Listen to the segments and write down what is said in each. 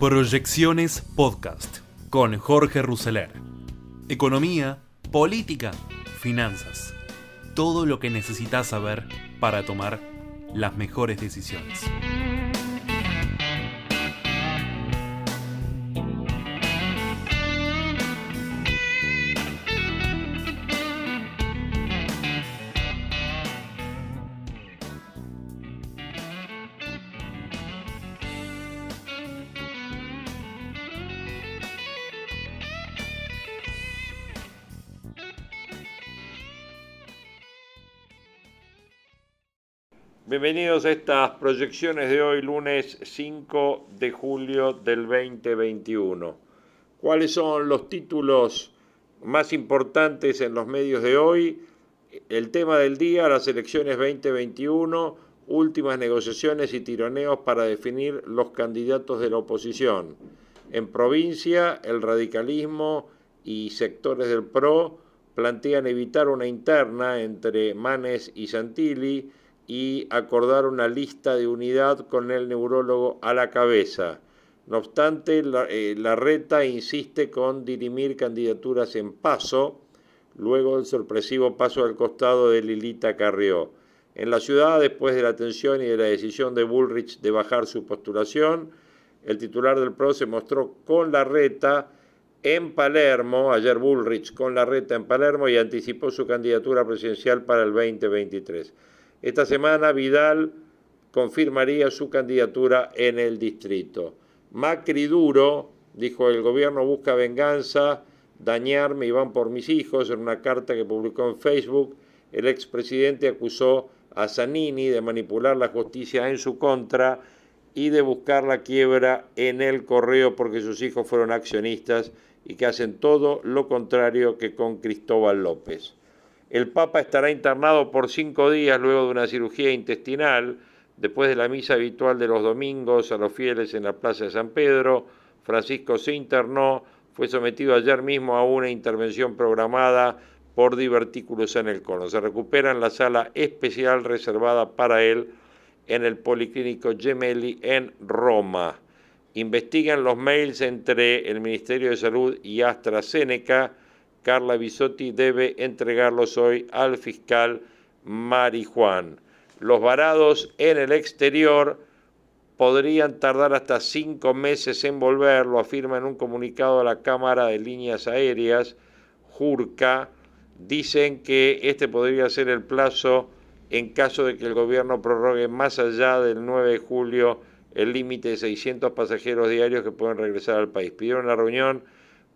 Proyecciones Podcast con Jorge Rousseler. Economía, política, finanzas. Todo lo que necesitas saber para tomar las mejores decisiones. Estas proyecciones de hoy, lunes 5 de julio del 2021. ¿Cuáles son los títulos más importantes en los medios de hoy? El tema del día, las elecciones 2021, últimas negociaciones y tironeos para definir los candidatos de la oposición. En provincia, el radicalismo y sectores del PRO plantean evitar una interna entre Manes y Santilli, y acordar una lista de unidad con el neurólogo a la cabeza. No obstante, la, eh, reta insiste con dirimir candidaturas en paso, luego del sorpresivo paso al costado de Lilita Carrió. En la ciudad, después de la tensión y de la decisión de Bullrich de bajar su postulación, el titular del PRO se mostró con la reta en Palermo, ayer Bullrich con la reta en Palermo y anticipó su candidatura presidencial para el 2023. Esta semana Vidal confirmaría su candidatura en el distrito. Macri duro, dijo el gobierno busca venganza, dañarme y van por mis hijos. En una carta que publicó en Facebook, el expresidente acusó a Zanini de manipular la justicia en su contra y de buscar la quiebra en el correo porque sus hijos fueron accionistas y que hacen todo lo contrario que con Cristóbal López. El Papa estará internado por cinco días luego de una cirugía intestinal. Después de la misa habitual de los domingos a los fieles en la Plaza de San Pedro, Francisco se internó, fue sometido ayer mismo a una intervención programada por divertículos en el cono. Se recupera en la sala especial reservada para él en el Policlínico Gemelli en Roma. Investigan los mails entre el Ministerio de Salud y AstraZeneca Carla Bisotti debe entregarlos hoy al fiscal Marijuán. Los varados en el exterior podrían tardar hasta cinco meses en volver, lo afirma en un comunicado a la Cámara de Líneas Aéreas, JURCA. Dicen que este podría ser el plazo en caso de que el gobierno prorrogue más allá del 9 de julio el límite de 600 pasajeros diarios que pueden regresar al país. Pidieron una reunión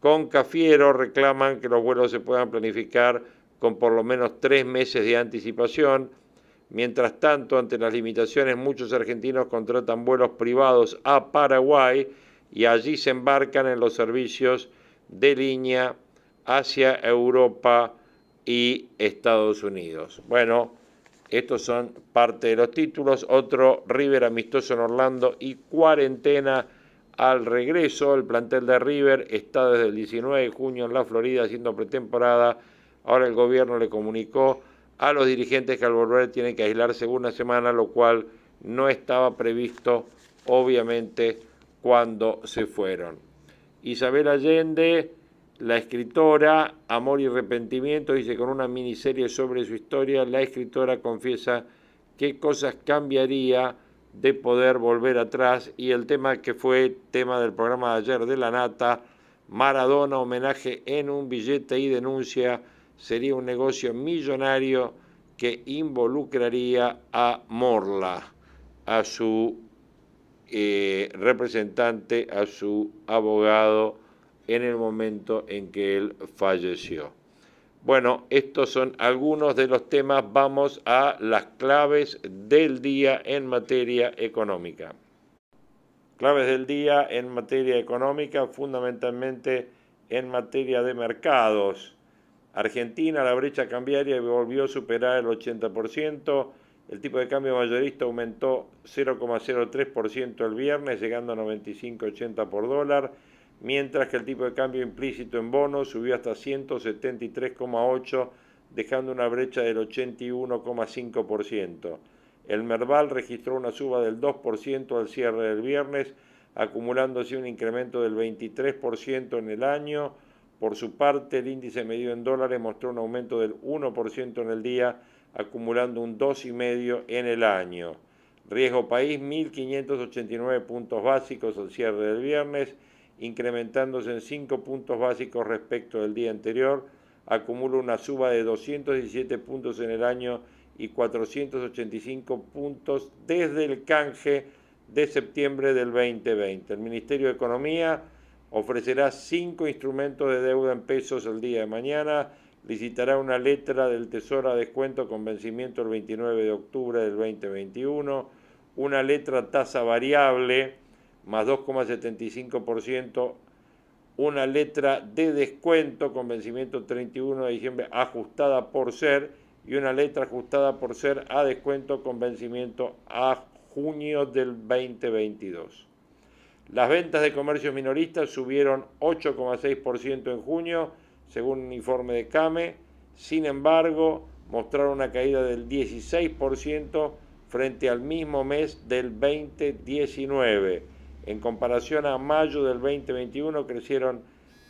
con Cafiero reclaman que los vuelos se puedan planificar con por lo menos tres meses de anticipación. Mientras tanto, ante las limitaciones, muchos argentinos contratan vuelos privados a Paraguay y allí se embarcan en los servicios de línea hacia Europa y Estados Unidos. Bueno, estos son parte de los títulos. Otro River amistoso en Orlando y cuarentena al regreso. El plantel de River está desde el 19 de junio en la Florida haciendo pretemporada. Ahora el gobierno le comunicó a los dirigentes que al volver tienen que aislarse una semana, lo cual no estaba previsto, obviamente, cuando se fueron. Isabel Allende, la escritora, Amor y Arrepentimiento, dice con una miniserie sobre su historia, la escritora confiesa qué cosas cambiaría de poder volver atrás y el tema que fue tema del programa de ayer de la Nata, Maradona homenaje en un billete y denuncia, sería un negocio millonario que involucraría a Morla, a su eh, representante, a su abogado en el momento en que él falleció. Bueno, estos son algunos de los temas. Vamos a las claves del día en materia económica. Claves del día en materia económica, fundamentalmente en materia de mercados. Argentina, la brecha cambiaria volvió a superar el 80%. El tipo de cambio mayorista aumentó 0,03% el viernes, llegando a 95,80 por dólar mientras que el tipo de cambio implícito en bonos subió hasta 173,8, dejando una brecha del 81,5%. El Merval registró una suba del 2% al cierre del viernes, acumulando así un incremento del 23% en el año. Por su parte, el índice medido en dólares mostró un aumento del 1% en el día, acumulando un 2,5% en el año. Riesgo país, 1.589 puntos básicos al cierre del viernes, incrementándose en 5 puntos básicos respecto del día anterior. Acumula una suba de 217 puntos en el año y 485 puntos desde el canje de septiembre del 2020. El Ministerio de Economía ofrecerá cinco instrumentos de deuda en pesos el día de mañana, licitará una letra del Tesoro a descuento con vencimiento el 29 de octubre del 2021, una letra tasa variable más 2,75%, una letra de descuento con vencimiento 31 de diciembre ajustada por ser y una letra ajustada por ser a descuento con vencimiento a junio del 2022. Las ventas de comercios minoristas subieron 8,6% en junio, según un informe de CAME. Sin embargo, mostraron una caída del 16% frente al mismo mes del 2019. En comparación a mayo del 2021 crecieron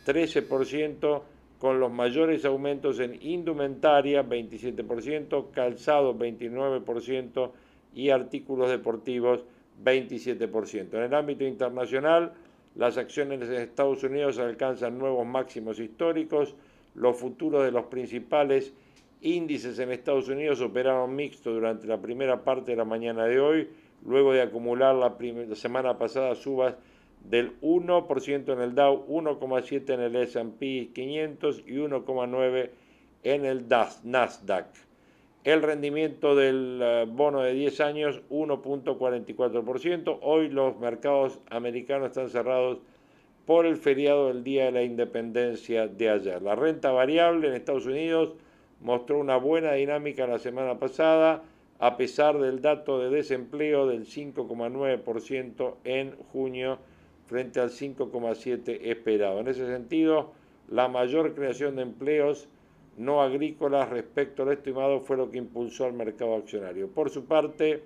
13% con los mayores aumentos en indumentaria 27%, calzado 29% y artículos deportivos 27%. En el ámbito internacional, las acciones en Estados Unidos alcanzan nuevos máximos históricos, los futuros de los principales índices en Estados Unidos operaron mixto durante la primera parte de la mañana de hoy, luego de acumular la, semana pasada subas del 1% en el Dow, 1,7% en el S&P 500 y 1,9% en el Nasdaq. El rendimiento del eh, bono de 10 años, 1.44%. Hoy los mercados americanos están cerrados por el feriado del Día de la Independencia de ayer. La renta variable en Estados Unidos mostró una buena dinámica la semana pasada, a pesar del dato de desempleo del 5,9% en junio frente al 5,7% esperado. En ese sentido, la mayor creación de empleos no agrícolas respecto al estimado fue lo que impulsó al mercado accionario. Por su parte,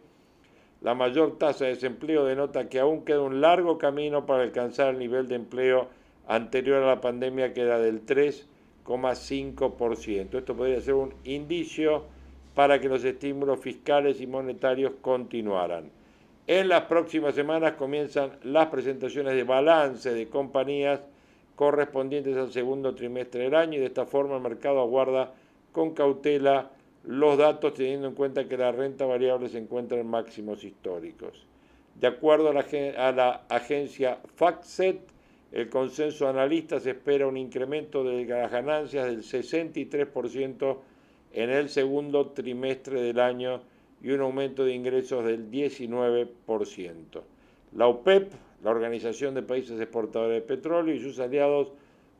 la mayor tasa de desempleo denota que aún queda un largo camino para alcanzar el nivel de empleo anterior a la pandemia que era del 3,5%. Esto podría ser un indicio para que los estímulos fiscales y monetarios continuaran. En las próximas semanas comienzan las presentaciones de balance de compañías correspondientes al segundo trimestre del año y de esta forma el mercado aguarda con cautela los datos teniendo en cuenta que la renta variable se encuentra en máximos históricos. De acuerdo a la, agencia FactSet, el consenso de analistas espera un incremento de las ganancias del 63% en el segundo trimestre del año y un aumento de ingresos del 19%. La OPEP la Organización de Países Exportadores de Petróleo y sus aliados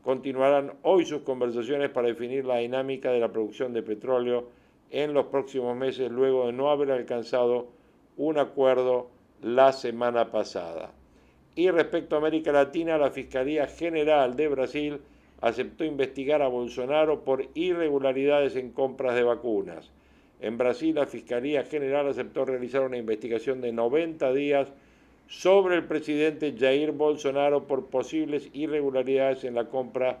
continuarán hoy sus conversaciones para definir la dinámica de la producción de petróleo en los próximos meses luego de no haber alcanzado un acuerdo la semana pasada. Y respecto a América Latina, la Fiscalía General de Brasil aceptó investigar a Bolsonaro por irregularidades en compras de vacunas. En Brasil, la Fiscalía General aceptó realizar una investigación de 90 días sobre el presidente Jair Bolsonaro por posibles irregularidades en la compra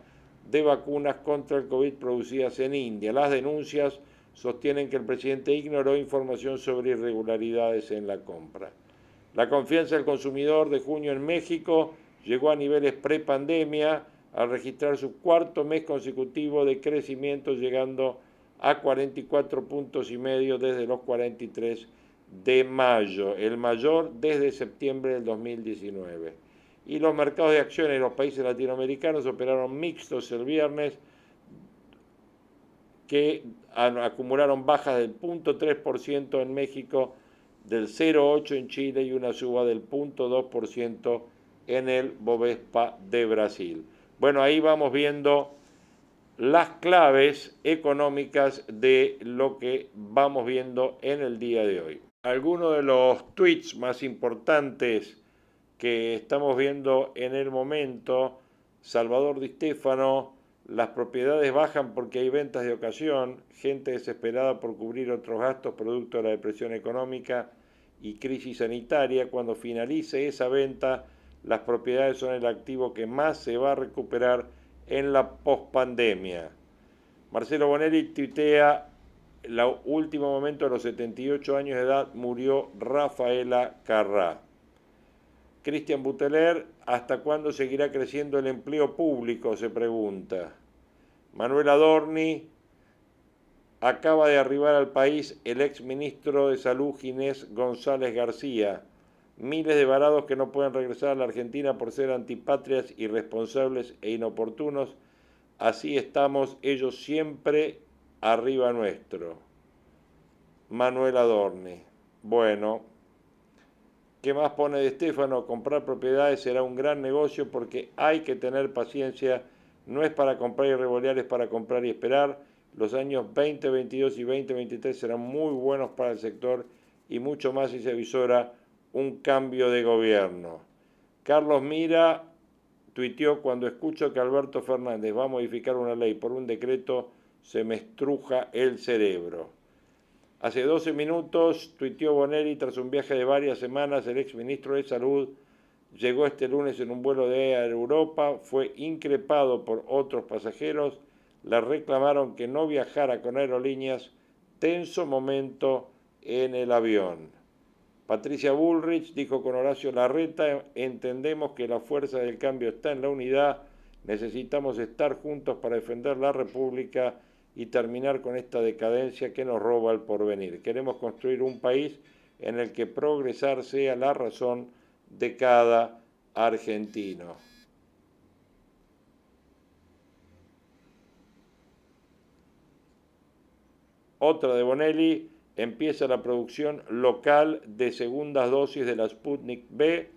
de vacunas contra el COVID producidas en India. Las denuncias sostienen que el presidente ignoró información sobre irregularidades en la compra. La confianza del consumidor de junio en México llegó a niveles prepandemia al registrar su cuarto mes consecutivo de crecimiento llegando a 44 puntos y medio desde los 43 de mayo, el mayor desde septiembre del 2019. Y los mercados de acciones en los países latinoamericanos operaron mixtos el viernes, que acumularon bajas del 0.3% en México, del 0.8% en Chile y una suba del 0.2% en el Bovespa de Brasil. Bueno, ahí vamos viendo las claves económicas de lo que vamos viendo en el día de hoy. Algunos de los tweets más importantes que estamos viendo en el momento, Salvador Di Stefano, las propiedades bajan porque hay ventas de ocasión, gente desesperada por cubrir otros gastos producto de la depresión económica y crisis sanitaria, cuando finalice esa venta, las propiedades son el activo que más se va a recuperar en la pospandemia. Marcelo Bonelli tuitea, el último momento de los 78 años de edad murió Rafaela Carrá. Cristian Buteler, ¿hasta cuándo seguirá creciendo el empleo público? se pregunta. Manuel Adorni, acaba de arribar al país el ex ministro de Salud Ginés González García. Miles de varados que no pueden regresar a la Argentina por ser antipatrias, irresponsables e inoportunos. Así estamos ellos siempre arriba nuestro. Manuel Adorni. Bueno, ¿qué más pone de Estefano? Comprar propiedades será un gran negocio porque hay que tener paciencia. No es para comprar y revolear, es para comprar y esperar los años 2022 y 2023 serán muy buenos para el sector y mucho más si se avisora un cambio de gobierno. Carlos Mira tuiteó, cuando escucho que Alberto Fernández va a modificar una ley por un decreto, se me estruja el cerebro. Hace 12 minutos tuiteó Bonelli tras un viaje de varias semanas, el ex ministro de Salud llegó este lunes en un vuelo de Europa, fue increpado por otros pasajeros le reclamaron que no viajara con aerolíneas, tenso momento en el avión. Patricia Bullrich dijo con Horacio Larreta, entendemos que la fuerza del cambio está en la unidad, necesitamos estar juntos para defender la República y terminar con esta decadencia que nos roba el porvenir. Queremos construir un país en el que progresar sea la razón de cada argentino. Otra de Bonelli, empieza la producción local de segundas dosis de la Sputnik B.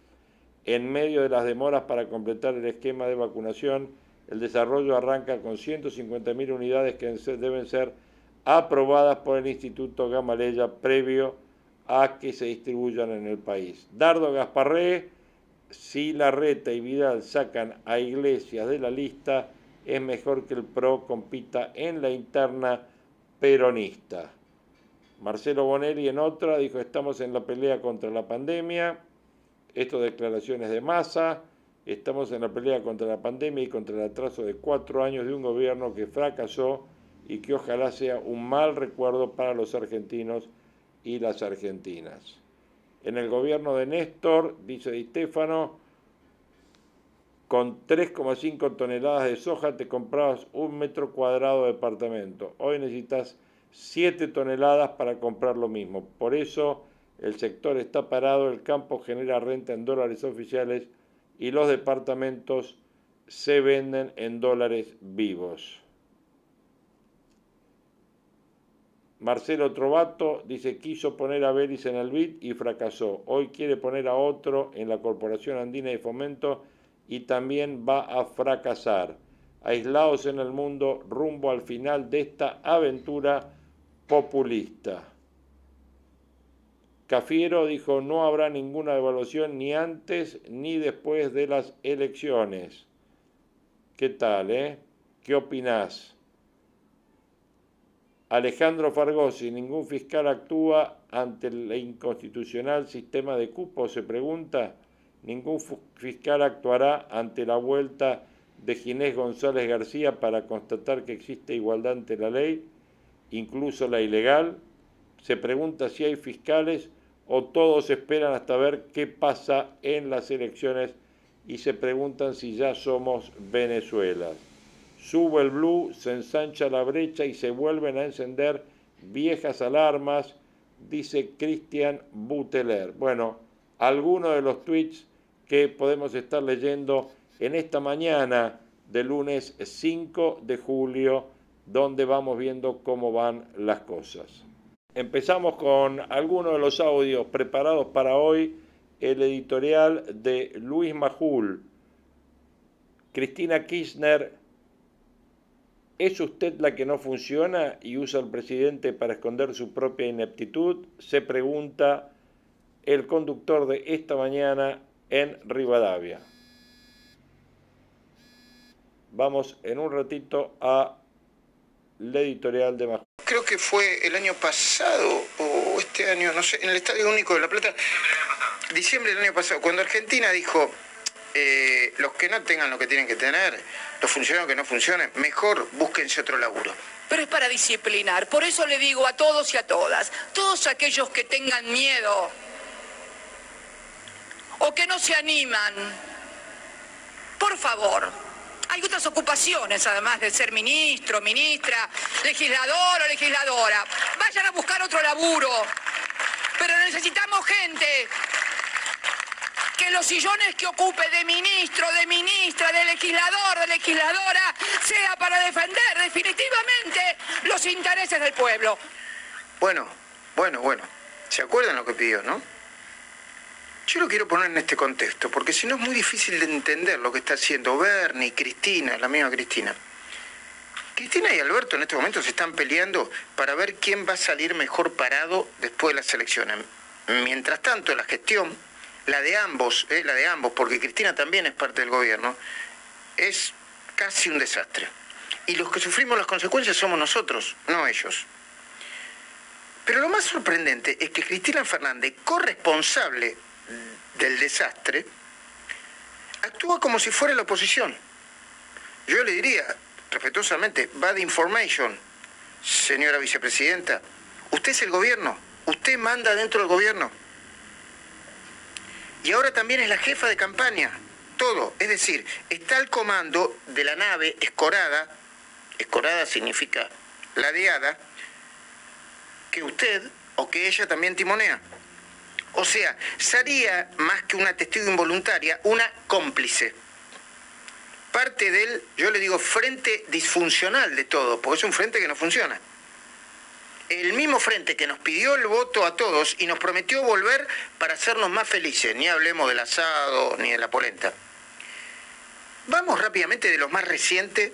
En medio de las demoras para completar el esquema de vacunación, el desarrollo arranca con 150.000 unidades que deben ser aprobadas por el Instituto Gamaleya previo a que se distribuyan en el país. Dardo Gasparré, si la reta y Vidal sacan a Iglesias de la lista, es mejor que el PRO compita en la interna peronista. Marcelo Bonelli en otra dijo, estamos en la pelea contra la pandemia, estas declaraciones de masa, estamos en la pelea contra la pandemia y contra el atraso de cuatro años de un gobierno que fracasó y que ojalá sea un mal recuerdo para los argentinos y las argentinas. En el gobierno de Néstor, dice Di Stefano, con 3,5 toneladas de soja te comprabas un metro cuadrado de departamento. Hoy necesitas 7 toneladas para comprar lo mismo. Por eso el sector está parado, el campo genera renta en dólares oficiales y los departamentos se venden en dólares vivos. Marcelo Trovato dice quiso poner a Belis en el BID y fracasó. Hoy quiere poner a otro en la Corporación Andina de Fomento y también va a fracasar. Aislados en el mundo rumbo al final de esta aventura populista. Cafiero dijo no habrá ninguna devaluación ni antes ni después de las elecciones. ¿Qué tal, eh? ¿Qué opinás? Alejandro Fargosi, ningún fiscal actúa ante el inconstitucional sistema de cupo, se pregunta. Ningún fiscal actuará ante la vuelta de Ginés González García para constatar que existe igualdad ante la ley, incluso la ilegal. Se pregunta si hay fiscales o todos esperan hasta ver qué pasa en las elecciones y se preguntan si ya somos Venezuela. Sube el blue, se ensancha la brecha y se vuelven a encender viejas alarmas, dice Cristian Buteler. Bueno, algunos de los tweets que podemos estar leyendo en esta mañana de lunes 5 de julio, donde vamos viendo cómo van las cosas. Empezamos con algunos de los audios preparados para hoy, el editorial de Luis Majul. Cristina Kirchner, ¿es usted la que no funciona y usa al presidente para esconder su propia ineptitud? Se pregunta el conductor de esta mañana en Rivadavia. Vamos en un ratito a la editorial de Majul. Creo que fue el año pasado o este año, no sé, en el Estadio Único de La Plata, diciembre del año pasado, cuando Argentina dijo, eh, los que no tengan lo que tienen que tener, los funcionarios que no funcionen, mejor búsquense otro laburo. Pero es para disciplinar. Por eso le digo a todos y a todas, todos aquellos que tengan miedo o que no se animan, por favor, hay otras ocupaciones además de ser ministro, ministra, legislador o legisladora. Vayan a buscar otro laburo. Pero necesitamos gente que los sillones que ocupe de ministro, de ministra, de legislador, de legisladora, sea para defender definitivamente los intereses del pueblo. Bueno, bueno, bueno. ¿Se acuerdan lo que pidió, no? Yo lo quiero poner en este contexto, porque si no es muy difícil de entender lo que está haciendo Bernie, Cristina, la misma Cristina. Cristina y Alberto en este momento se están peleando para ver quién va a salir mejor parado después de las elecciones. Mientras tanto, la gestión, la de ambos, eh, la de ambos, porque Cristina también es parte del gobierno, es casi un desastre. Y los que sufrimos las consecuencias somos nosotros, no ellos. Pero lo más sorprendente es que Cristina Fernández, corresponsable del desastre, actúa como si fuera la oposición. Yo le diría, respetuosamente, bad information, señora vicepresidenta, usted es el gobierno, usted manda dentro del gobierno. Y ahora también es la jefa de campaña, todo. Es decir, está al comando de la nave escorada, escorada significa ladeada, que usted o que ella también timonea. O sea, sería más que una testigo involuntaria, una cómplice. Parte del, yo le digo, frente disfuncional de todo, porque es un frente que no funciona. El mismo frente que nos pidió el voto a todos y nos prometió volver para hacernos más felices, ni hablemos del asado ni de la polenta. Vamos rápidamente de lo más reciente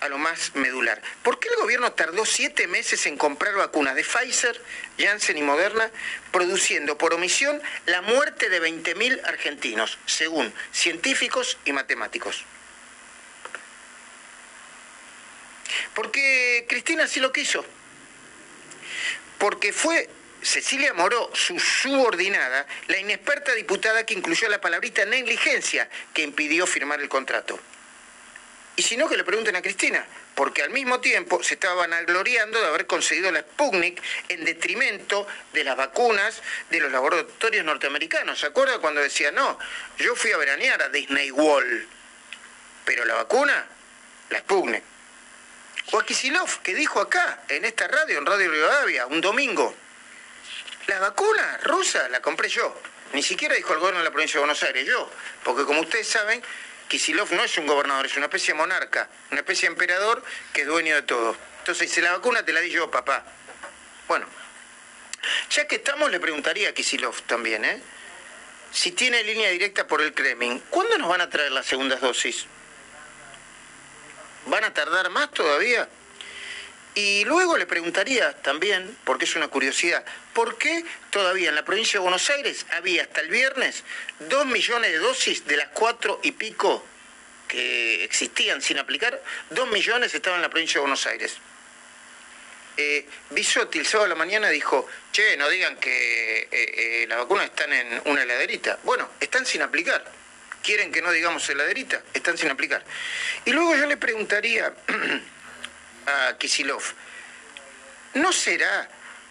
a lo más medular. ¿Por qué el gobierno tardó siete meses en comprar vacunas de Pfizer, Janssen y Moderna, produciendo por omisión la muerte de 20.000 argentinos, según científicos y matemáticos? Porque Cristina sí lo quiso. Porque fue Cecilia Moró, su subordinada, la inexperta diputada que incluyó la palabrita negligencia que impidió firmar el contrato. Y si no, que le pregunten a Cristina, porque al mismo tiempo se estaban gloriando de haber conseguido la Sputnik en detrimento de las vacunas de los laboratorios norteamericanos. ¿Se acuerda cuando decía, no, yo fui a veranear a Disney World, pero la vacuna, la Sputnik? O a Kisilov, que dijo acá, en esta radio, en Radio Rivadavia, un domingo, la vacuna rusa la compré yo. Ni siquiera dijo el gobierno de la provincia de Buenos Aires, yo. Porque como ustedes saben, Kisilov no es un gobernador, es una especie de monarca, una especie de emperador que es dueño de todo. Entonces, si la vacuna te la di yo, papá. Bueno, ya que estamos, le preguntaría a Kisilov también, ¿eh? Si tiene línea directa por el Kremlin, ¿cuándo nos van a traer las segundas dosis? ¿Van a tardar más todavía? Y luego le preguntaría también, porque es una curiosidad, ¿por qué todavía en la provincia de Buenos Aires había hasta el viernes dos millones de dosis de las cuatro y pico que existían sin aplicar? Dos millones estaban en la provincia de Buenos Aires. Eh, Bisotti el sábado de la mañana dijo, che, no digan que eh, eh, las vacunas están en una heladerita. Bueno, están sin aplicar. ¿Quieren que no digamos heladerita? Están sin aplicar. Y luego yo le preguntaría a Kisilov, ¿no será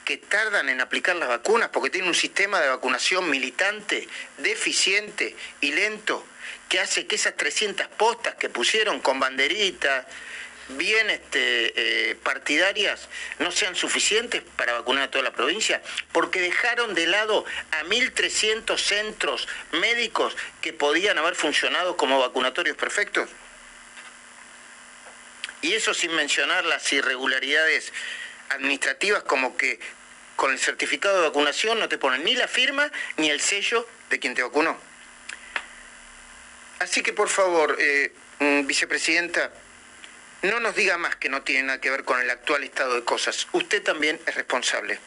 que tardan en aplicar las vacunas porque tienen un sistema de vacunación militante, deficiente y lento, que hace que esas 300 postas que pusieron con banderitas, bien este, eh, partidarias no sean suficientes para vacunar a toda la provincia, porque dejaron de lado a 1.300 centros médicos que podían haber funcionado como vacunatorios perfectos. Y eso sin mencionar las irregularidades administrativas como que con el certificado de vacunación no te ponen ni la firma ni el sello de quien te vacunó. Así que por favor, eh, mm, vicepresidenta, no nos diga más que no tiene nada que ver con el actual estado de cosas. Usted también es responsable.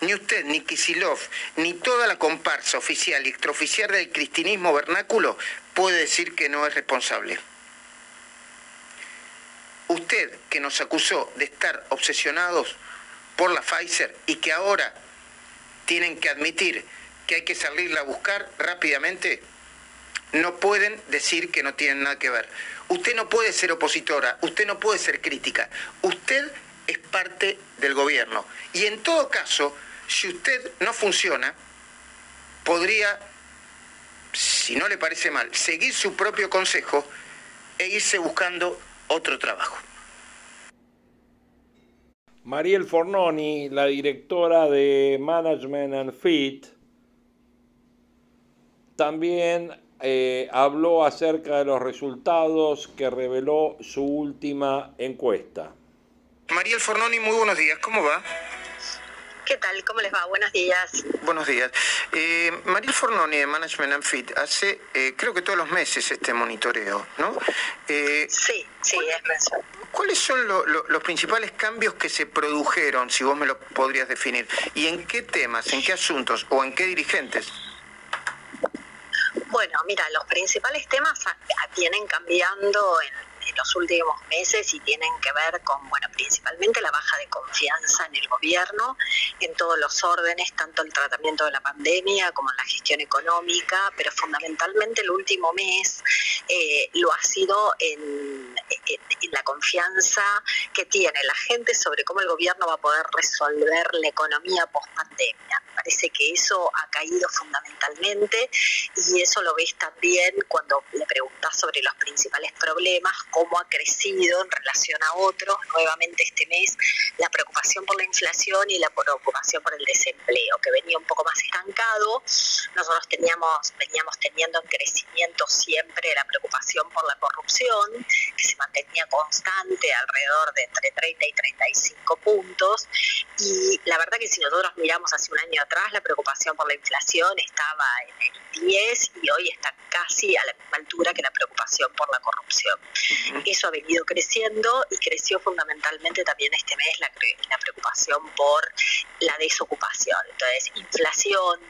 Ni usted, ni Kisilov, ni toda la comparsa oficial y extraoficial del cristinismo vernáculo puede decir que no es responsable. Usted que nos acusó de estar obsesionados por la Pfizer y que ahora tienen que admitir que hay que salirla a buscar rápidamente, no pueden decir que no tienen nada que ver. Usted no puede ser opositora, usted no puede ser crítica. Usted es parte del gobierno. Y en todo caso, si usted no funciona, podría, si no le parece mal, seguir su propio consejo e irse buscando otro trabajo. Mariel Fornoni, la directora de Management and Fit, también eh, habló acerca de los resultados que reveló su última encuesta. Mariel Fornoni, muy buenos días, ¿cómo va? ¿Qué tal? ¿Cómo les va? Buenos días. Buenos días. Eh, Mariel Fornoni de Management and Fit hace, eh, creo que todos los meses este monitoreo, ¿no? Eh, sí, sí, es mensual. ¿Cuáles son los principales cambios que se produjeron, si vos me lo podrías definir? ¿Y en qué temas, en qué asuntos o en qué dirigentes? Bueno, mira, los principales temas vienen cambiando en en los últimos meses y tienen que ver con, bueno, principalmente la baja de confianza en el gobierno, en todos los órdenes, tanto el tratamiento de la pandemia como en la gestión económica, pero fundamentalmente el último mes eh, lo ha sido en, la confianza que tiene la gente sobre cómo el gobierno va a poder resolver la economía post pandemia. Parece que eso ha caído fundamentalmente y eso lo ves también cuando le preguntas sobre los principales problemas, cómo ha crecido en relación a otros. Nuevamente este mes la preocupación por la inflación y la preocupación por el desempleo, que venía un poco más estancado. Nosotros teníamos, veníamos teniendo en crecimiento siempre la preocupación por la corrupción, que se mantenía constante alrededor de entre 30 y 35 puntos. Y la verdad que si nosotros miramos hace un año atrás, la preocupación por la inflación estaba en el 10 y hoy está casi a la misma altura que la preocupación por la corrupción. Eso ha venido creciendo y creció fundamentalmente también este mes la, la preocupación por la desocupación. Entonces, inflación,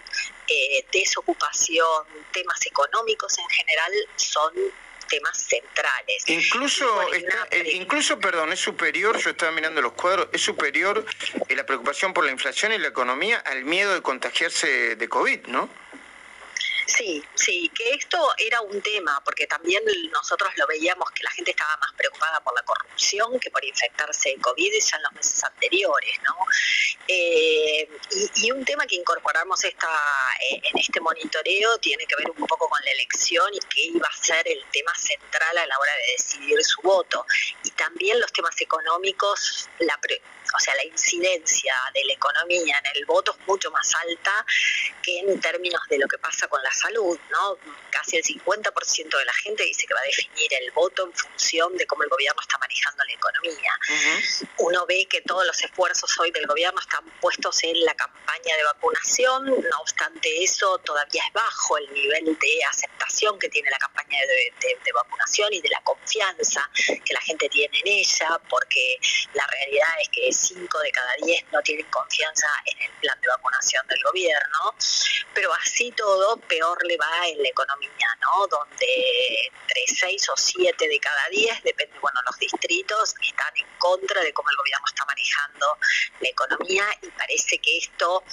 eh, desocupación, temas económicos en general son temas centrales. Incluso, eh, incluso, perdón, es superior, yo estaba mirando los cuadros, es superior eh, la preocupación por la inflación y la economía al miedo de contagiarse de COVID, ¿no? Sí, sí, que esto era un tema, porque también nosotros lo veíamos que la gente estaba más preocupada por la corrupción que por infectarse de COVID ya en los meses anteriores, ¿no? Eh, y, un tema que incorporamos esta, eh, en este monitoreo tiene que ver un poco con la elección y que iba a ser el tema central a la hora de decidir su voto. Y también los temas económicos, la o sea, la incidencia de la economía en el voto es mucho más alta que en términos de lo que pasa con la salud, ¿no? Casi el 50% de la gente dice que va a definir el voto en función de cómo el gobierno está manejando la economía. Uno ve que todos los esfuerzos hoy del gobierno están puestos en la campaña de vacunación, no obstante eso todavía es bajo el nivel de aceptación que tiene la campaña de, de vacunación y de la confianza que la gente tiene en ella, porque la realidad es que 5 de cada 10 no tienen confianza en el plan de vacunación del gobierno, pero así todo peor le va en la economía, ¿no? Donde entre 6 o 7 de cada 10, depende, bueno, los distritos están en contra de cómo el gobierno está manejando la economía y parece que esto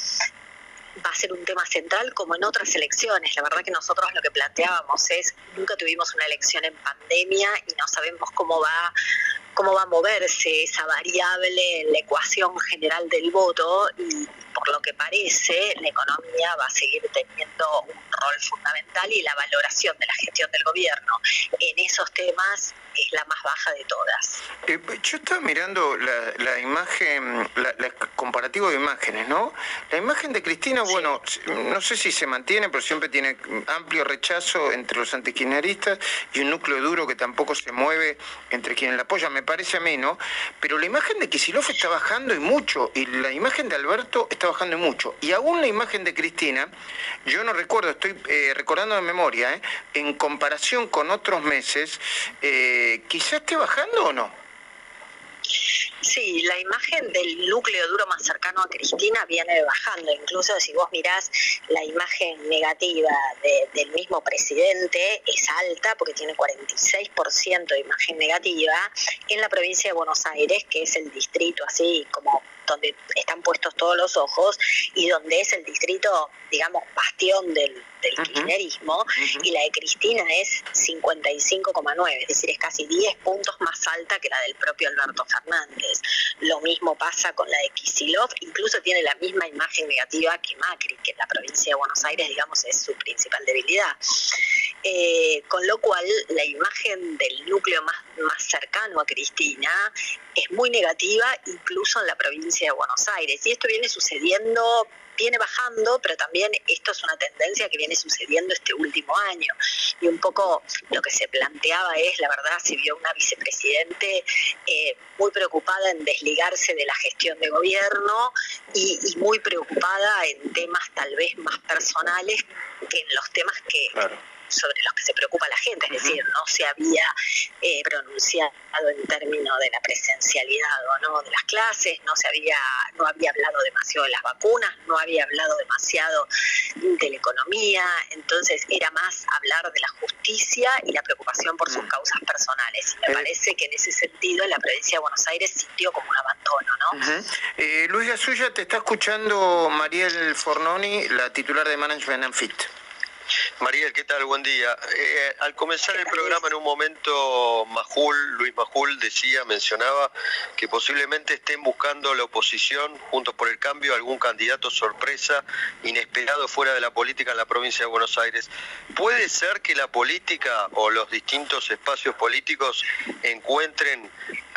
va a ser un tema central como en otras elecciones. La verdad que nosotros lo que planteábamos es, nunca tuvimos una elección en pandemia y no sabemos cómo va cómo va a moverse esa variable en la ecuación general del voto y por lo que parece la economía va a seguir teniendo un rol fundamental y la valoración de la gestión del gobierno en esos temas es la más baja de todas. Eh, yo estaba mirando la, imagen, la, comparativo de imágenes, ¿no? La imagen de Cristina, bueno, no sé si se mantiene, pero siempre tiene amplio rechazo entre los antikirchneristas y un núcleo duro que tampoco se mueve entre quienes la apoyan, me parece a mí, ¿no? Pero la imagen de Kisilov está bajando y mucho, y la imagen de Alberto está bajando y mucho. Y aún la imagen de Cristina, yo no recuerdo, estoy eh, recordando de memoria, ¿eh? en comparación con otros meses, eh, quizás esté bajando o no. Sí, la imagen del núcleo duro más cercano a Cristina viene bajando. Incluso si vos mirás la imagen negativa del mismo presidente, es alta porque tiene 46% de imagen negativa en la provincia de Buenos Aires, que es el distrito así como donde están puestos todos los ojos y donde es el distrito, digamos, bastión del, kirchnerismo, y la de Cristina es 55,9, es decir, es casi 10 puntos más alta que la del propio Alberto Fernández. Lo mismo pasa con la de Kisilov, incluso tiene la misma imagen negativa que Macri, que en la provincia de Buenos Aires, digamos, es su principal debilidad. Eh, con lo cual, la imagen del núcleo más, más cercano a Cristina es muy negativa, incluso en la provincia de Buenos Aires. Y esto viene sucediendo viene bajando, pero también esto es una tendencia que viene sucediendo este último año. Y un poco lo que se planteaba es, la verdad, se vio una vicepresidente eh, muy preocupada en desligarse de la gestión de gobierno y, muy preocupada en temas tal vez más personales que en los temas que sobre los que se preocupa la gente, es decir, no se había eh, pronunciado en términos de la presencialidad o no de las clases, no se había, no había hablado demasiado de las vacunas, no había hablado demasiado de la economía, entonces era más hablar de la justicia y la preocupación por sus mm. causas personales. me eh. parece que en ese sentido la provincia de Buenos Aires sintió como un abandono, ¿no? Eh, Luis Gasulla, te está escuchando Mariel Fornoni, la titular de Management and Fit. Mariel, ¿qué tal? Buen día. Eh, al comenzar el programa, en un momento, Majul, Luis Majul decía, mencionaba que posiblemente estén buscando la oposición, juntos por el cambio, algún candidato sorpresa, inesperado fuera de la política en la provincia de Buenos Aires. ¿Puede ser que la política o los distintos espacios políticos encuentren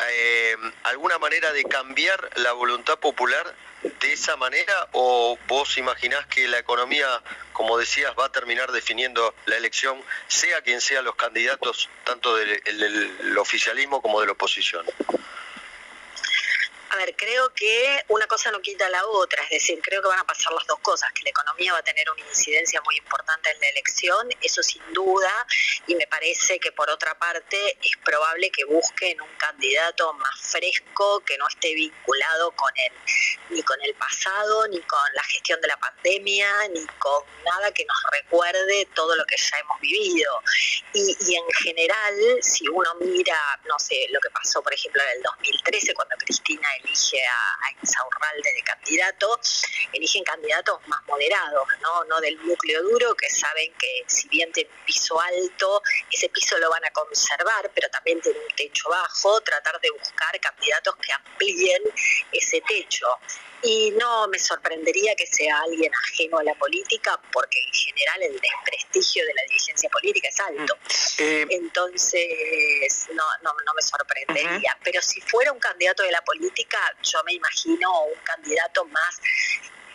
eh, alguna manera de cambiar la voluntad popular de esa manera o vos imaginás que la economía, como decías, va a terminar definiendo la elección, sea quien sean los candidatos, tanto del oficialismo como de la oposición? A ver, creo que una cosa no quita la otra, es decir, creo que van a pasar las dos cosas, que la economía va a tener una incidencia muy importante en la elección, eso sin duda, y me parece que por otra parte es probable que busquen un candidato más fresco, que no esté vinculado con el, ni con el pasado, ni con la gestión de la pandemia, ni con nada que nos recuerde todo lo que ya hemos vivido. Y, en general, si uno mira, no sé, lo que pasó, por ejemplo, en el 2013, cuando Cristina elige a, a Insaurralde de candidato, eligen candidatos más moderados, ¿no? no del núcleo duro, que saben que si bien tiene piso alto, ese piso lo van a conservar, pero también tiene un techo bajo, tratar de buscar candidatos que amplíen ese techo. Y no me sorprendería que sea alguien ajeno a la política, porque en general el desprestigio de la dirigencia política es alto. Mm. Eh, Entonces, no, no, me sorprendería. Pero si fuera un candidato de la política, yo me imagino un candidato más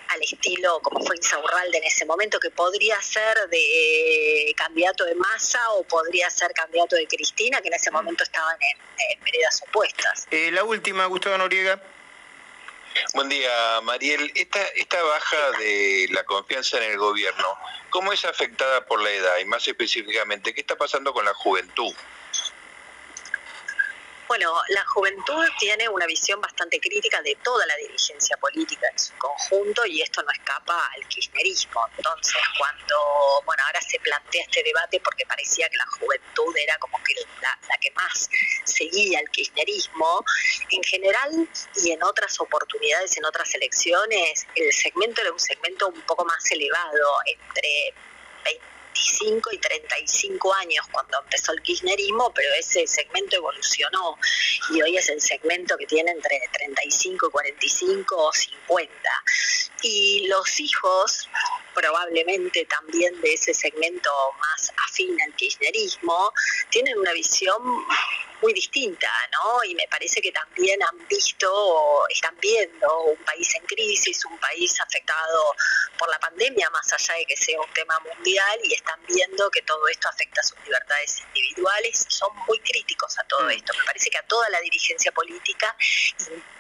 al estilo como fue Insaurralde en ese momento, que podría ser de candidato de Massa o podría ser candidato de Cristina, que en ese momento estaban en, en veredas opuestas. Eh, la última, Gustavo Noriega. Buen día, Mariel. Esta, esta baja de la confianza en el gobierno, ¿cómo es afectada por la edad? Y más específicamente, ¿qué está pasando con la juventud? Bueno, la juventud tiene una visión bastante crítica de toda la dirigencia política en su conjunto y esto no escapa al kirchnerismo. Entonces, cuando, bueno, ahora se plantea este debate porque parecía que la juventud era como que la, que más seguía al kirchnerismo, en general y en otras oportunidades, en otras elecciones, el segmento era un segmento un poco más elevado, entre 20 25 y 35 años cuando empezó el kirchnerismo, pero ese segmento evolucionó y hoy es el segmento que tiene entre 35 y 45 o 50. Y los hijos, probablemente también de ese segmento más afín al kirchnerismo, tienen una visión muy distinta, ¿no? Y me parece que también han visto, están viendo un país en crisis, un país afectado por la pandemia, más allá de que sea un tema mundial, y están viendo que todo esto afecta a sus libertades individuales son muy críticos a todo mm. esto. Me parece que a toda la dirigencia política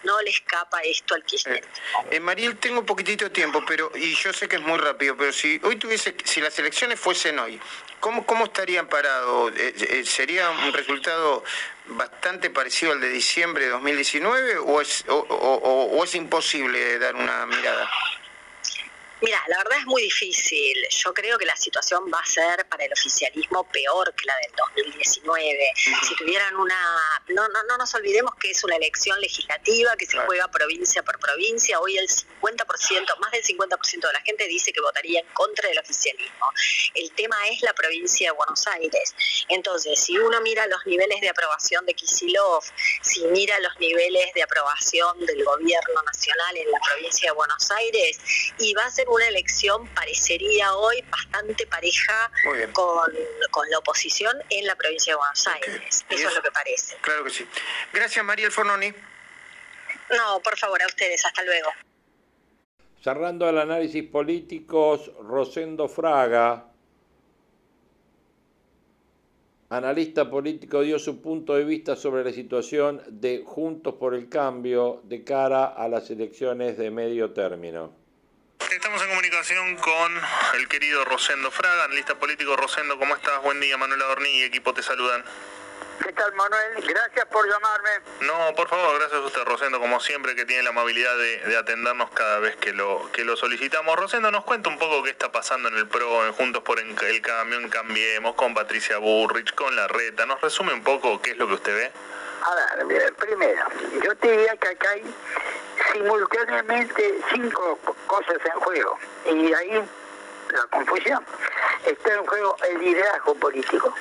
no le escapa esto al kirchnerismo. Eh, eh, Mariel, tengo un poquitito de tiempo, pero y yo sé que es muy rápido, pero si hoy tuviese, si las elecciones fuesen hoy, ¿cómo, cómo estarían parados? Eh, ¿Sería un resultado bastante parecido al de diciembre de 2019 o es, o, o, o es imposible dar una mirada? Mira, la verdad es muy difícil. Yo creo que la situación va a ser para el oficialismo peor que la del 2019. Si tuvieran una... No, no, no nos olvidemos que es una elección legislativa que se juega provincia por provincia. Hoy el 50%, más del 50% de la gente dice que votaría en contra del oficialismo. El tema es la provincia de Buenos Aires. Entonces, si uno mira los niveles de aprobación de Kisilov, si mira los niveles de aprobación del gobierno nacional en la provincia de Buenos Aires, y va a ser una elección, parecería hoy, bastante pareja con, la oposición en la provincia de Buenos Aires. Eso, es lo que parece. Claro que sí. Gracias, María El Fornoni. No, por favor, a ustedes. Hasta luego. Cerrando el análisis político, Rosendo Fraga, analista político, dio su punto de vista sobre la situación de Juntos por el Cambio de cara a las elecciones de medio término. Estamos en comunicación con el querido Rosendo Fraga, analista político. Rosendo, ¿cómo estás? Buen día, Manuel Adorní y equipo te saludan. ¿Qué tal, Manuel? Gracias por llamarme. No, por favor, gracias a usted, Rosendo, como siempre, que tiene la amabilidad de, atendernos cada vez que lo, que lo solicitamos. Rosendo, nos cuenta un poco qué está pasando en el PRO, en Juntos por el Camión Cambiemos, con Patricia Burrich, con La Reta. ¿Nos resume un poco qué es lo que usted ve? A ver, primero, yo te diría que acá hay simultáneamente cinco cosas en juego. Y ahí la confusión. Está en juego el liderazgo político.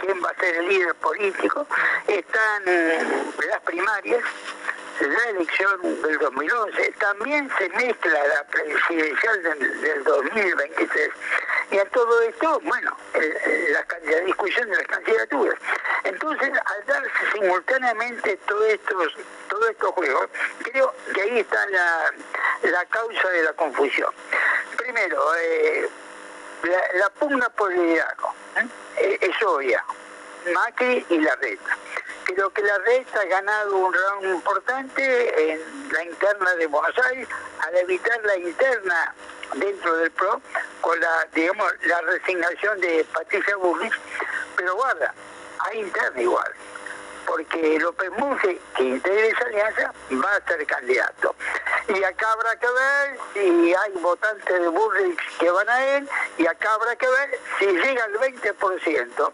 ¿Quién va a ser el líder político? Están las primarias, la elección del 2011, también se mezcla la presidencial del, 2023. Y a todo esto, bueno, la, discusión de las candidaturas. Entonces, al darse simultáneamente todos estos, todos estos juegos, creo que ahí está la, causa de la confusión. Primero, eh, la, pugna por el liderazgo ¿eh? es obvia. Macri y la reta creo que la red ha ganado un round importante en la interna de Buenos al evitar la interna dentro del PRO con la, digamos, la resignación de Patricia Bullrich, pero guarda, hay interna igual, porque López Murphy, que integre esa alianza, va a ser candidato. Y acá habrá que ver si hay votantes de Bullrich que van a él, y acá habrá que ver si llega al 20%,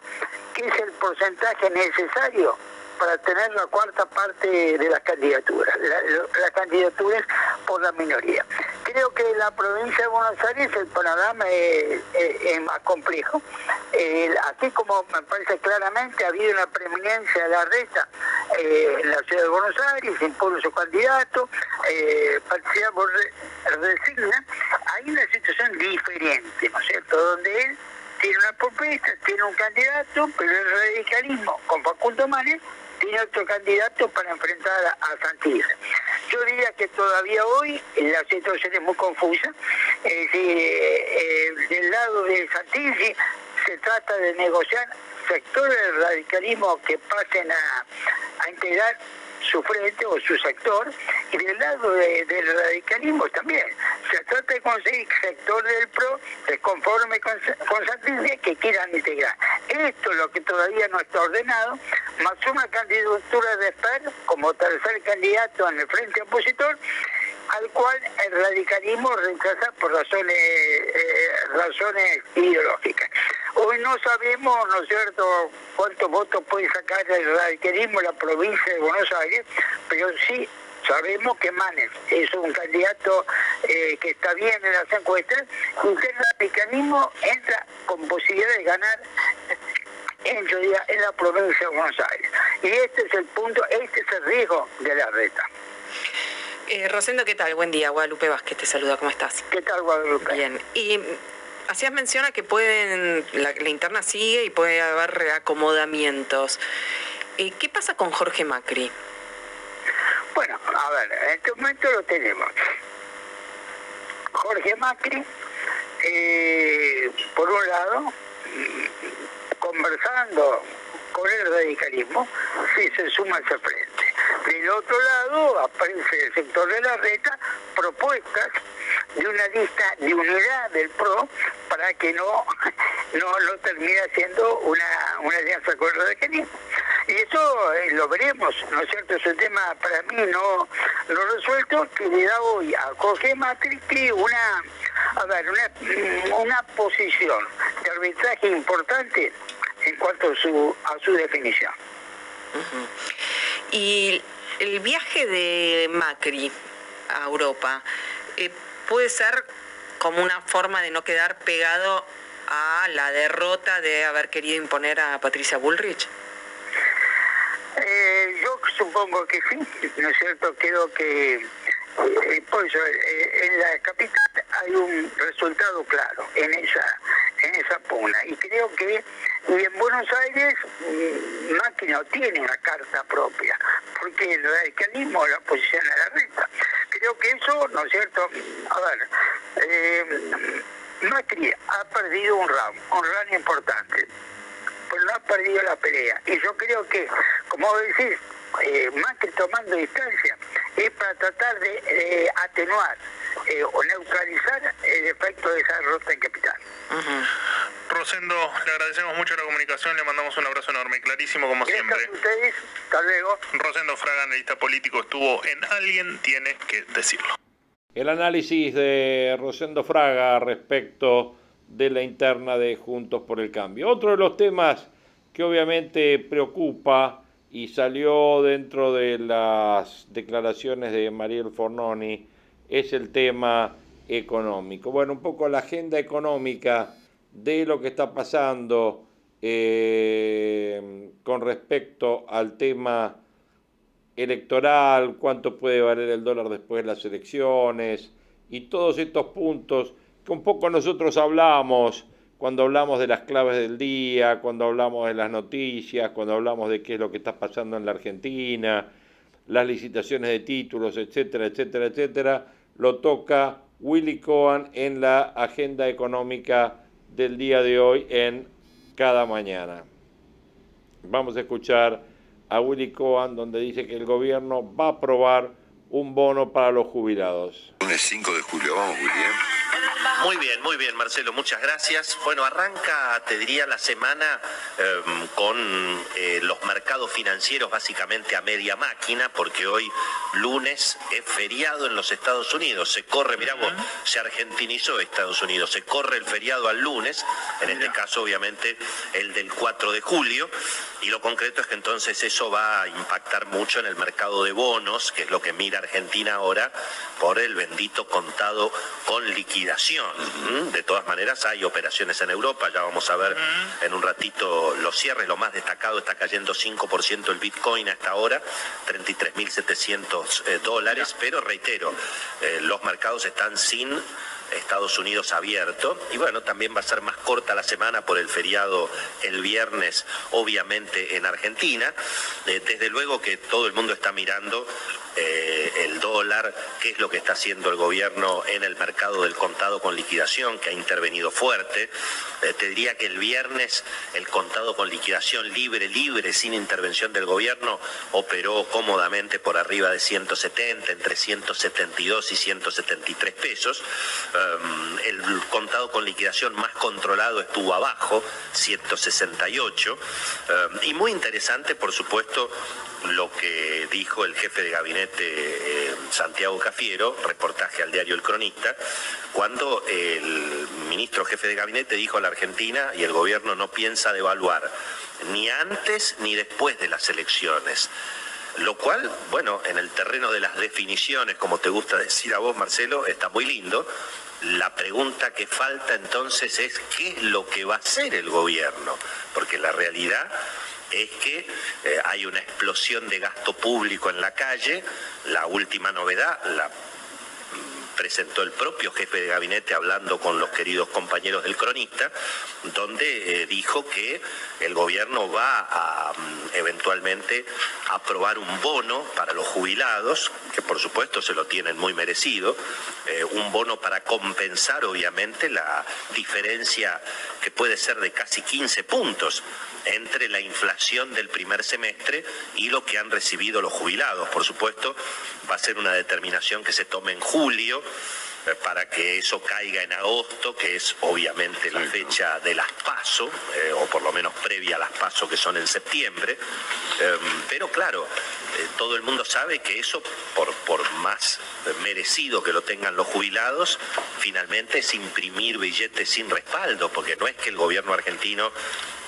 que es el porcentaje necesario para tener la cuarta parte de las candidaturas, las candidaturas por la minoría. Creo que la provincia de Buenos Aires el panorama es, más complejo. aquí, como me parece claramente, ha habido una preeminencia de la reta eh, en la ciudad de Buenos Aires, impone su candidato, eh, resigna. Hay una situación diferente, ¿no es cierto?, donde él tiene una propuesta, tiene un candidato, pero el radicalismo con Facundo Manes tiene otro candidato para enfrentar a, Santilli. Yo diría que todavía hoy la situación es muy confusa. Eh, del lado de Santilli se trata de negociar sectores del radicalismo que pasen a, a integrar su frente o su sector, y del lado del radicalismo también. Se trata de conseguir sector del PRO se conforme con, con que quieran integrar. Esto es lo que todavía no está ordenado, más una candidatura de SPER como tercer candidato en el frente opositor, al cual el radicalismo rechaza por razones, eh, razones ideológicas. Hoy no sabemos, ¿no es cierto?, cuántos votos puede sacar el radicalismo en la provincia de Buenos Aires, pero sí sabemos que Manes es un candidato eh, que está bien en las encuestas y que el radicalismo entra con posibilidad de ganar en, en la provincia de Buenos Aires. Y este es el punto, este es el riesgo de la reta. Eh, Rosendo, ¿qué tal? Buen día. Guadalupe Vázquez te saluda. ¿Cómo estás? ¿Qué tal, Guadalupe? Bien. Y hacías menciona que pueden, la, interna sigue y puede haber reacomodamientos. Eh, ¿Qué pasa con Jorge Macri? Bueno, a ver, en este momento lo tenemos. Jorge Macri, eh, por un lado, conversando con el radicalismo, si se suma ese frente. Del otro lado aparece el sector de la reta propuestas de una lista de unidad del PRO para que no, no, no termine siendo una, una alianza con el radicalismo. Y eso eh, lo veremos, ¿no es cierto? Es un tema para mí no, no resuelto que le da hoy a Jorge Macri una, a ver, una, una posición de arbitraje importante cuanto a su, a su definición. Y el viaje de Macri a Europa eh, puede ser como una forma de no quedar pegado a la derrota de haber querido imponer a Patricia Bullrich. Eh, yo supongo que sí, ¿no es cierto? Creo que eh, eh, en la capital hay un resultado claro en esa en esa pugna. Y creo que y en Buenos Aires mm, no tiene una carta propia porque el radicalismo la oposición a la renta creo que eso no es cierto a ver eh, Macri ha perdido un round un round importante pero no ha perdido la pelea. Y yo creo que como decís eh, Macri tomando distancia es para tratar de eh, atenuar eh, o neutralizar el efecto de esa derrota en capital. Rosendo, le agradecemos mucho la comunicación, le mandamos un abrazo enorme, clarísimo como Gracias siempre. a ustedes, hasta luego. Rosendo Fraga, analista político, estuvo en Alguien tiene que decirlo. El análisis de Rosendo Fraga respecto de la interna de Juntos por el Cambio. Otro de los temas que obviamente preocupa y salió dentro de las declaraciones de Mariel Fornoni es el tema económico. Bueno, un poco la agenda económica de lo que está pasando eh, con respecto al tema electoral, cuánto puede valer el dólar después de las elecciones y todos estos puntos que un poco nosotros hablamos cuando hablamos de las claves del día, cuando hablamos de las noticias, cuando hablamos de qué es lo que está pasando en la Argentina, las licitaciones de títulos, etcétera, etcétera, etcétera, lo toca Willy Cohen en la agenda económica del día de hoy en cada mañana. Vamos a escuchar a Willy Cohen donde dice que el gobierno va a aprobar un bono para los jubilados. Lunes 5 de julio, vamos Willy. ¿eh? Muy bien, muy bien, Marcelo, muchas gracias. Bueno, arranca, te diría, la semana eh, con eh, los mercados financieros básicamente a media máquina, porque hoy lunes es feriado en los Estados Unidos. Se corre, mirá vos, se argentinizó Estados Unidos, se corre el feriado al lunes, en este caso obviamente el del 4 de julio, y lo concreto es que entonces eso va a impactar mucho en el mercado de bonos, que es lo que mira Argentina ahora, por el bendito contado con liquidación. De todas maneras, hay operaciones en Europa, ya vamos a ver en un ratito los cierres. Lo más destacado está cayendo 5% el Bitcoin hasta ahora, 33.700 eh, dólares, pero reitero, eh, los mercados están sin Estados Unidos abierto. Y bueno, también va a ser más corta la semana por el feriado el viernes, obviamente en Argentina. Eh, desde luego que todo el mundo está mirando eh, el dólar, qué es lo que está haciendo el gobierno en el mercado del contado con liquidación, que ha intervenido fuerte. Eh, te diría que el viernes el contado con liquidación libre, libre, sin intervención del gobierno, operó cómodamente por arriba de 170, entre 172 y 173 pesos. Um, el contado con liquidación más controlado estuvo abajo, 168. Um, y muy interesante, por supuesto, lo que dijo el jefe de gabinete eh, Santiago Cafiero, reportaje al diario El Cronista, cuando el ministro jefe de gabinete dijo a la Argentina y el gobierno no piensa devaluar ni antes ni después de las elecciones. Lo cual, bueno, en el terreno de las definiciones, como te gusta decir a vos, Marcelo, está muy lindo. La pregunta que falta entonces es qué es lo que va a hacer el gobierno, porque la realidad es que eh, hay una explosión de gasto público en la calle. La última novedad la presentó el propio jefe de gabinete hablando con los queridos compañeros del cronista, donde eh, dijo que el gobierno va a mm, eventualmente aprobar un bono para los jubilados, que por supuesto se lo tienen muy merecido, eh, un bono para compensar obviamente la diferencia que puede ser de casi 15 puntos entre la inflación del primer semestre y lo que han recibido los jubilados. Por supuesto, va a ser una determinación que se tome en julio para que eso caiga en agosto, que es obviamente la fecha de las PASO, eh, o por lo menos previa a las PASO que son en septiembre. Em, pero claro, eh, todo el mundo sabe que eso, por, por más merecido que lo tengan los jubilados, finalmente es imprimir billetes sin respaldo, porque no es que el gobierno argentino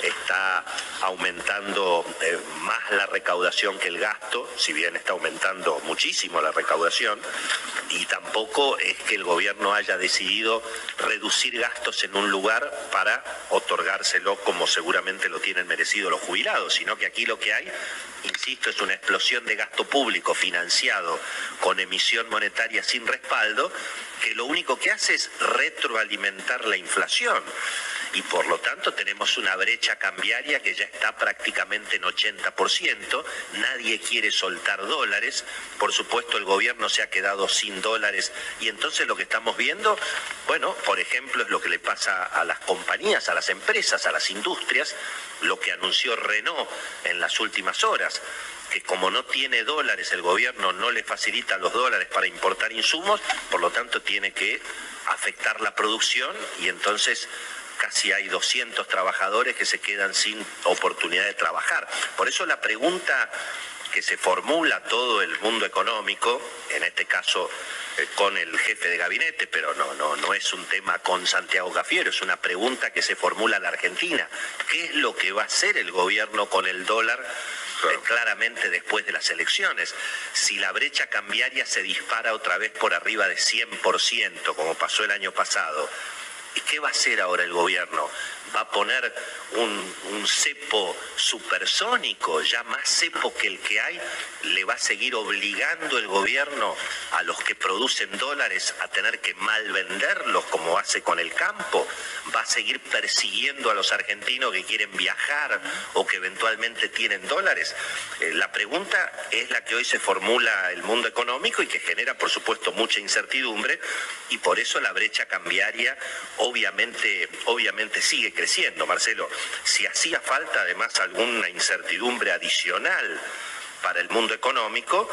está aumentando eh, más la recaudación que el gasto, si bien está aumentando muchísimo la recaudación, y tampoco es que el gobierno haya decidido reducir gastos en un lugar para otorgárselo como seguramente lo tienen merecido los jubilados, sino que aquí lo que hay, insisto, es una explosión de gasto público financiado con emisión monetaria sin respaldo, que lo único que hace es retroalimentar la inflación y por lo tanto tenemos una brecha cambiaria que ya está prácticamente en 80%, nadie quiere soltar dólares, por supuesto el gobierno se ha quedado sin dólares. Y entonces lo que estamos viendo, bueno, por ejemplo es lo que le pasa a las compañías, a las empresas, a las industrias, lo que anunció Renault en las últimas horas que como no tiene dólares, el gobierno no le facilita los dólares para importar insumos, por lo tanto tiene que afectar la producción y entonces casi hay 200 trabajadores que se quedan sin oportunidad de trabajar. Por eso la pregunta que se formula todo el mundo económico, en este caso eh, con el jefe de gabinete, pero no, no, no es un tema con Santiago Gafiero, es una pregunta que se formula la Argentina. ¿Qué es lo que va a hacer el gobierno con el dólar? Eh, claramente después de las elecciones. Si la brecha cambiaria se dispara otra vez por arriba de 100%, como pasó el año pasado, ¿Y qué va a hacer ahora el gobierno? ¿Va a poner un, cepo supersónico, ya más cepo que el que hay? ¿Le va a seguir obligando el gobierno a los que producen dólares a tener que mal venderlos como hace con el campo? ¿Va a seguir persiguiendo a los argentinos que quieren viajar o que eventualmente tienen dólares? Eh, la pregunta es la que hoy se formula el mundo económico y que genera, por supuesto, mucha incertidumbre y por eso la brecha cambiaria obviamente, obviamente sigue creciendo, Marcelo. Si hacía falta además alguna incertidumbre adicional para el mundo económico,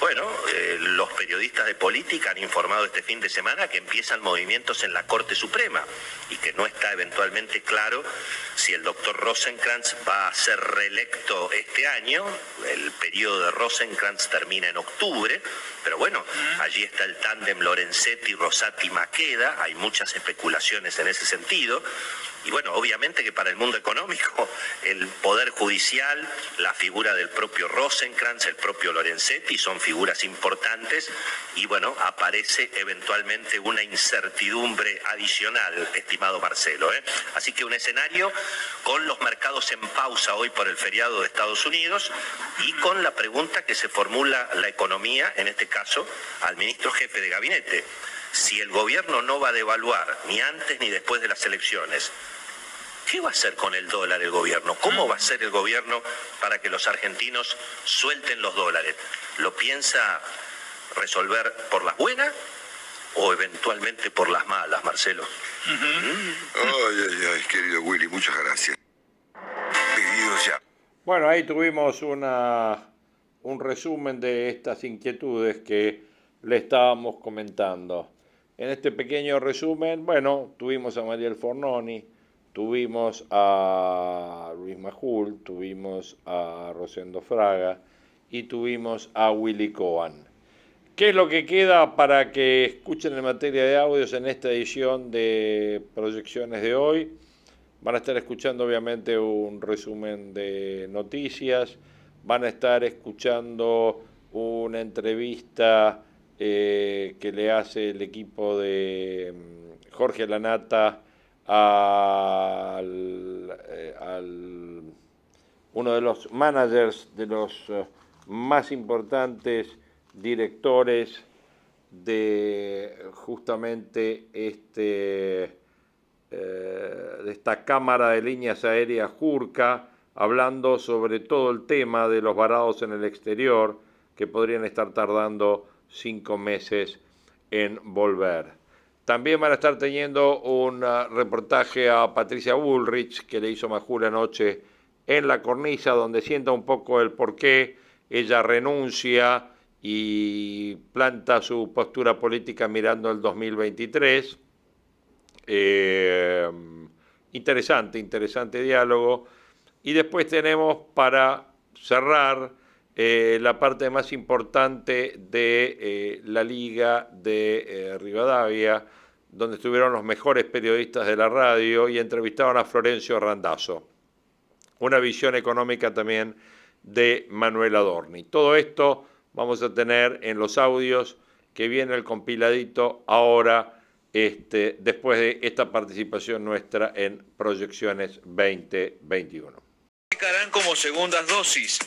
bueno, eh, los periodistas de política han informado este fin de semana que empiezan movimientos en la Corte Suprema y que no está eventualmente claro si el doctor Rosenkrantz va a ser reelecto este año. El periodo de Rosenkrantz termina en octubre, pero bueno, allí está el tándem Lorenzetti-Rosati-Maqueda, hay muchas especulaciones en ese sentido. Y bueno, obviamente que para el mundo económico, el Poder Judicial, la figura del propio Rosenkrantz, el propio Lorenzetti, son figuras importantes y bueno, aparece eventualmente una incertidumbre adicional, estimado Marcelo. ¿eh? Así que un escenario con los mercados en pausa hoy por el feriado de Estados Unidos y con la pregunta que se formula la economía, en este caso, al ministro jefe de gabinete si el gobierno no va a devaluar ni antes ni después de las elecciones, ¿qué va a hacer con el dólar el gobierno? ¿Cómo va a hacer el gobierno para que los argentinos suelten los dólares? ¿Lo piensa resolver por las buenas o eventualmente por las malas, Marcelo? Ay, ay, ay, querido Willy, muchas gracias. Pedido ya. Bueno, ahí tuvimos una, un resumen de estas inquietudes que le estábamos comentando. En este pequeño resumen, bueno, tuvimos a Mariel Fornoni, tuvimos a Luis Majul, tuvimos a Rosendo Fraga y tuvimos a Willy Cohen. ¿Qué es lo que queda para que escuchen en materia de audios en esta edición de proyecciones de hoy? Van a estar escuchando obviamente un resumen de noticias, van a estar escuchando una entrevista eh, que le hace el equipo de mm, Jorge Lanata al, eh, al, uno de los managers, de los eh, más importantes directores de justamente este, de esta Cámara de Líneas Aéreas Jurca, hablando sobre todo el tema de los varados en el exterior que podrían estar tardando cinco meses en volver. También van a estar teniendo un ah, reportaje a Patricia Bullrich que le hizo Majul anoche en la cornisa, donde sienta un poco el por qué ella renuncia y planta su postura política mirando el 2023. Eh, interesante, interesante diálogo. Y después tenemos para cerrar eh, la parte más importante de eh, la Liga de eh, Rivadavia, donde estuvieron los mejores periodistas de la radio y entrevistaron a Florencio Randazzo. Una visión económica también de Manuel Adorni. Todo esto vamos a tener en los audios que viene el compiladito ahora, este, después de esta participación nuestra en Proyecciones 2021. como segundas dosis.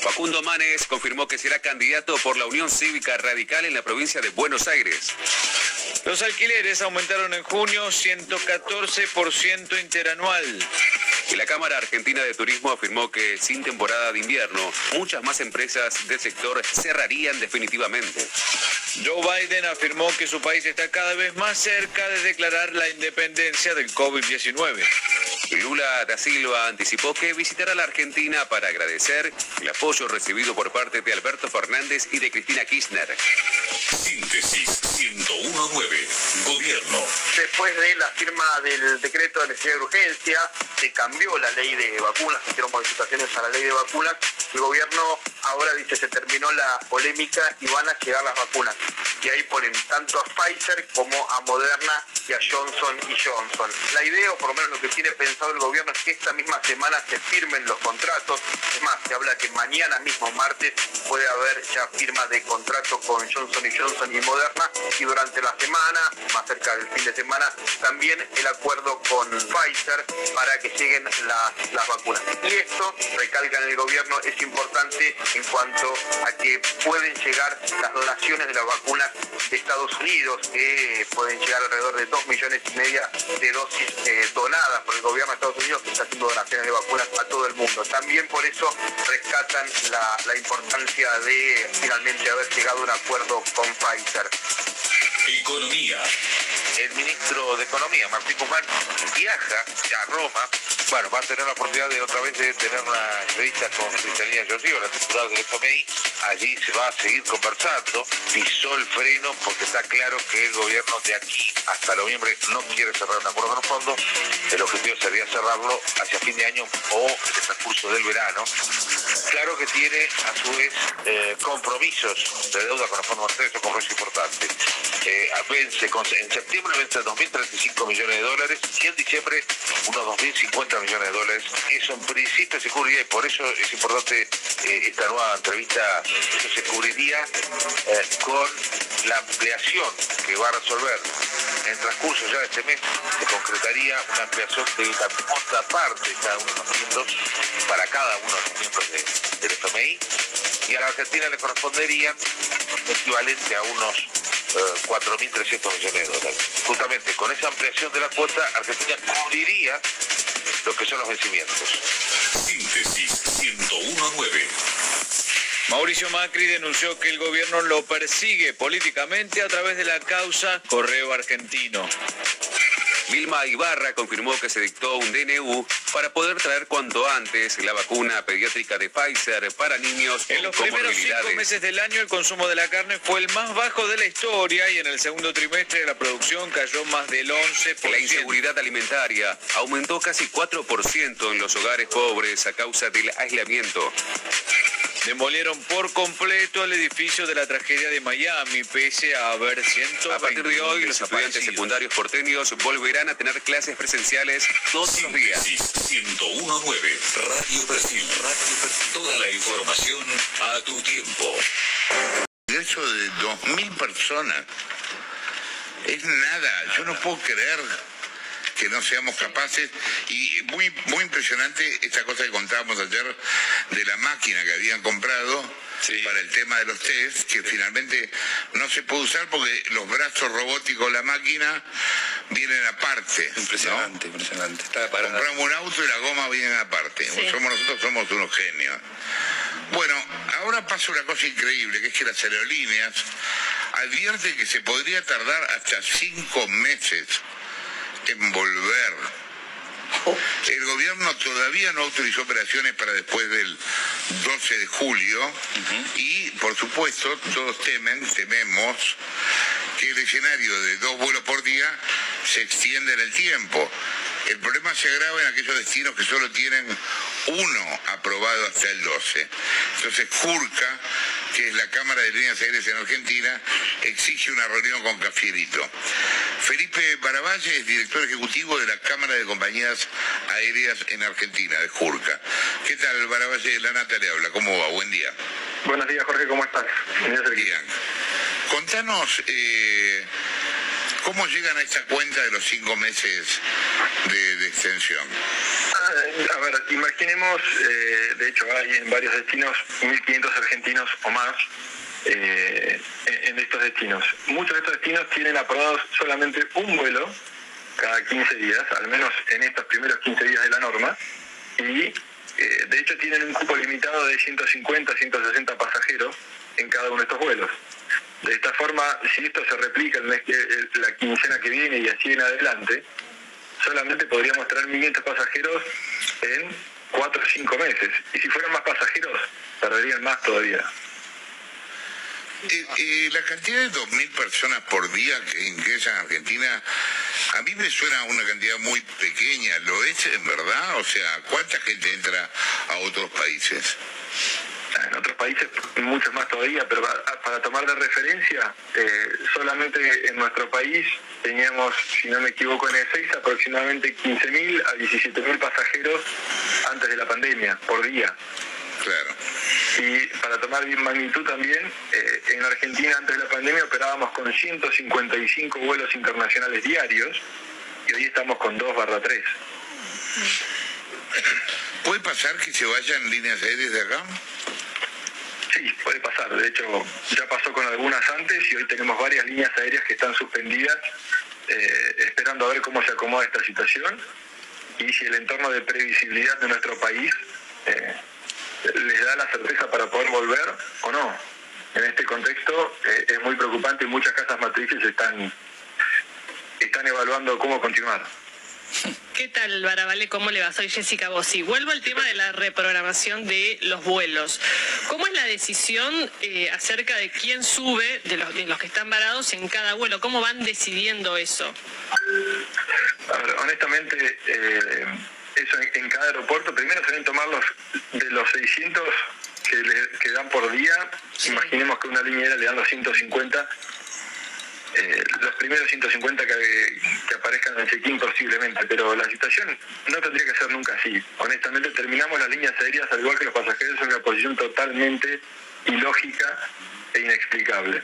Facundo Manes confirmó que será candidato por la Unión Cívica Radical en la provincia de Buenos Aires. Los alquileres aumentaron en junio 114% interanual. Y la Cámara Argentina de Turismo afirmó que sin temporada de invierno, muchas más empresas del sector cerrarían definitivamente. Joe Biden afirmó que su país está cada vez más cerca de declarar la independencia del COVID-19. Lula da Silva anticipó que visitará la Argentina para agradecer el apoyo recibido por parte de Alberto Fernández y de Cristina Kirchner. Síntesis 1019. Gobierno. Después de la firma del decreto de necesidad de urgencia, se cambió la ley de vacunas, se hicieron modificaciones a la ley de vacunas. El gobierno ahora dice se terminó la polémica y van a llegar las vacunas. Y ahí ponen tanto a Pfizer como a Moderna y a Johnson y Johnson. La idea, o por lo menos lo que tiene pensado el gobierno, es que esta misma semana se firmen los contratos. Es más, se habla que mañana mismo, martes, puede haber ya firma de contrato con Johnson y Johnson y Moderna. Y durante la semana, más cerca del fin de semana, también el acuerdo con Pfizer para que lleguen las, las vacunas. Y esto, recalcan el gobierno, es importante en cuanto a que pueden llegar las donaciones de las vacunas de Estados Unidos, que pueden llegar alrededor de 2 millones y media de dosis eh, donadas por el gobierno de Estados Unidos, que está haciendo donaciones de vacunas a todo el mundo. También por eso rescatan la, la importancia de finalmente haber llegado a un acuerdo con Pfizer. Economía. El ministro de Economía, Martín Guzmán, viaja a Roma. Bueno, va a tener la oportunidad de otra vez de tener una entrevista con Cristalina Georgieva, la titular del FMI. Allí se va a seguir conversando. Pisó el freno porque está claro que el gobierno de aquí hasta noviembre no quiere cerrar un acuerdo con los fondos. El objetivo sería cerrarlo hacia fin de año o en el transcurso del verano. Claro que tiene a su vez eh, compromisos de deuda con los fondos monetarios, un compromiso importante. Eh, en septiembre vence 2.035 millones de dólares y en diciembre unos 2.050 millones de dólares. Eso en principio se cubriría y por eso es importante eh, esta nueva entrevista. Eso se cubriría eh, con la ampliación que va a resolver en transcurso ya de este mes. Se concretaría una ampliación de la otra parte de cada uno de los para cada uno de los miembros de- del FMI y a la Argentina le correspondería equivalente a unos eh, 4.300 millones de dólares. Justamente con esa ampliación de la cuota, Argentina cubriría lo que son los vencimientos. Síntesis 1019. Mauricio Macri denunció que el gobierno lo persigue políticamente a través de la causa Correo Argentino. Vilma Ibarra confirmó que se dictó un DNU para poder traer cuanto antes la vacuna pediátrica de Pfizer para niños En los primeros cinco meses del año el consumo de la carne fue el más bajo de la historia y en el segundo trimestre la producción cayó más del 11%. La inseguridad alimentaria aumentó casi 4% en los hogares pobres a causa del aislamiento. Demolieron por completo el edificio de la tragedia de Miami, pese a haber 120 A partir de hoy, los estudiantes secundarios porteños volverán a tener clases presenciales todos los días. Síntesis 1019. Radio Perfil. Radio Perfil. Toda la información a tu tiempo. ingreso de 2.000 personas. Es nada, yo no puedo creer que no seamos capaces. Y muy, muy impresionante esta cosa que contábamos ayer de la máquina que habían comprado para el tema de los test, que finalmente no se puede usar porque los brazos robóticos de la máquina vienen aparte. Impresionante, impresionante. Compramos un auto y la goma viene aparte. Somos nosotros somos unos genios. Bueno, ahora pasa una cosa increíble, que es que las aerolíneas advierten que se podría tardar hasta cinco meses en volver. El gobierno todavía no autorizó operaciones para después del 12 de julio y, por supuesto, todos temen, tememos, que el escenario de dos vuelos por día se extienda en el tiempo. El problema se agrava en aquellos destinos que solo tienen uno aprobado hasta el 12. Entonces, Jurca, que es la Cámara de Líneas Aéreas en Argentina, exige una reunión con Cafierito. Felipe Baravalle es director ejecutivo de la Cámara de Compañías Aéreas en Argentina, de Jurca. ¿Qué tal, Baravalle? La Nata le habla. ¿Cómo va? Buen día. Buenos días, Jorge. ¿Cómo estás? Bien. Contanos... Eh, ¿Cómo llegan a esta cuenta de los cinco meses de, extensión? Ah, a ver, imaginemos, eh, de hecho hay en varios destinos 1.500 argentinos o más eh, en estos destinos. Muchos de estos destinos tienen aprobados solamente un vuelo cada 15 días, al menos en estos primeros 15 días de la norma, y eh, de hecho tienen un cupo limitado de 150, 160 pasajeros en cada uno de estos vuelos. De esta forma, si esto se replica que, la quincena que viene y así en adelante, solamente podríamos traer 1.500 pasajeros en 4 o 5 meses. Y si fueran más pasajeros, perderían más todavía. La cantidad de 2.000 personas por día que ingresan a Argentina, a mí me suena una cantidad muy pequeña. ¿Lo es en verdad? O sea, ¿cuánta gente entra a otros países? En otros países muchos más todavía, pero para, tomar de referencia, eh, solamente en nuestro país teníamos, si no me equivoco, en el 6 aproximadamente 15.000 a 17.000 pasajeros antes de la pandemia, por día. Claro. Y para tomar bien magnitud también, eh, en Argentina antes de la pandemia operábamos con 155 vuelos internacionales diarios y hoy estamos con 2 barra 3. ¿Puede pasar que se vayan líneas aéreas de acá? Sí, puede pasar. De hecho, ya pasó con algunas antes y hoy tenemos varias líneas aéreas que están suspendidas, eh, esperando a ver cómo se acomoda esta situación y si el entorno de previsibilidad de nuestro país eh, les da la certeza para poder volver o no. En este contexto eh, es muy preocupante y muchas casas matrices están, están evaluando cómo continuar. ¿Qué tal, Barabale? ¿Cómo le va? Soy Jessica Bossi. Vuelvo al tema de la reprogramación de los vuelos. ¿Cómo es la decisión eh, acerca de quién sube de los, de los que están varados en cada vuelo? ¿Cómo van decidiendo eso? honestamente, eh, eso en, cada aeropuerto, primero se deben tomar los de los 600 que, le, dan por día. Imaginemos que una línea le dan 250 eh, los primeros 150 que, que aparezcan en check-in posiblemente, pero la situación no tendría que ser nunca así. Honestamente, terminamos las líneas aéreas, al igual que los pasajeros, en una posición totalmente ilógica e inexplicable.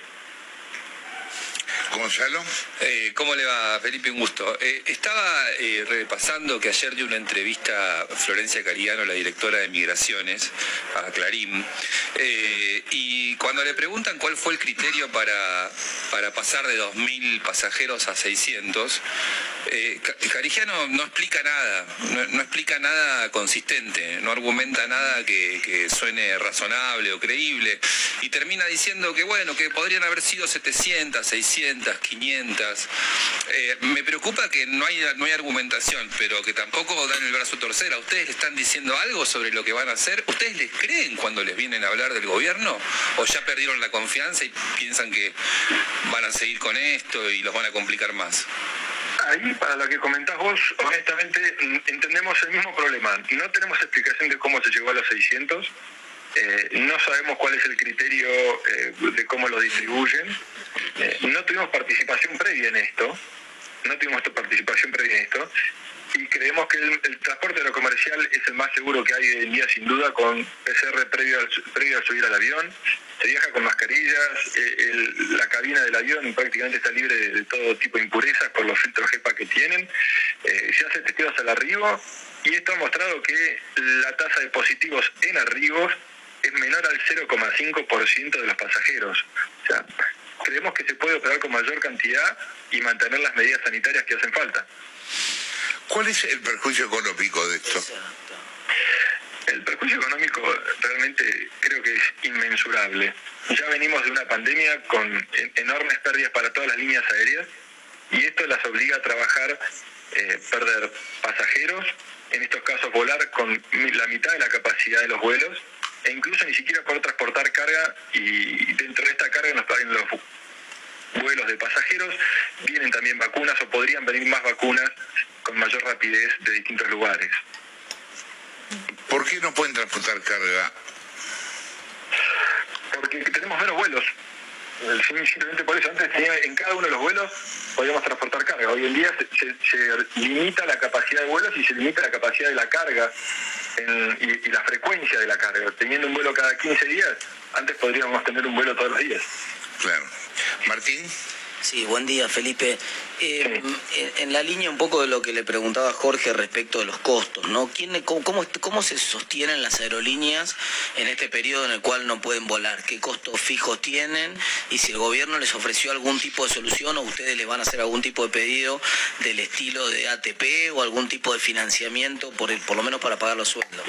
Gonzalo. Eh, ¿Cómo le va, Felipe? Un gusto. Eh, estaba eh, repasando que ayer dio una entrevista a Florencia Cariano, la directora de Migraciones, a Clarín, y cuando le preguntan cuál fue el criterio para, para pasar de 2.000 pasajeros a 600, Carigiano no explica nada, no, explica nada consistente, no argumenta nada que, que suene razonable o creíble, y termina diciendo que, bueno, que podrían haber sido 700, 600, 500. Eh, me preocupa que no hay, no hay argumentación, pero que tampoco dan el brazo a torcer. ¿A ustedes le están diciendo algo sobre lo que van a hacer? ¿Ustedes les creen cuando les vienen a hablar del gobierno? ¿O ya perdieron la confianza y piensan que van a seguir con esto y los van a complicar más? Ahí, para lo que comentás vos, honestamente entendemos el mismo problema. No tenemos explicación de cómo se llegó a los 600. Eh, no sabemos cuál es el criterio eh, de cómo lo distribuyen. Eh, no tuvimos participación previa en esto, no tuvimos participación previa en esto, y creemos que el, transporte lo comercial es el más seguro que hay hoy en día, sin duda, con PCR previo al, subir al avión. Se viaja con mascarillas, la cabina del avión prácticamente está libre de, todo tipo de impurezas por los filtros GEPA que tienen. Se hace testeos al arribo y esto ha mostrado que la tasa de positivos en arribos es menor al 0,5% de los pasajeros. O sea, creemos que se puede operar con mayor cantidad y mantener las medidas sanitarias que hacen falta. ¿Cuál es el perjuicio económico de esto? El perjuicio económico realmente creo que es inmensurable. Ya venimos de una pandemia con enormes pérdidas para todas las líneas aéreas y esto las obliga a trabajar, eh, perder pasajeros, en estos casos volar con la mitad de la capacidad de los vuelos e incluso ni siquiera poder transportar carga y dentro de esta carga en los, vuelos de pasajeros, vienen también vacunas o podrían venir más vacunas con mayor rapidez de distintos lugares. ¿Por qué no pueden transportar carga? Porque tenemos menos vuelos. Eh, Simplemente por eso, antes tenía, en cada uno de los vuelos podíamos transportar carga. Hoy en día se, se- se limita la capacidad de vuelos y se limita la capacidad de la carga en- y, y la frecuencia de la carga. Teniendo un vuelo cada 15 días, antes podríamos tener un vuelo todos los días. Claro. Martín. Sí, buen día, Felipe. Eh, en, en la línea un poco de lo que le preguntaba Jorge respecto de los costos, ¿no? ¿Quién, cómo, cómo, cómo se sostienen las aerolíneas en este periodo en el cual no pueden volar? ¿Qué costos fijos tienen? Y si el gobierno les ofreció algún tipo de solución o ustedes les van a hacer algún tipo de pedido del estilo de ATP o algún tipo de financiamiento, por, el- por lo menos para pagar los sueldos.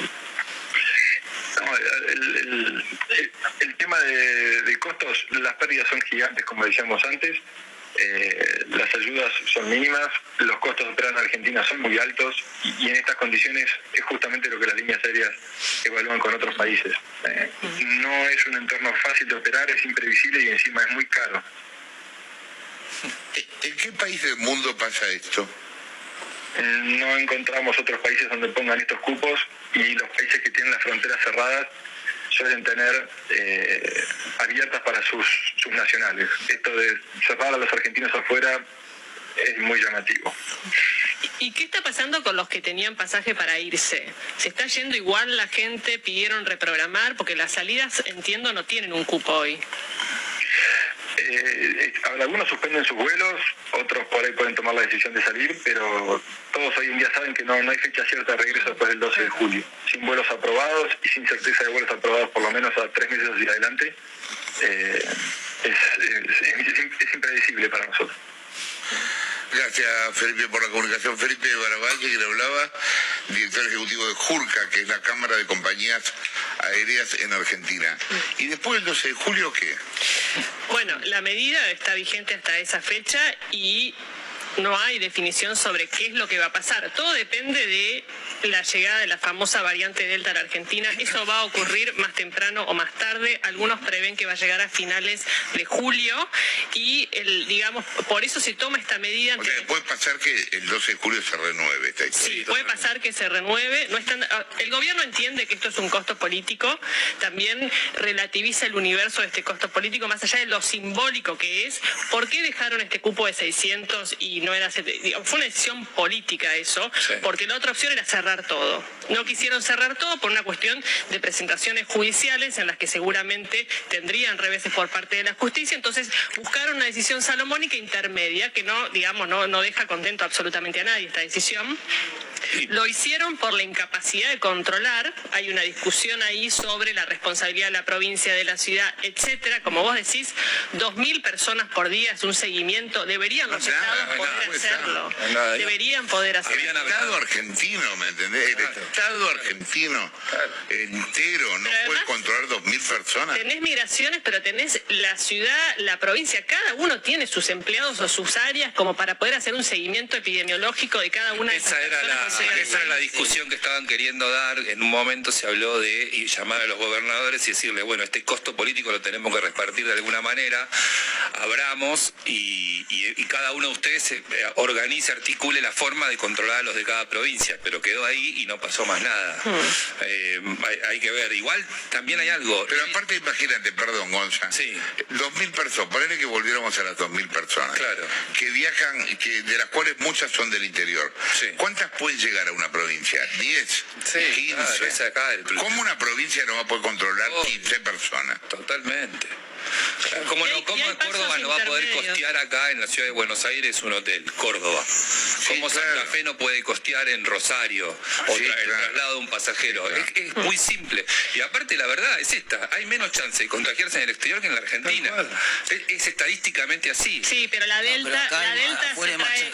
No, el, el- el- el tema de, de costos, las pérdidas son gigantes, como decíamos antes. Eh, las ayudas son mínimas, los costos de operar en Argentina son muy altos y, y en estas condiciones es justamente lo que las líneas aéreas evalúan con otros países. Eh, no es un entorno fácil de operar, es imprevisible y encima es muy caro. ¿En qué país del mundo pasa esto? No encontramos otros países donde pongan estos cupos y los países que tienen las fronteras cerradas suelen tener eh, abiertas para sus, sus nacionales. Esto de cerrar a los argentinos afuera es muy llamativo. ¿Y qué está pasando con los que tenían pasaje para irse? ¿Se está yendo igual la gente? ¿Pidieron reprogramar? Porque las salidas, entiendo, no tienen un cupo hoy. Eh, algunos suspenden sus vuelos, otros por ahí pueden tomar la decisión de salir, pero todos hoy en día saben que no, no hay fecha cierta de regreso después del 12 de julio. Sin vuelos aprobados y sin certeza de vuelos aprobados por lo menos a tres meses hacia adelante, eh, es, es- es- es impredecible para nosotros. Gracias, Felipe, por la comunicación. Felipe Barabal, que le hablaba, director ejecutivo de JURCA, que es la Cámara de Compañías Aéreas en Argentina. ¿Y después del 12 de julio qué? Bueno, la medida está vigente hasta esa fecha y no hay definición sobre qué es lo que va a pasar. Todo depende de la llegada de la famosa variante Delta a la Argentina. Eso va a ocurrir más temprano o más tarde. Algunos prevén que va a llegar a finales de julio y, el, digamos, por eso se toma esta medida. O sea, puede pasar que el 12 de julio se renueve esta historia. Sí, puede pasar que se renueve. No están, ah, el gobierno entiende que esto es un costo político, también relativiza el universo de este costo político, más allá de lo simbólico que es. ¿Por qué dejaron este cupo de 600 y no era... Fue una decisión política eso, porque la otra opción era cerrar todo. No quisieron cerrar todo por una cuestión de presentaciones judiciales en las que seguramente tendrían reveses por parte de la justicia, entonces buscaron una decisión salomónica intermedia que no, digamos, no, no deja contento absolutamente a nadie esta decisión. Lo hicieron por la incapacidad de controlar. Hay una discusión ahí sobre la responsabilidad de la provincia, de la ciudad, etcétera. Como vos decís, dos mil personas por día es un seguimiento. Deberían los estados poder hacerlo. Deberían poder hacerlo. El Estado argentino, ¿me entendés? El Estado argentino entero no puede controlar 2.000 personas. Tenés migraciones, pero tenés la ciudad, la provincia, cada uno tiene sus empleados o sus áreas como para poder hacer un seguimiento epidemiológico de cada una de esas era, personas la, esa era la discusión que estaban queriendo dar. En un momento se habló de llamar a los gobernadores y decirle, bueno, este costo político lo tenemos que repartir de alguna manera, abramos y, y- y cada uno de ustedes eh, organice, articule la forma de controlar a los de cada provincia, pero quedó ahí y no pasó más nada. Eh, hay, hay que ver. Igual también hay algo. Pero aparte, imagínate, perdón, Gonza. Sí. 2.000 personas, ponele que volviéramos a las 2.000 personas. Claro. Que viajan, que de las cuales muchas son del interior. ¿Cuántas pueden llegar a una provincia? ¿10? Sí, 15. claro, es acá el. ¿Cómo una provincia no va a poder controlar 15 personas? Totalmente. ¿Cómo, no, cómo Córdoba no va a poder costear acá en la ciudad de Buenos Aires un hotel? Córdoba. ¿Cómo Santa Fe no puede costear en Rosario otra- el traslado de un pasajero? Es, es muy simple. Y aparte, la verdad es esta: hay menos chance de contagiarse en el exterior que en la Argentina. Es, es estadísticamente así. Sí, pero la Delta, acá la hay Delta se trae,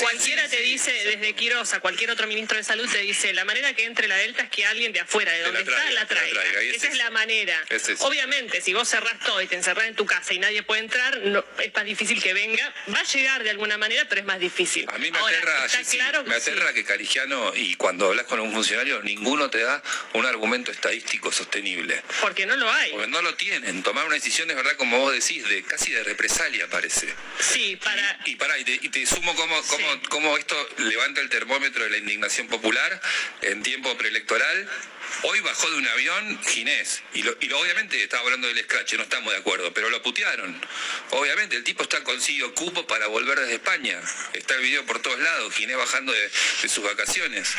cualquiera te dice, desde Quirosa, cualquier otro ministro de salud te dice, la manera que entre la Delta es que alguien de afuera, de donde la traiga, está, la te la traiga. traiga, Esa es la manera. Obviamente, si vos cerrás todo y te te encerrás en tu casa y nadie puede entrar, no, es más difícil que venga. Va a llegar de alguna manera, pero es más difícil. A mí me Ahora, aterra, está Jessy, claro me aterra que Carigiano, y cuando hablas con un funcionario, ninguno te da un argumento estadístico sostenible. porque no lo hay. Porque no lo tienen. Tomar una decisión es verdad, como vos decís, de casi de represalia parece. Sí, para... Y, pará, y te, y te sumo cómo, cómo, cómo esto levanta el termómetro de la indignación popular en tiempo preelectoral. Hoy bajó de un avión Ginés. Y, lo, y lo- obviamente estaba hablando del scratch, no estamos de acuerdo, pero lo putearon. Obviamente, el tipo está consiguió cupo para volver desde España. Está el video por todos lados, Ginés bajando de, de sus vacaciones.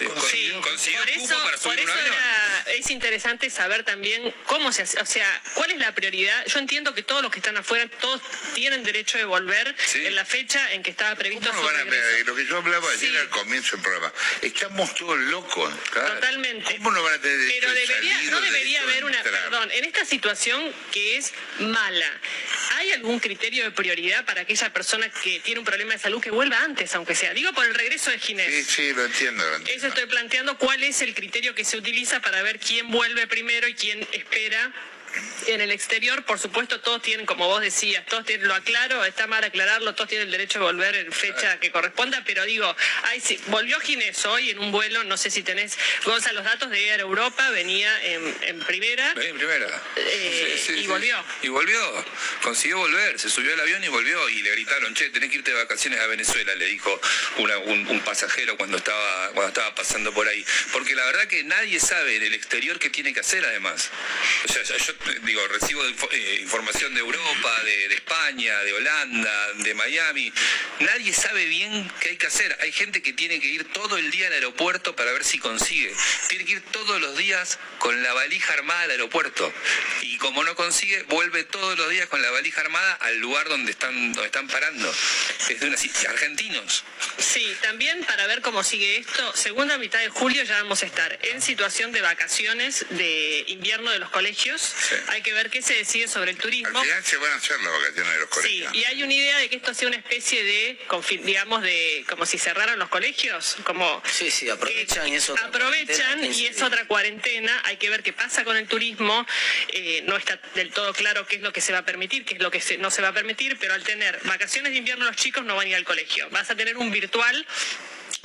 Eh, con- Sí, consiguió por cupo eso, para por subir un avión. era- es interesante saber también cómo se hace, o sea, cuál es la prioridad. Yo entiendo que todos los que están afuera, todos tienen derecho de volver en la fecha en que estaba previsto ¿Cómo su no van a? Lo que yo hablaba ayer al comienzo del programa. Estamos todos locos. Totalmente. ¿Cómo no van a tener derecho Pero de debería, no debería de haber una, perdón, en esta situación que es mala, ¿hay algún criterio de prioridad para aquella persona que tiene un problema de salud que vuelva antes, aunque sea? Digo por el regreso de Ginés. Sí, sí, lo entiendo. lo entiendo. Eso estoy planteando cuál es el criterio que se utiliza para ver quién vuelve primero y quién espera. En el exterior, por supuesto, todos tienen, como vos decías, todos tienen, lo aclaro, está mal aclararlo, todos tienen el derecho de volver en fecha que corresponda, pero digo, ay, sí, volvió Ginés hoy en un vuelo, no sé si tenés, Gonza, los datos de Air Europa, venía en, en primera. Vení, primera. Eh, Sí, sí, y volvió. Y volvió. Consiguió volver. Se subió al avión y volvió. Y le gritaron, che, tenés que irte de vacaciones a Venezuela, le dijo una- un, un pasajero cuando estaba, cuando estaba pasando por ahí. Porque la verdad que nadie sabe en el exterior qué tiene que hacer además. O sea, yo, yo, digo, recibo eh, información de Europa, de, de España, de Holanda, de Miami. Nadie sabe bien qué hay que hacer. Hay gente que tiene que ir todo el día al aeropuerto para ver si consigue. Tiene que ir todos los días con la valija armada al aeropuerto. Y como no consigue, vuelve todos los días con la valija armada al lugar donde están, donde están parando. Es de una, argentinos. Sí, también para ver cómo sigue esto, segunda mitad de julio ya vamos a estar en situación de vacaciones de invierno de los colegios. Hay que ver qué se decide sobre el turismo. Al final se van a hacer las vacaciones de los Sí, colegios. y hay una idea de que esto sea una especie de, digamos, de como si cerraran los colegios, como Sí, sí, aprovechan y eso. aprovechan y es otra cuarentena, hay que ver qué pasa con el turismo, eh, no está del todo claro qué es lo que se va a permitir, qué es lo que se- no se va a permitir, pero al tener vacaciones de invierno los chicos no van a ir al colegio, vas a tener un virtual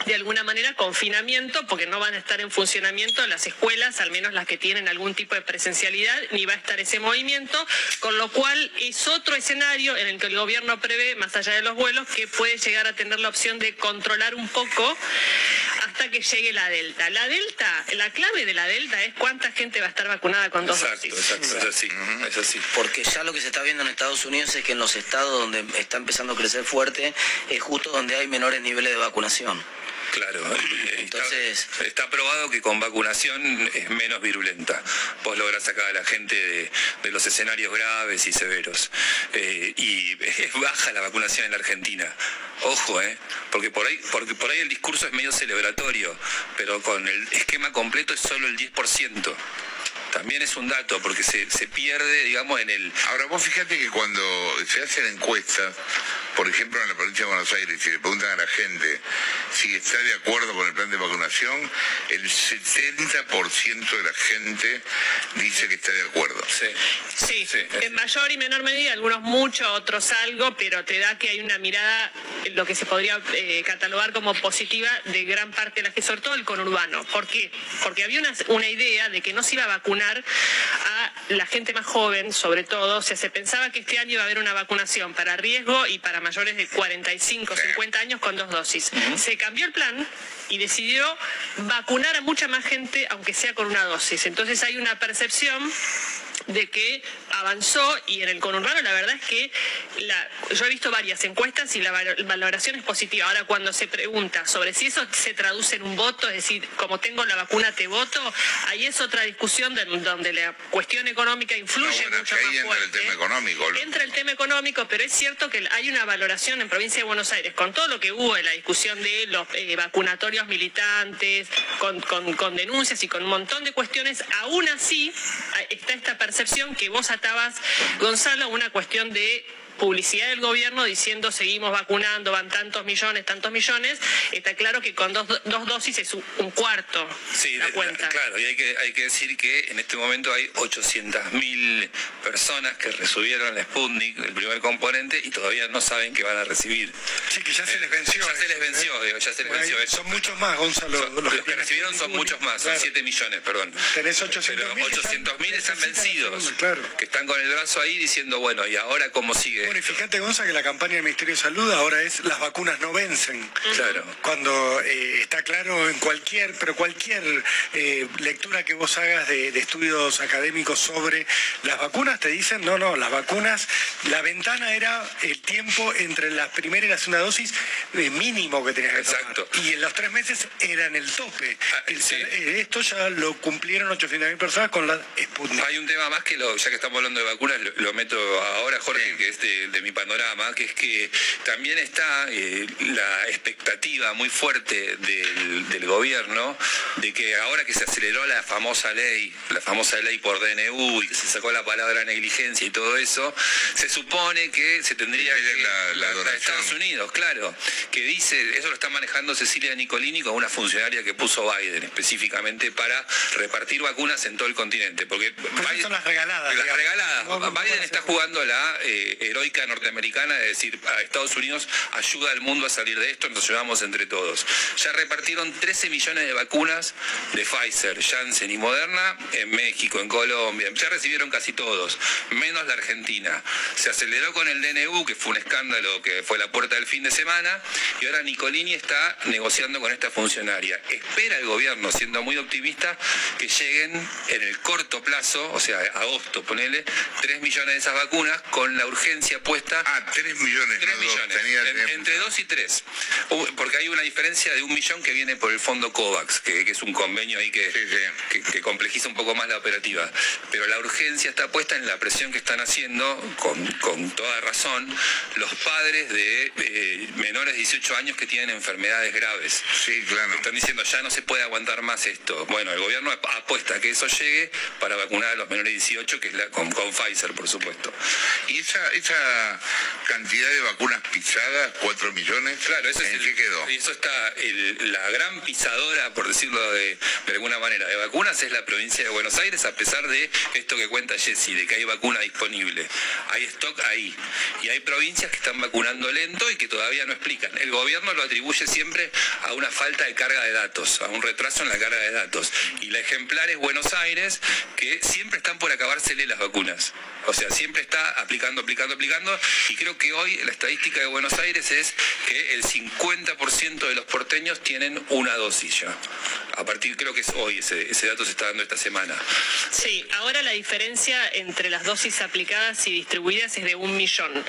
de alguna manera confinamiento porque no van a estar en funcionamiento las escuelas, al menos las que tienen algún tipo de presencialidad, ni va a estar ese movimiento, con lo cual es otro escenario en el que el gobierno prevé, más allá de los vuelos, que puede llegar a tener la opción de controlar un poco hasta que llegue la Delta. La Delta, la clave de la Delta es cuánta gente va a estar vacunada con dos Exacto, dosis. exacto, es así, es así. Porque ya lo que se está viendo en Estados Unidos es que en los estados donde está empezando a crecer fuerte es justo donde hay menores niveles de vacunación. Claro, eh, Entonces... está, está probado que con vacunación es menos virulenta. Vos lográs sacar a la gente de, de los escenarios graves y severos. Eh, y es baja la vacunación en la Argentina. Ojo, ¿eh? Porque por, ahí, porque por ahí el discurso es medio celebratorio, pero con el esquema completo es solo el 10%. También es un dato, porque se, se pierde, digamos, en el... Ahora, vos fíjate que cuando se hacen encuestas, por ejemplo en la provincia de Buenos Aires, si le preguntan a la gente si está de acuerdo con el plan de vacunación, el 70% de la gente dice que está de acuerdo. Sí, en mayor y menor medida, algunos mucho, otros algo, pero te da que hay una mirada, lo que se podría eh, catalogar como positiva de gran parte de la gente, sobre todo el conurbano. ¿Por qué? Porque había una, una idea de que no se iba a vacunar a la gente más joven, sobre todo, o sea, se pensaba que este año iba a haber una vacunación para riesgo y para mayores de 45, 50 años con dos dosis. Se cambió el plan y decidió vacunar a mucha más gente, aunque sea con una dosis. Entonces hay una percepción de que avanzó y en el conurbano la verdad es que la- yo he visto varias encuestas y la val- valoración es positiva. Ahora cuando se pregunta sobre si eso se traduce en un voto, es decir, como tengo la vacuna te voto, ahí es otra discusión de- donde la cuestión económica influye Bueno, mucho que ahí más entra el fuerte. tema económico. ¿no? Entra el tema económico, pero es cierto que hay una valoración en provincia de Buenos Aires, con todo lo que hubo en la discusión de los eh, vacunatorios militantes, con, con- con denuncias y con un montón de cuestiones, aún así está esta percepción que vos atabas, Gonzalo, una cuestión de publicidad del gobierno diciendo seguimos vacunando, van tantos millones, tantos millones, está claro que con dos, dos dosis es un cuarto Sí, la cuenta. claro, y hay que, hay que decir que en este momento hay 800.000 personas que recibieron la Sputnik, el primer componente, y todavía no saben que van a recibir. Sí, que ya se les venció. Ya se les venció, digo, ya se les venció. eso. Son muchos más, Gonzalo. Son- los que recibieron son muchos más, son Claro. 7 millones, perdón. Tenés 800.000 Pero que están- 800.000 están necesitan vencidos, la segunda, que están con el brazo ahí diciendo, bueno, ¿y ahora cómo sigue? Bueno, y fíjate, Gonza, que la campaña del Ministerio de Salud ahora es las vacunas no vencen. Claro. Cuando eh, está claro en cualquier, pero cualquier eh, lectura que vos hagas de, de estudios académicos sobre las vacunas, te dicen, no, no, las vacunas, la ventana era el tiempo entre la primera y la segunda dosis eh, mínimo que tenías que tomar. Exacto. Y en los tres meses eran el tope. Ah, El- sí. eh, esto ya lo cumplieron 800.000 personas con la Sputnik. Hay un tema más que, lo, ya que estamos hablando de vacunas, lo, lo meto ahora, Jorge, que es de, de mi panorama, que es que también está eh, la expectativa muy fuerte del, del gobierno de que ahora que se aceleró la famosa ley, la famosa ley por DNU y que se sacó la palabra negligencia y todo eso, se supone que se tendría que... la- la de Estados Unidos, claro, que dice, eso lo está manejando Cecilia Nicolini con una funcionaria que puso Biden específicamente para repartir vacunas en todo el continente, porque Biden- son las regaladas. las digamos. regaladas. No, no Biden está jugando la eh, heroica norteamericana de decir a Estados Unidos ayuda al mundo a salir de esto, nos ayudamos entre todos. Ya repartieron 13 millones de vacunas de Pfizer, Janssen y Moderna en México, en Colombia. Ya recibieron casi todos, menos la Argentina. Se aceleró con el DNU, que fue un escándalo que fue la puerta del fin de semana, y ahora Nicolini está negociando con esta funcionaria. Espera el gobierno, siendo muy optimista, que lleguen en el corto plazo, o sea, agosto, ponele, 3 millones de esas vacunas con la urgencia puesta. Ah, 3 millones. 3 no, dos. millones, en- tenía- entre 2 y 3. Porque hay una diferencia de un millón que viene por el fondo COVAX, que, que es un convenio ahí que, Sí, sí. que, que complejiza un poco más la operativa. Pero la urgencia está puesta en la presión que están haciendo, con, con toda razón, los padres de eh, menores de 18 años que tienen enfermedades graves. Sí, claro. Están diciendo, ya no se puede aguantar más esto. Bueno, el gobierno ap- apuesta a que eso llegue para vacunar a los menores de 18, que es la, con, con Pfizer, por supuesto. ¿Y esa, esa cantidad de vacunas pisadas, 4 millones? Claro, eso es ¿En el- qué quedó? Y eso está, el- la gran pisadora, por decirlo de, de alguna manera, de vacunas es la provincia de Buenos Aires, a pesar de esto que cuenta Jessy, de que hay vacuna disponible. Hay stock ahí. Y hay provincias que están vacunando lento y que todavía no explican. El gobierno lo atribuye siempre a una falta de carga de datos, a un retraso en la carga de datos. Y la ejemplar es Buenos Aires, que siempre están por acabársele las vacunas. O sea, siempre está aplicando, aplicando, aplicando. Y creo que hoy la estadística de Buenos Aires es que el 50% de los porteños tienen una dosis ya. A partir, creo que es hoy, ese, ese dato se está dando esta semana. Sí, ahora la diferencia entre las dosis aplicadas y distribuidas es de un millón.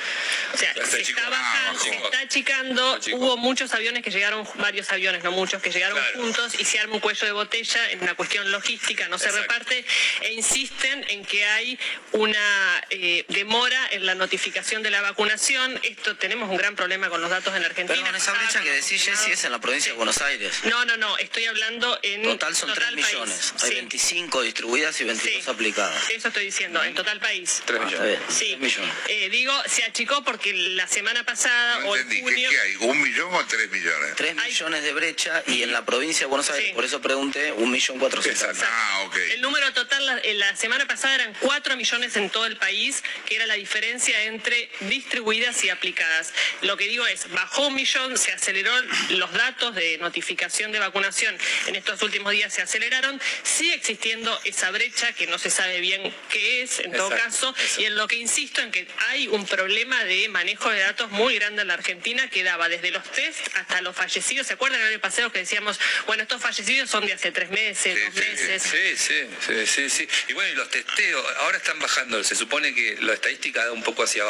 O sea, Está se chico. está Ah, bajando, se bajó. está achicando. Hubo muchos aviones que llegaron, varios aviones, no muchos, que llegaron Claro. juntos y se arma un cuello de botella en una cuestión logística, no se reparte e insisten en que hay una eh, demora en la notificación de la vacunación. Esto tenemos un gran problema con los datos en Argentina. Perdón, esa brecha que decís, Jessy, es en la provincia de Buenos Aires. No, no, no, estoy hablando en Total son 3 país. millones. Hay Sí, 25 distribuidas y 22 Sí. aplicadas. eso estoy diciendo, en total país. 3 Ah, está millones. bien. Sí, 3 millones. Eh, digo, se achicó porque la semana pasada No o en entendí. ¿Qué, junio... qué hay? ¿Un millón o 3 millones? 3 Hay- millones de brecha y en la provincia de Buenos Aires, Sí. por eso pregunté, 1.400.000. Exacto. Ah, ok. El número total la, en la semana pasada eran 4 millones en todo el país, que era la diferencia entre distribuidas y aplicadas. Lo que digo es, bajó un millón, se aceleró los datos de notificación de vacunación en estos últimos días se aceleraron, sigue existiendo esa brecha que no se sabe bien qué es en todo Exacto, caso, exacto. y en lo que insisto en que hay un problema de manejo de datos muy grande en la Argentina que daba desde los test hasta los fallecidos. ¿Se acuerdan el año pasado que decíamos, bueno, estos fallecidos son de hace tres meses, Sí, dos sí. meses? Sí, sí, sí, sí, sí. Y bueno, y los testeos, ahora están bajando, se supone que la estadística da un poco hacia abajo,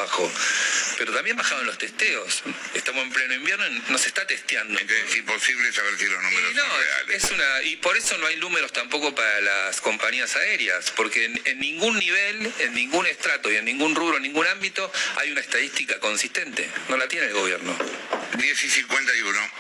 pero también bajaron los testeos. Estamos en pleno invierno y no se está testeando. Es imposible saber si los números no, son reales. es una, y por eso no hay números tampoco para las compañías aéreas, porque en, en ningún nivel, en ningún estrato y en ningún rubro, en ningún ámbito hay una estadística consistente. No la tiene el gobierno. 10 y 51.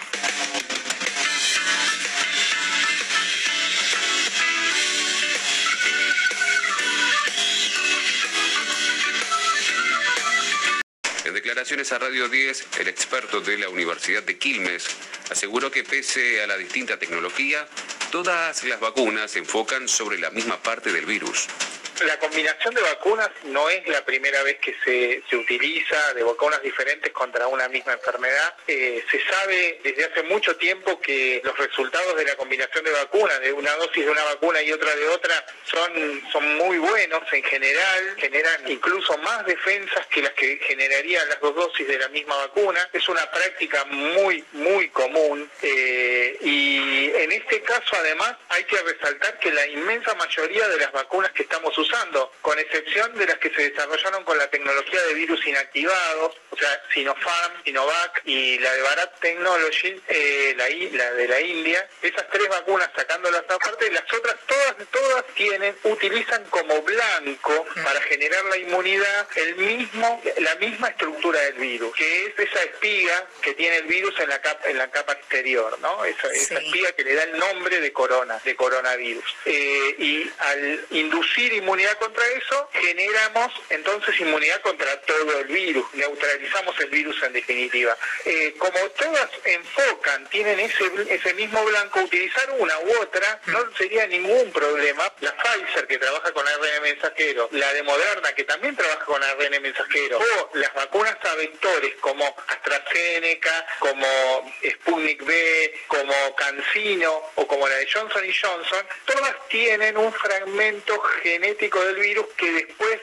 De declaraciones a Radio 10, el experto de la Universidad de Quilmes aseguró que pese a la distinta tecnología, todas las vacunas se enfocan sobre la misma parte del virus la combinación de vacunas no es la primera vez que se, se utiliza de vacunas diferentes contra una misma enfermedad. Eh, se sabe desde hace mucho tiempo que los resultados de la combinación de vacunas, de una dosis de una vacuna y otra de otra, son, son muy buenos en general, generan incluso más defensas que las que generarían las dos dosis de la misma vacuna. Es una práctica muy, muy común eh, y en este caso además hay que resaltar que la inmensa mayoría de las vacunas que estamos usando con excepción de las que se desarrollaron con la tecnología de virus inactivados, o sea, Sinopharm, Sinovac y la de Bharat Technology, eh, la, la, de la India. Esas tres vacunas, sacándolas aparte, las otras todas, todas tienen, utilizan como blanco para generar la inmunidad el mismo, la misma estructura del virus, que es esa espiga que tiene el virus en la capa, en la capa exterior, ¿no? Esa, espiga que le da el nombre de corona, de coronavirus. Eh, y al inducir inmunidad contra eso, generamos entonces inmunidad contra todo el virus, neutralizamos el virus en definitiva. Eh, como todas enfocan, tienen ese, ese mismo blanco, utilizar una u otra no sería ningún problema. La Pfizer que trabaja con ARN mensajero, la de Moderna que también trabaja con ARN mensajero, o las vacunas a vectores como AstraZeneca, como Sputnik B, como CanSino o como la de Johnson Johnson, todas tienen un fragmento genético del virus que después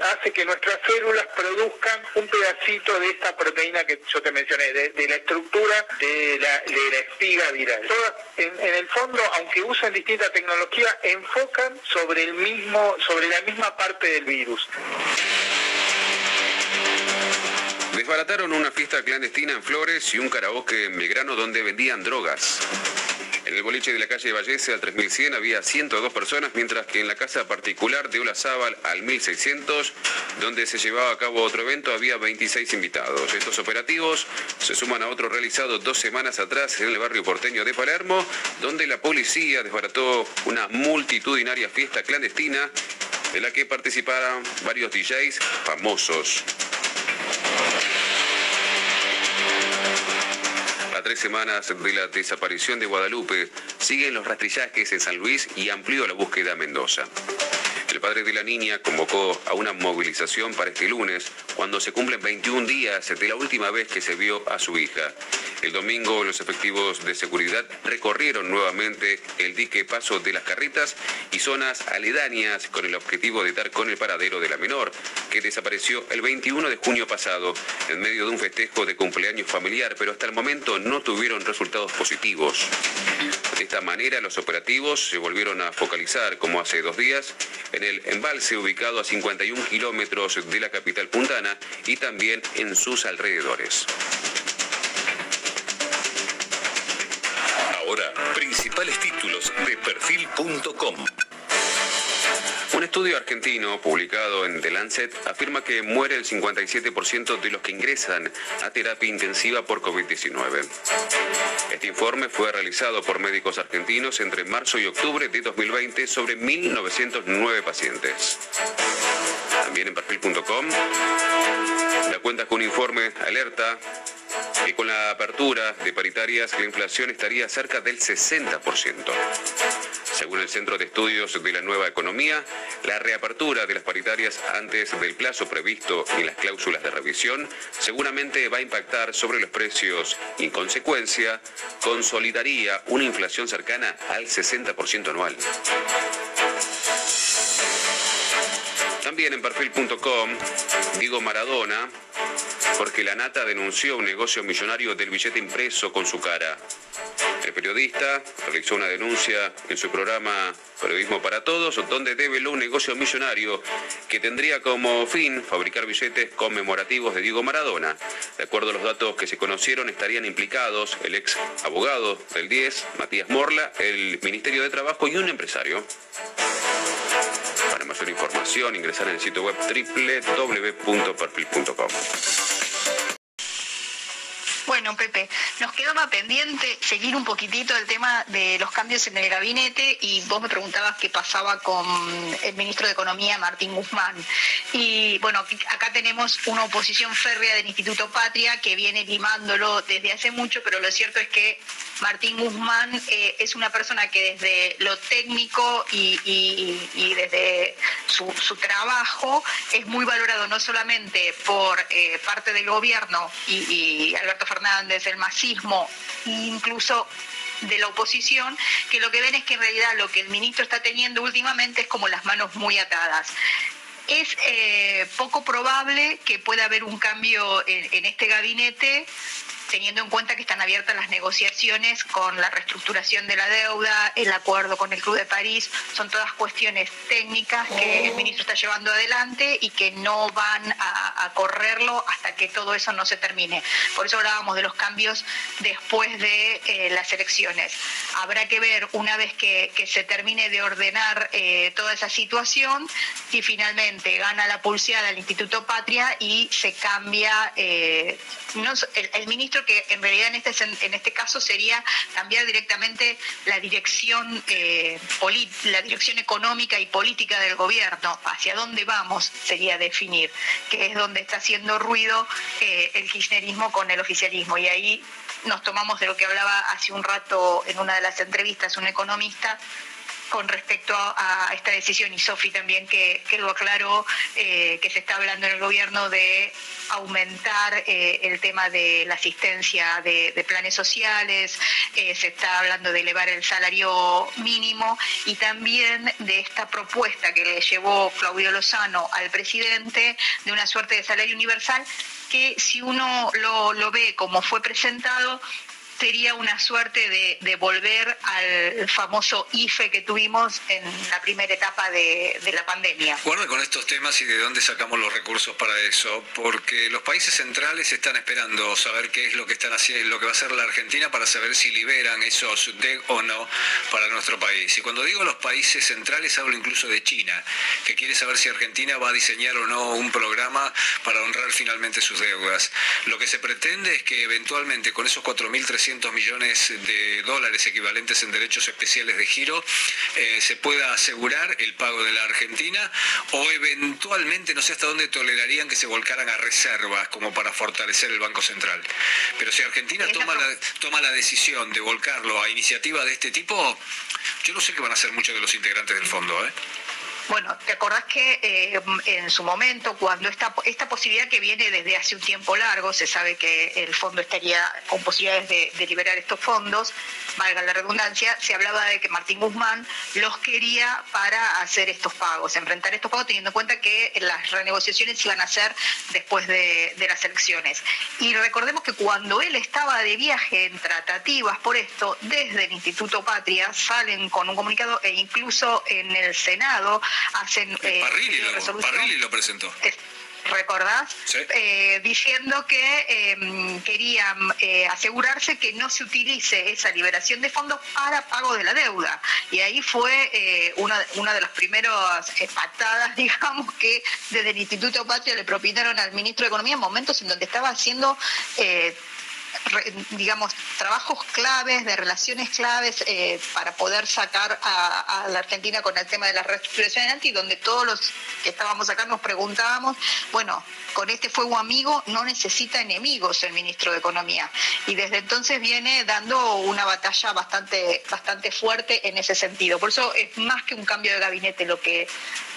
hace que nuestras células produzcan un pedacito de esta proteína que yo te mencioné, de, la estructura de la, espiga viral. Todas, en, el fondo, aunque usan distinta tecnología, enfocan sobre el mismo, sobre la misma parte del virus. Desbarataron una fiesta clandestina en Flores y un karaoke en Belgrano donde vendían drogas. En el boliche de la calle Vallese al 3100 había 102 personas, mientras que en la casa particular de Olazábal al 1600, donde se llevaba a cabo otro evento, había 26 invitados. Estos operativos se suman a otro realizado dos semanas atrás en el barrio porteño de Palermo, donde la policía desbarató una multitudinaria fiesta clandestina en la que participaron varios DJs famosos. Tres semanas de la desaparición de Guadalupe, siguen los rastrillajes en San Luis y amplió la búsqueda a Mendoza. El padre de la niña convocó a una movilización para este lunes, cuando se cumplen 21 días de la última vez que se vio a su hija. El domingo los efectivos de seguridad recorrieron nuevamente el dique Paso de las Carritas y zonas aledañas con el objetivo de dar con el paradero de la menor, que desapareció el 21 de junio pasado en medio de un festejo de cumpleaños familiar, pero hasta el momento no tuvieron resultados positivos. De esta manera los operativos se volvieron a focalizar, como hace dos días, en el embalse ubicado a 51 kilómetros de la capital puntana y también en sus alrededores. Ahora, principales títulos de perfil.com. Un estudio argentino publicado en The Lancet afirma que muere el 57% de los que ingresan a terapia intensiva por COVID-19. Este informe fue realizado por médicos argentinos entre marzo y octubre de 2020 sobre 1.909 pacientes. También en perfil.com la cuenta con un informe alerta que con la apertura de paritarias la inflación estaría cerca del 60%. Según el Centro de Estudios de la Nueva Economía, la reapertura de las paritarias antes del plazo previsto en las cláusulas de revisión seguramente va a impactar sobre los precios y en consecuencia consolidaría una inflación cercana al 60% anual. También en perfil.com, Diego Maradona, porque la Nata denunció un negocio millonario del billete impreso con su cara. Periodista realizó una denuncia en su programa Periodismo para Todos, donde develó un negocio millonario que tendría como fin fabricar billetes conmemorativos de Diego Maradona. De acuerdo a los datos que se conocieron, estarían implicados el ex abogado del 10, Matías Morla, el Ministerio de Trabajo y un empresario. Para mayor información, ingresar en el sitio web www.perfil.com. Bueno, Pepe, nos quedaba pendiente seguir un poquitito el tema de los cambios en el gabinete y vos me preguntabas qué pasaba con el ministro de Economía, Martín Guzmán. Y bueno, acá tenemos una oposición férrea del Instituto Patria que viene limándolo desde hace mucho, pero lo cierto es que Martín Guzmán eh, es una persona que desde lo técnico y, desde su, trabajo es muy valorado no solamente por eh, parte del gobierno y, Alberto Fernández, el masismo, incluso de la oposición, que lo que ven es que en realidad lo que el ministro está teniendo últimamente es como las manos muy atadas. Es eh, poco probable que pueda haber un cambio en este gabinete teniendo en cuenta que están abiertas las negociaciones con la reestructuración de la deuda, el acuerdo con el Club de París, son todas cuestiones técnicas que el ministro está llevando adelante y que no van a, correrlo hasta que todo eso no se termine. Por eso hablábamos de los cambios después de eh, las elecciones. Habrá que ver una vez que, se termine de ordenar eh, toda esa situación si finalmente gana la pulseada el Instituto Patria y se cambia eh, el ministro que en realidad en este, en este caso sería cambiar directamente la dirección, eh, la dirección económica y política del gobierno. Hacia dónde vamos sería definir, que es donde está haciendo ruido eh, el kirchnerismo con el oficialismo. Y ahí nos tomamos de lo que hablaba hace un rato en una de las entrevistas un economista con respecto a, esta decisión y Sofi también que, lo aclaró, eh, que se está hablando en el gobierno de aumentar eh, el tema de la asistencia de, planes sociales, eh, se está hablando de elevar el salario mínimo y también de esta propuesta que le llevó Claudio Lozano al presidente de una suerte de salario universal que si uno lo, lo ve como fue presentado, sería una suerte de, volver al famoso IFE que tuvimos en la primera etapa de, la pandemia. Guarda con estos temas y de dónde sacamos los recursos para eso, porque los países centrales están esperando saber qué es lo que están haciendo, lo que va a hacer la Argentina para saber si liberan esos de o no para nuestro país. Y cuando digo los países centrales hablo incluso de China, que quiere saber si Argentina va a diseñar o no un programa para honrar finalmente sus deudas. Lo que se pretende es que eventualmente con esos 4.300 millones de dólares equivalentes en derechos especiales de giro eh, se pueda asegurar el pago de la Argentina o eventualmente no sé hasta dónde tolerarían que se volcaran a reservas como para fortalecer el Banco Central. Pero si Argentina toma la, toma la decisión de volcarlo a iniciativas de este tipo, yo no sé qué van a hacer muchos de los integrantes del fondo. ¿eh? Bueno, ¿te acordás que eh, en su momento, cuando esta, esta posibilidad que viene desde hace un tiempo largo, se sabe que el fondo estaría con posibilidades de, liberar estos fondos, valga la redundancia, se hablaba de que Martín Guzmán los quería para hacer estos pagos, enfrentar estos pagos, teniendo en cuenta que las renegociaciones iban a ser después de, de las elecciones. Y recordemos que cuando él estaba de viaje en tratativas por esto, desde el Instituto Patria salen con un comunicado e incluso en el Senado hacen... Eh, Parrilli, lo, presentó. ¿recordás? Eh, diciendo que em, querían eh, asegurarse que no se utilice esa liberación de fondos para pago de la deuda. Y ahí fue eh, una, una de las primeras patadas, digamos, que desde el Instituto Patria le propinaron al ministro de Economía en momentos en donde estaba haciendo digamos, trabajos claves, de relaciones claves eh, para poder sacar a, la Argentina con el tema de la reestructuración anti, donde todos los que estábamos acá nos preguntábamos, bueno, con este fuego amigo no necesita enemigos el ministro de Economía. Y desde entonces viene dando una batalla bastante, bastante fuerte en ese sentido. Por eso es más que un cambio de gabinete lo que,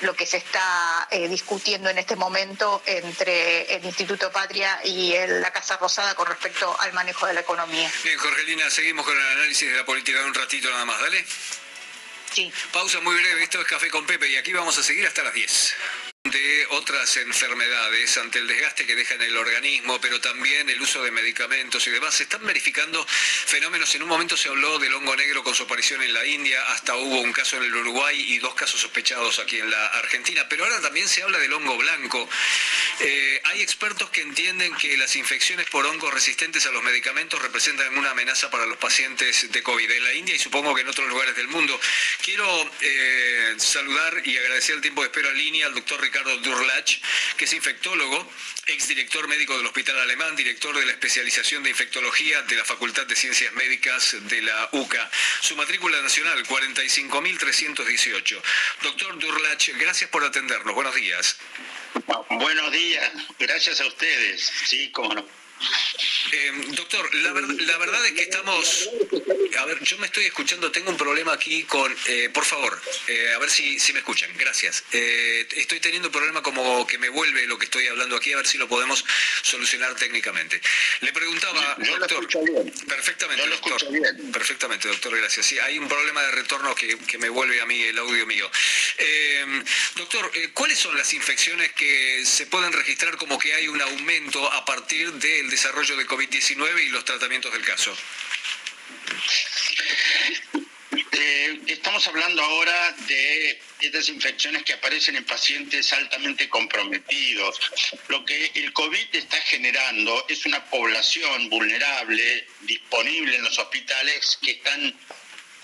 lo que se está eh, discutiendo en este momento entre el Instituto Patria y la Casa Rosada con respecto al manejo de la economía. Bien, Jorgelina, seguimos con el análisis de la política de un ratito nada más, dale. Sí. Pausa muy breve, esto es Café con Pepe y aquí vamos a seguir hasta las 10 de otras enfermedades ante el desgaste que deja en el organismo, pero también el uso de medicamentos y demás. Se están verificando fenómenos. En un momento se habló del hongo negro con su aparición en la India, hasta hubo un caso en el Uruguay y dos casos sospechados aquí en la Argentina, pero ahora también se habla del hongo blanco. Eh, hay expertos que entienden que las infecciones por hongos resistentes a los medicamentos representan una amenaza para los pacientes de COVID en la India y supongo que en otros lugares del mundo. Quiero eh, saludar y agradecer el tiempo de espera en línea al doctor Ricardo Ricardo Durlach, que es infectólogo, exdirector médico del Hospital Alemán, director de la especialización de infectología de la Facultad de Ciencias Médicas de la UCA. Su matrícula nacional 45.318. Doctor Durlach, gracias por atendernos. Buenos días. Buenos días, gracias a ustedes. Sí, cómo no. Eh, doctor, la, la, verdad es que estamos... A ver, yo me estoy escuchando, tengo un problema aquí con... Eh, por favor, eh, a ver si, si me escuchan, gracias. estoy teniendo un problema como que me vuelve lo que estoy hablando aquí, a ver si lo podemos solucionar técnicamente. Le preguntaba, doctor... Perfectamente, doctor. Perfectamente, doctor, gracias. Sí, hay un problema de retorno que, que me vuelve a mí el audio mío. doctor, ¿cuáles son las infecciones que se pueden registrar como que hay un aumento a partir del desarrollo de COVID-19 y los tratamientos del caso? Eh, estamos hablando ahora de estas infecciones que aparecen en pacientes altamente comprometidos. Lo que el COVID está generando es una población vulnerable, disponible en los hospitales, que están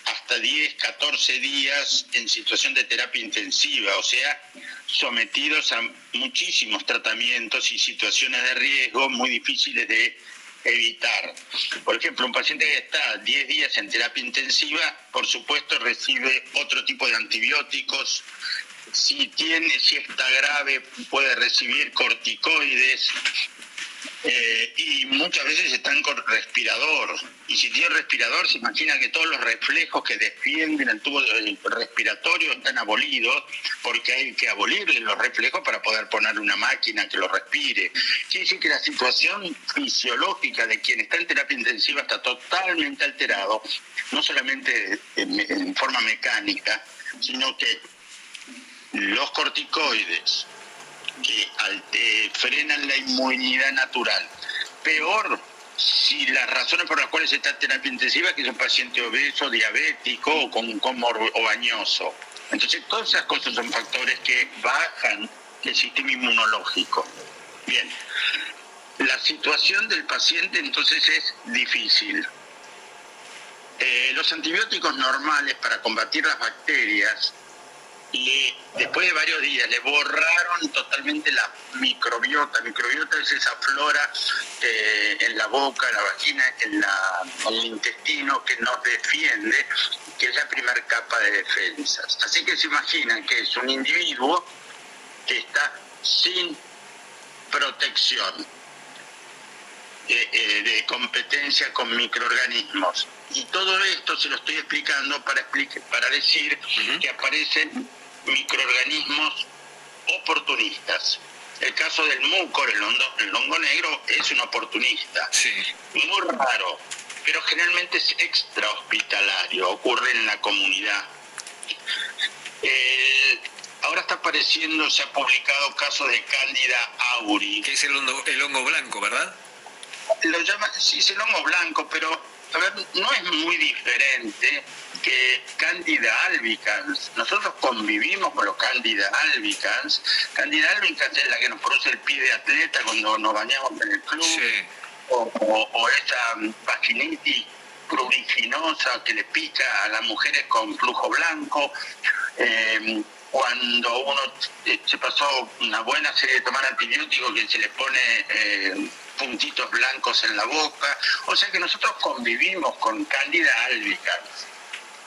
hasta 10, 14 días en situación de terapia intensiva, o sea, sometidos a muchísimos tratamientos y situaciones de riesgo muy difíciles de evitar. Por ejemplo, un paciente que está 10 días en terapia intensiva, por supuesto recibe otro tipo de antibióticos. Si tiene, si está grave, puede recibir corticoides, eh, y muchas veces están con respirador. Y si tiene respirador, se imagina que todos los reflejos que defienden el tubo respiratorio están abolidos, porque hay que abolirle los reflejos para poder poner una máquina que lo respire. Quiere decir que la situación fisiológica de quien está en terapia intensiva está totalmente alterado, no solamente en forma mecánica, sino que los corticoides, que frenan la inmunidad natural. Peor si las razones por las cuales está en terapia intensiva que es un paciente obeso, diabético o con un o bañoso. Entonces todas esas cosas son factores que bajan el sistema inmunológico. Bien, la situación del paciente entonces es difícil. Eh, los antibióticos normales para combatir las bacterias y después de varios días le borraron totalmente la microbiota. Microbiota es esa flora eh, en la boca, en la vagina, en, la, el intestino que nos defiende, que es la primera capa de defensas. Así que se imaginan que es un individuo que está sin protección eh, eh, de competencia con microorganismos. Y todo esto se lo estoy explicando para, para decir que aparecen microorganismos oportunistas. El caso del mucor, el, el hongo negro, es un oportunista. Sí. Muy raro, pero generalmente es extrahospitalario, ocurre en la comunidad. ahora está apareciendo, se ha publicado casos de Cándida auri. Que es el hongo, el hongo blanco, ¿verdad? Lo llama, sí, es el hongo blanco, pero a ver, no es muy diferente que Candida albicans. Nosotros convivimos con los Candida albicans. Candida albicans es la que nos produce el pie de atleta cuando nos bañamos en el club. O, esa vaginitis pruriginosa que le pica a las mujeres con flujo blanco. Eh, cuando uno eh, se pasó una buena serie de tomar antibióticos que se le pone eh, puntitos blancos en la boca. O sea que nosotros convivimos con Candida albicans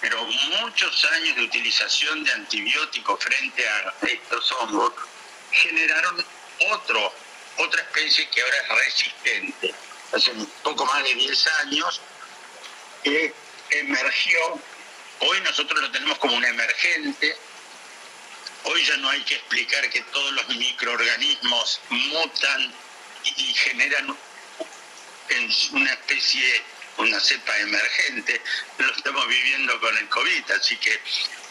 pero muchos años de utilización de antibióticos frente a estos hongos generaron otro, otra especie que ahora es resistente. Hace un poco más de 10 años que emergió, hoy nosotros lo tenemos como un emergente, hoy ya no hay que explicar que todos los microorganismos mutan y generan en una especie una cepa emergente, lo estamos viviendo con el COVID, así que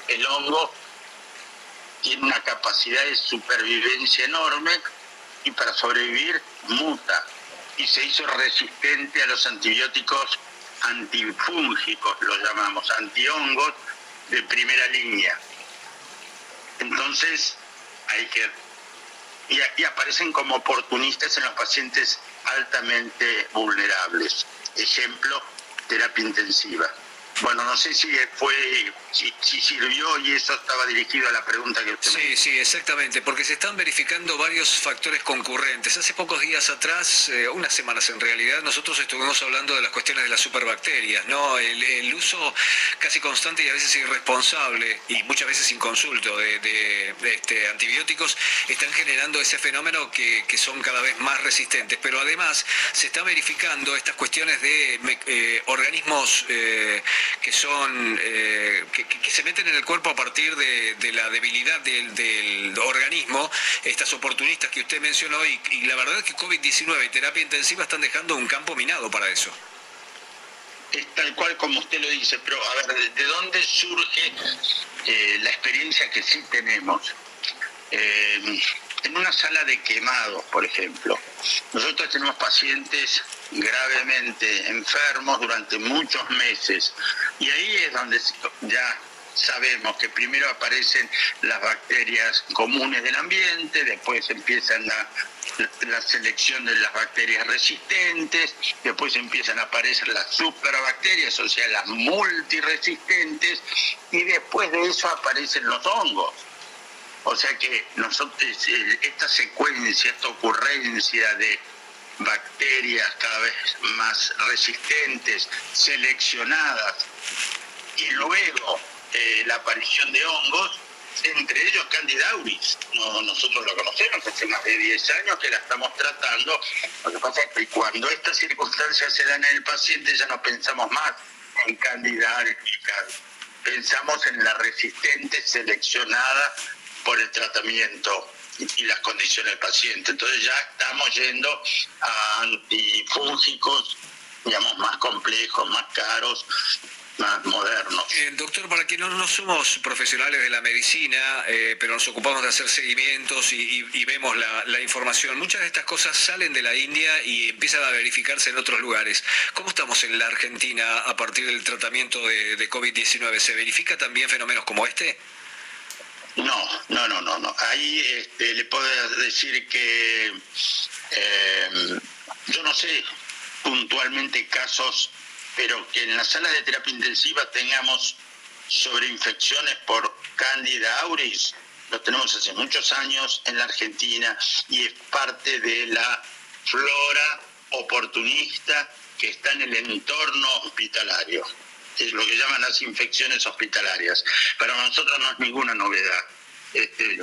el hongo tiene una capacidad de supervivencia enorme y para sobrevivir muta y se hizo resistente a los antibióticos antifúngicos, lo llamamos antihongos de primera línea. Entonces hay que y, aparecen como oportunistas en los pacientes altamente vulnerables. Ejemplo, terapia intensiva. Bueno, no sé si fue, si, sirvió y eso estaba dirigido a la pregunta que usted Sí, me... sí, exactamente, porque se están verificando varios factores concurrentes. Hace pocos días atrás, eh, unas semanas en realidad, nosotros estuvimos hablando de las cuestiones de las superbacterias, ¿no? El, uso casi constante y a veces irresponsable y muchas veces sin consulto de, este, antibióticos están generando ese fenómeno que, son cada vez más resistentes. Pero además se está verificando estas cuestiones de eh, organismos eh, que son eh, que, se meten en el cuerpo a partir de, la debilidad del, organismo, estas oportunistas que usted mencionó, y, la verdad es que COVID-19 y terapia intensiva están dejando un campo minado para eso. Es tal cual como usted lo dice, pero a ver, ¿de dónde surge eh, la experiencia que sí tenemos? Eh, en una sala de quemados, por ejemplo, nosotros tenemos pacientes gravemente enfermos durante muchos meses y ahí es donde ya sabemos que primero aparecen las bacterias comunes del ambiente, después empiezan la, la, selección de las bacterias resistentes, después empiezan a aparecer las superbacterias, o sea, las multiresistentes, y después de eso aparecen los hongos. O sea que nosotros, eh, esta secuencia, esta ocurrencia de bacterias cada vez más resistentes, seleccionadas, y luego eh, la aparición de hongos, entre ellos Candida auris. nosotros lo conocemos hace más de 10 años que la estamos tratando. Lo que pasa es que cuando estas circunstancias se dan en el paciente ya no pensamos más en Candida auris, pensamos en la resistente seleccionada por el tratamiento y las condiciones del paciente. Entonces ya estamos yendo a antifúngicos, digamos, más complejos, más caros, más modernos. Eh, doctor, para quienes no, somos profesionales de la medicina, eh, pero nos ocupamos de hacer seguimientos y, vemos la, información, muchas de estas cosas salen de la India y empiezan a verificarse en otros lugares. ¿Cómo estamos en la Argentina a partir del tratamiento de, de COVID-19? ¿Se verifica también fenómenos como este? No, no, no, no, no. Ahí este, le puedo decir que eh, yo no sé puntualmente casos, pero que en las salas de terapia intensiva tengamos sobreinfecciones por Candida auris, lo tenemos hace muchos años en la Argentina y es parte de la flora oportunista que está en el entorno hospitalario es lo que llaman las infecciones hospitalarias. Para nosotros no es ninguna novedad. Este,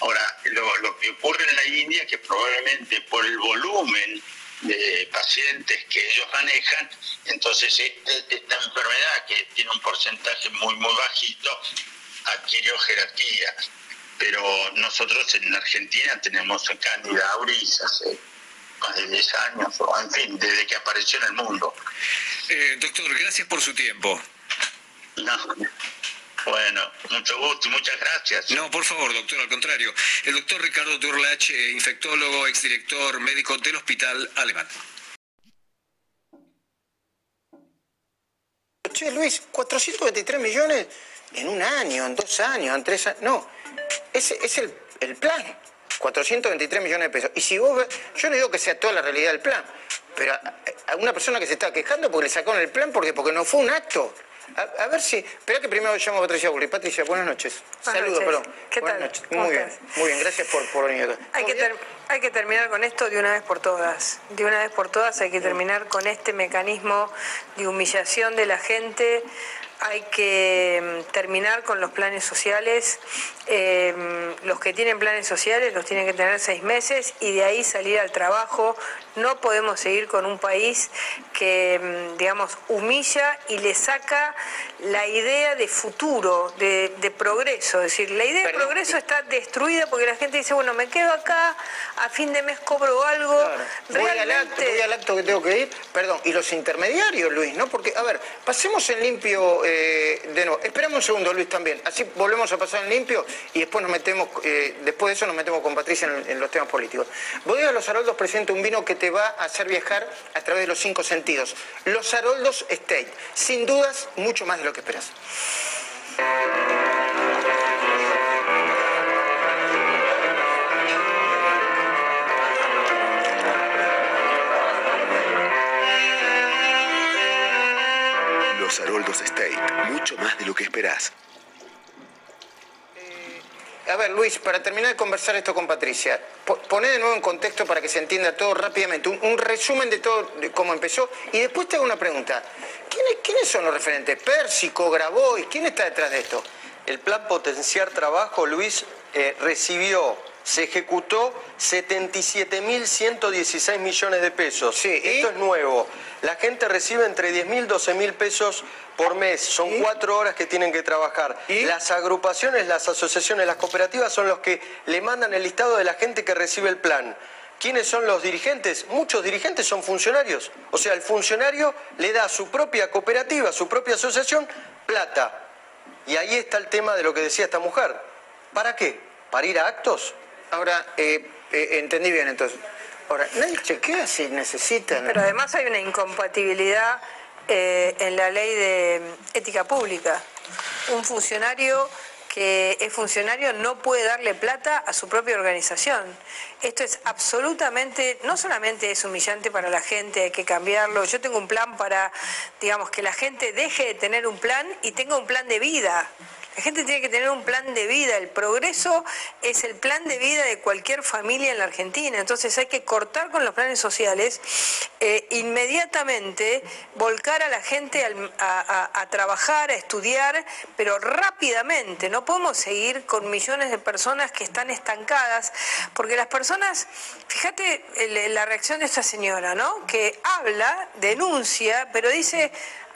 ahora, lo, que ocurre en la India es que probablemente por el volumen de pacientes que ellos manejan, entonces este, esta enfermedad que tiene un porcentaje muy, muy bajito, adquirió jerarquía. Pero nosotros en Argentina tenemos Candida auris hace más de 10 años, en fin, desde que apareció en el mundo. Eh, doctor, gracias por su tiempo. No. Bueno, mucho gusto y muchas gracias. No, por favor, doctor, al contrario. El doctor Ricardo Durlach, eh, infectólogo, exdirector médico del Hospital Alemán. Che, Luis, 423 millones en un año, en dos años, en tres años. No, ese es el, el plan. 423 millones de pesos. Y si vos, yo no digo que sea toda la realidad del plan, pero a, una persona que se está quejando porque le sacaron el plan porque, porque no fue un acto. A, ver si. Espera que primero llamo a Patricia Bulli. Patricia, buenas noches. Saludos, perdón. ¿Qué buenas tal? Noches. Muy bien, muy bien. Gracias por, por venir acá. Hay que, hay que terminar con esto de una vez por todas. De una vez por todas hay que terminar con este mecanismo de humillación de la gente hay que mm, terminar con los planes sociales. Em, los que tienen planes sociales los tienen que tener seis meses y de ahí salir al trabajo. No podemos seguir con un país que, mm, digamos, humilla y le saca la idea de futuro, de, progreso. Es decir, la idea de progreso está destruida porque la gente dice, bueno, me quedo acá, a fin de mes cobro algo. Voy, al acto, voy al acto que tengo que ir. Perdón, y los intermediarios, Luis, ¿no? Porque, a ver, pasemos en limpio eh, de nuevo. Esperamos un segundo, Luis, también. Así volvemos a pasar en limpio y después nos metemos, eh, después de eso nos metemos con Patricia en, los temas políticos. Bodega Los Haroldos presenta un vino que te va a hacer viajar a través de los cinco sentidos. Los Haroldos State. Sin dudas, mucho más de lo que esperas. Los Haroldos State esperás? A ver, Luis, para terminar de conversar esto con Patricia, po- poné de nuevo en contexto para que se entienda todo rápidamente, un, un resumen de todo de cómo empezó y después te hago una pregunta. ¿Quiénes, quiénes son los referentes? Pérsico, Grabois, ¿quién está detrás de esto? El plan Potenciar Trabajo, Luis, eh, recibió, se ejecutó 77.116 millones de pesos. Esto es nuevo. La gente recibe entre 10.000 y 12.000 pesos por mes. Son cuatro horas que tienen que trabajar. Las agrupaciones, las asociaciones, las cooperativas son los que le mandan el listado de la gente que recibe el plan. ¿Quiénes son los dirigentes? Muchos dirigentes son funcionarios. O sea, el funcionario le da a su propia cooperativa, a su propia asociación, plata. Y ahí está el tema de lo que decía esta mujer. ¿Para qué? ¿Para ir a actos? Ahora, eh, eh, entendí bien entonces. Ahora, nadie chequea si necesitan. Pero además hay una incompatibilidad eh, en la ley de ética pública. Un funcionario que es funcionario no puede darle plata a su propia organización. Esto es absolutamente, no solamente es humillante para la gente, hay que cambiarlo. Yo tengo un plan para, digamos, que la gente deje de tener un plan y tenga un plan de vida. La gente tiene que tener un plan de vida. El progreso es el plan de vida de cualquier familia en la Argentina. Entonces hay que cortar con los planes sociales, eh, inmediatamente volcar a la gente a, trabajar, a estudiar, pero rápidamente. No podemos seguir con millones de personas que están estancadas, porque las personas, fíjate la reacción de esta señora, ¿no? Que habla, denuncia, pero dice,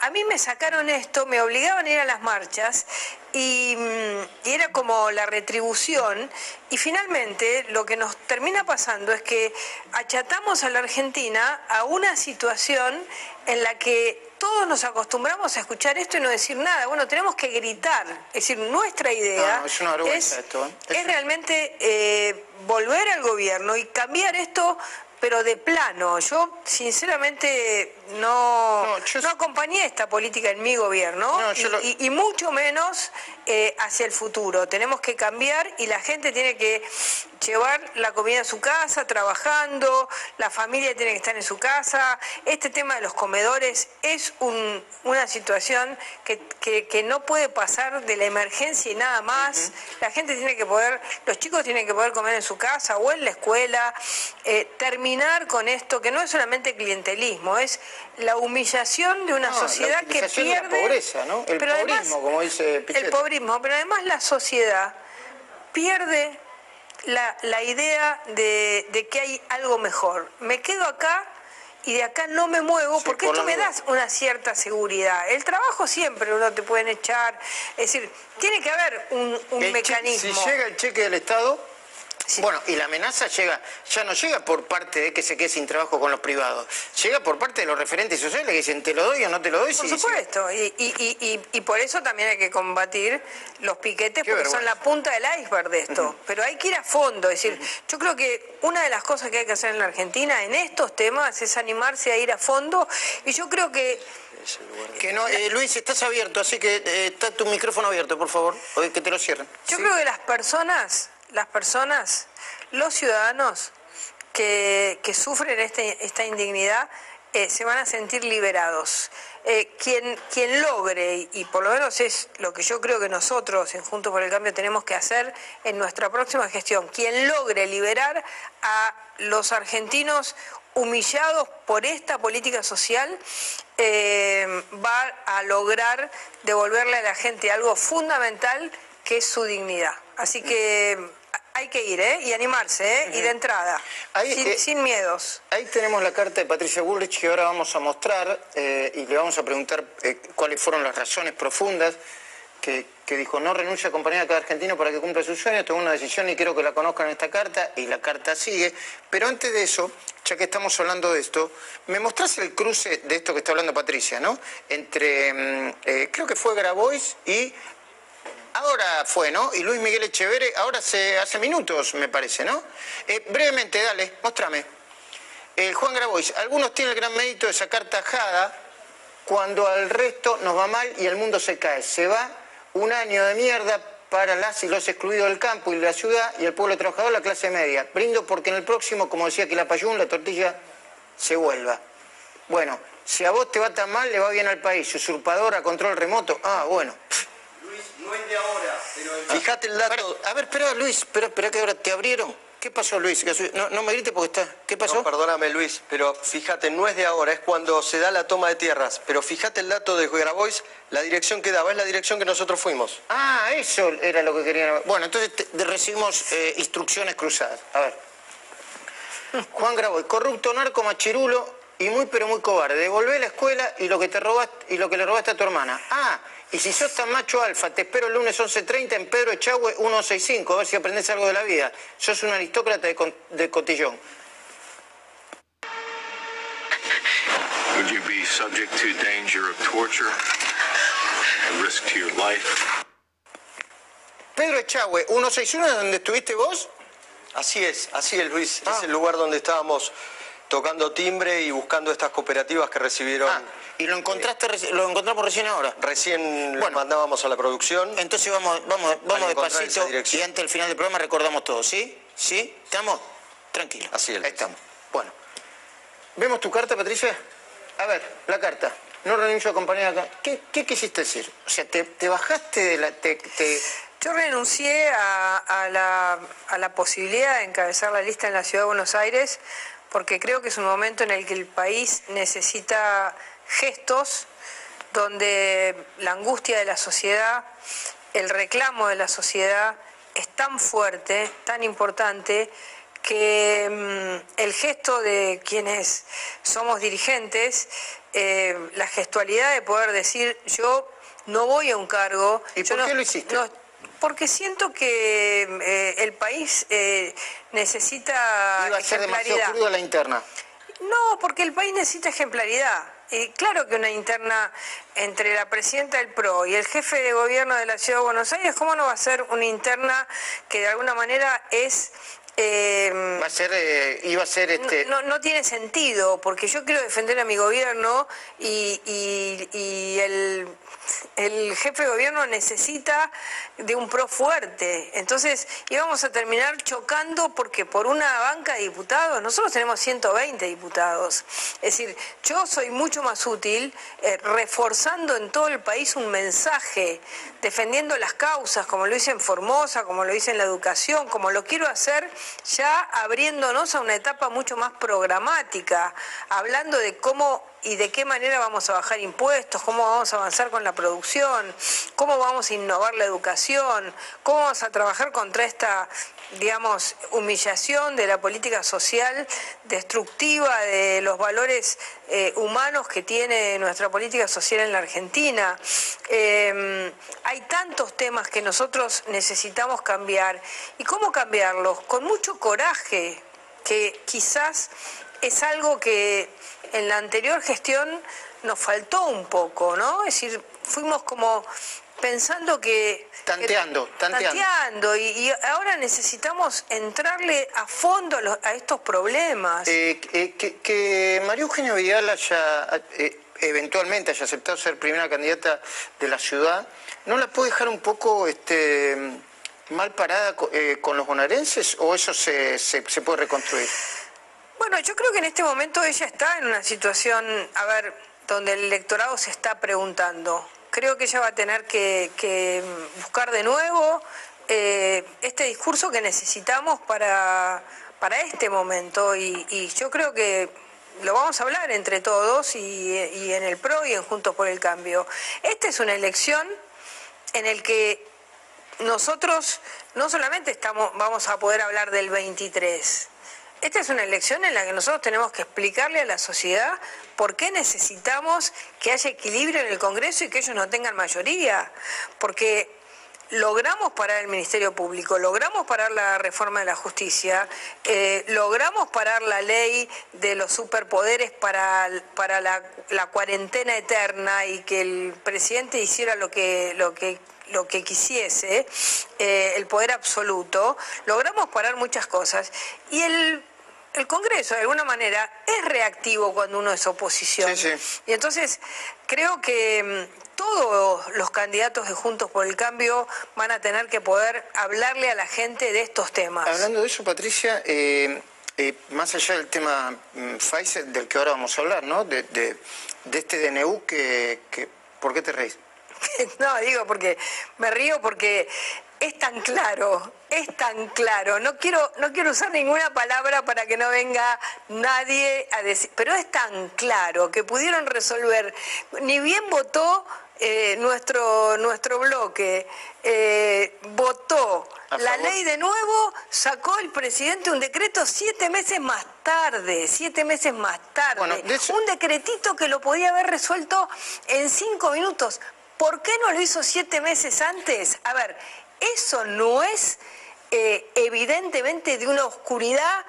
a mí me sacaron esto, me obligaban a ir a las marchas y, mm, y era como la retribución y finalmente lo que nos termina pasando es que achatamos a la Argentina a una situación en la que todos nos acostumbramos a escuchar esto y no decir nada. Bueno, tenemos que gritar. Es decir, nuestra idea No, no, es una vergüenza es- esto. ¿eh? es realmente eh, volver al gobierno y cambiar esto, pero de plano. Yo, sinceramente, no, no, acompañé esta política en mi gobierno No, y, yo lo- y- y mucho menos eh, hacia el futuro. Tenemos que cambiar y la gente tiene que llevar la comida a su casa, trabajando, la familia tiene que estar en su casa. Este tema de los comedores es un- una situación que, que- que no puede pasar de la emergencia y nada más. La gente tiene que poder, los chicos tienen que poder comer en su casa o en la escuela. Eh, terminar con esto, que no es solamente clientelismo, es la humillación de una No, sociedad la que utilización de la pierde... pobreza, ¿no? El además- pobrismo, como dice el Pero además la sociedad pierde la, la idea de, de que hay algo mejor. Me quedo acá y de acá no me muevo porque por esto me duda. da una cierta seguridad. El trabajo siempre uno te pueden echar, es decir, tiene que haber un, un mecanismo. Si llega el cheque del Estado, bueno, y la amenaza llega, ya no llega por parte de que se quede sin trabajo con los privados, llega por parte de los referentes sociales que dicen te lo doy o no te lo doy. Por si- supuesto, y, y- y- y- y por eso también hay que combatir los piquetes, Qué porque son la punta del iceberg de esto. Pero hay que ir a fondo, es decir, yo creo que una de las cosas que hay que hacer en la Argentina en estos temas es animarse a ir a fondo, y yo creo que Que no, eh, Luis, estás abierto, así que eh, está tu micrófono abierto, por favor, o que te lo cierren. Yo creo que las personas, las personas, los ciudadanos que, sufren este- esta indignidad eh, se van a sentir liberados. Eh, quien, logre, y, y por lo menos es lo que yo creo que nosotros en Juntos por el Cambio tenemos que hacer en nuestra próxima gestión, quien logre liberar a los argentinos humillados por esta política social, eh, va a lograr devolverle a la gente algo fundamental que es su dignidad. Así que hay que ir, ¿eh? Y animarse, ¿eh? Y de entrada, sin, eh, sin miedos. Ahí tenemos la carta de Patricia Bullrich que ahora vamos a mostrar eh, y le vamos a preguntar eh, cuáles fueron las razones profundas que, que dijo no renuncia a acompañar a cada argentino para que cumpla sus sueños, tomó una decisión y quiero que la conozcan en esta carta y la carta sigue. Pero antes de eso, ya que estamos hablando de esto, me mostrás el cruce de esto que está hablando Patricia, ¿no? Entre, mm, eh, creo que fue Grabois y Ahora fue, ¿no? Y Luis Miguel Echeverre, ahora hace, hace minutos, me parece, ¿no? Eh, brevemente, dale, muéstrame. Eh, Juan Grabois, algunos tienen el gran mérito de sacar tajada cuando al resto nos va mal y el mundo se cae. Se va un año de mierda para las y los excluidos del campo y de la ciudad y el pueblo trabajador, la clase media. Brindo porque en el próximo, como decía Quilapayún, la tortilla se vuelva. Bueno, si a vos te va tan mal, le va bien al país. Usurpador a control remoto. Ah, bueno. No es de ahora, pero... Fíjate el dato... A ver, espera Luis, espera, espera que ahora te abrieron. ¿Qué pasó, Luis? No, no me grite porque está. ¿Qué pasó? No, perdóname, Luis, pero fíjate, no es de ahora, es cuando se da la toma de tierras. Pero fíjate el dato de Grabois, la dirección que daba, es la dirección que nosotros fuimos. Ah, eso era lo que querían. Bueno, entonces recibimos eh, instrucciones cruzadas. A ver. Juan Grabois, corrupto, narco, machirulo y muy pero muy cobarde. Devolvé la escuela y lo que te robaste y lo que le robaste a tu hermana. Ah, y si sos tan macho alfa, te espero el lunes 11.30 en Pedro Echagüe 165, a ver si aprendes algo de la vida. Sos un aristócrata de, de cotillón. Would you be subject to danger of torture, a risk to your life? Pedro Echagüe 161, ¿donde estuviste vos? Así es, así es, Luis. Es ah. el lugar donde estábamos tocando timbre y buscando estas cooperativas que recibieron. Ah, ¿Y lo encontraste lo encontramos recién ahora? Recién lo mandábamos a la producción. Entonces vamos, vamos, vamos despacito y antes del final del programa recordamos todo, ¿sí? ¿Sí? ¿Estamos? Tranquilos. Así es. Ahí estamos. Bueno. ¿Vemos tu carta, Patricia? A ver, la carta. No renuncio a acompañar acá. ¿Qué, ¿Qué, quisiste decir? O sea, te, bajaste de la... Te, Yo renuncié a, a, la, a la posibilidad de encabezar la lista en la Ciudad de Buenos Aires porque creo que es un momento en el que el país necesita gestos donde la angustia de la sociedad, el reclamo de la sociedad es tan fuerte, tan importante, que mm, el gesto de quienes somos dirigentes, eh, la gestualidad de poder decir yo no voy a un cargo. ¿Y por qué lo hiciste? Porque siento que eh, el país eh, necesita Iba a ser demasiado crudo la interna. No, porque el país necesita ejemplaridad. Y claro que una interna entre la presidenta del PRO y el jefe de gobierno de la Ciudad de Buenos Aires, ¿cómo no va a ser una interna que de alguna manera es eh, va a ser, iba a ser este. No, no, tiene sentido, porque yo quiero defender a mi gobierno y, y el el jefe de gobierno necesita de un pro fuerte. Entonces íbamos a terminar chocando porque por una banca de diputados, nosotros tenemos 120 diputados. Es decir, yo soy mucho más útil eh, reforzando en todo el país un mensaje, defendiendo las causas, como lo hice en Formosa, como lo hice en la educación, como lo quiero hacer ya abriéndonos a una etapa mucho más programática, hablando de cómo y de qué manera vamos a bajar impuestos, cómo vamos a avanzar con la producción, cómo vamos a innovar la educación, cómo vamos a trabajar contra esta digamos, humillación de la política social destructiva de los valores eh, humanos que tiene nuestra política social en la Argentina. Em, hay tantos temas que nosotros necesitamos cambiar. ¿Y cómo cambiarlos? Con mucho coraje, que quizás es algo que en la anterior gestión nos faltó un poco, ¿no? Es decir, fuimos como pensando que... Tanteando, tanteando. tanteando y, ahora necesitamos entrarle a fondo a, estos problemas. Eh, eh, que, María Eugenia Vidal haya, eh, eventualmente haya aceptado ser primera candidata de la ciudad, ¿no la puede dejar un poco este, mal parada con los bonaerenses o eso se, se puede reconstruir? Bueno, yo creo que en este momento ella está en una situación, a ver, donde el electorado se está preguntando. Creo que ella va a tener que, buscar de nuevo eh, este discurso que necesitamos para, para este momento y, yo creo que lo vamos a hablar entre todos y, y en el PRO y en Juntos por el Cambio. Esta es una elección en el que nosotros no solamente estamos, vamos a poder hablar del 23, esta es una elección en la que nosotros tenemos que explicarle a la sociedad por qué necesitamos que haya equilibrio en el Congreso y que ellos no tengan mayoría. Porque logramos parar el Ministerio Público, logramos parar la reforma de la justicia, eh, logramos parar la ley de los superpoderes para, para la, cuarentena eterna y que el presidente hiciera lo que, lo que lo que quisiese, eh, el poder absoluto, logramos parar muchas cosas y el el Congreso de alguna manera es reactivo cuando uno es oposición. Y entonces creo que mm, todos los candidatos de Juntos por el Cambio van a tener que poder hablarle a la gente de estos temas. Hablando de eso, Patricia, eh, eh, más allá del tema mm, Pfizer, del que ahora vamos a hablar, ¿no? De, este DNU que, ¿Por qué te reís? no, digo porque me río porque es tan claro, es tan claro. No quiero, no quiero usar ninguna palabra para que no venga nadie a decir, pero es tan claro que pudieron resolver. Ni bien votó eh, nuestro, nuestro bloque, eh, votó la ley de nuevo, sacó el presidente un decreto siete meses más tarde, siete meses más tarde. Un decretito que lo podía haber resuelto en cinco minutos. ¿Por qué no lo hizo siete meses antes? A ver, eso no es eh, evidentemente de una oscuridad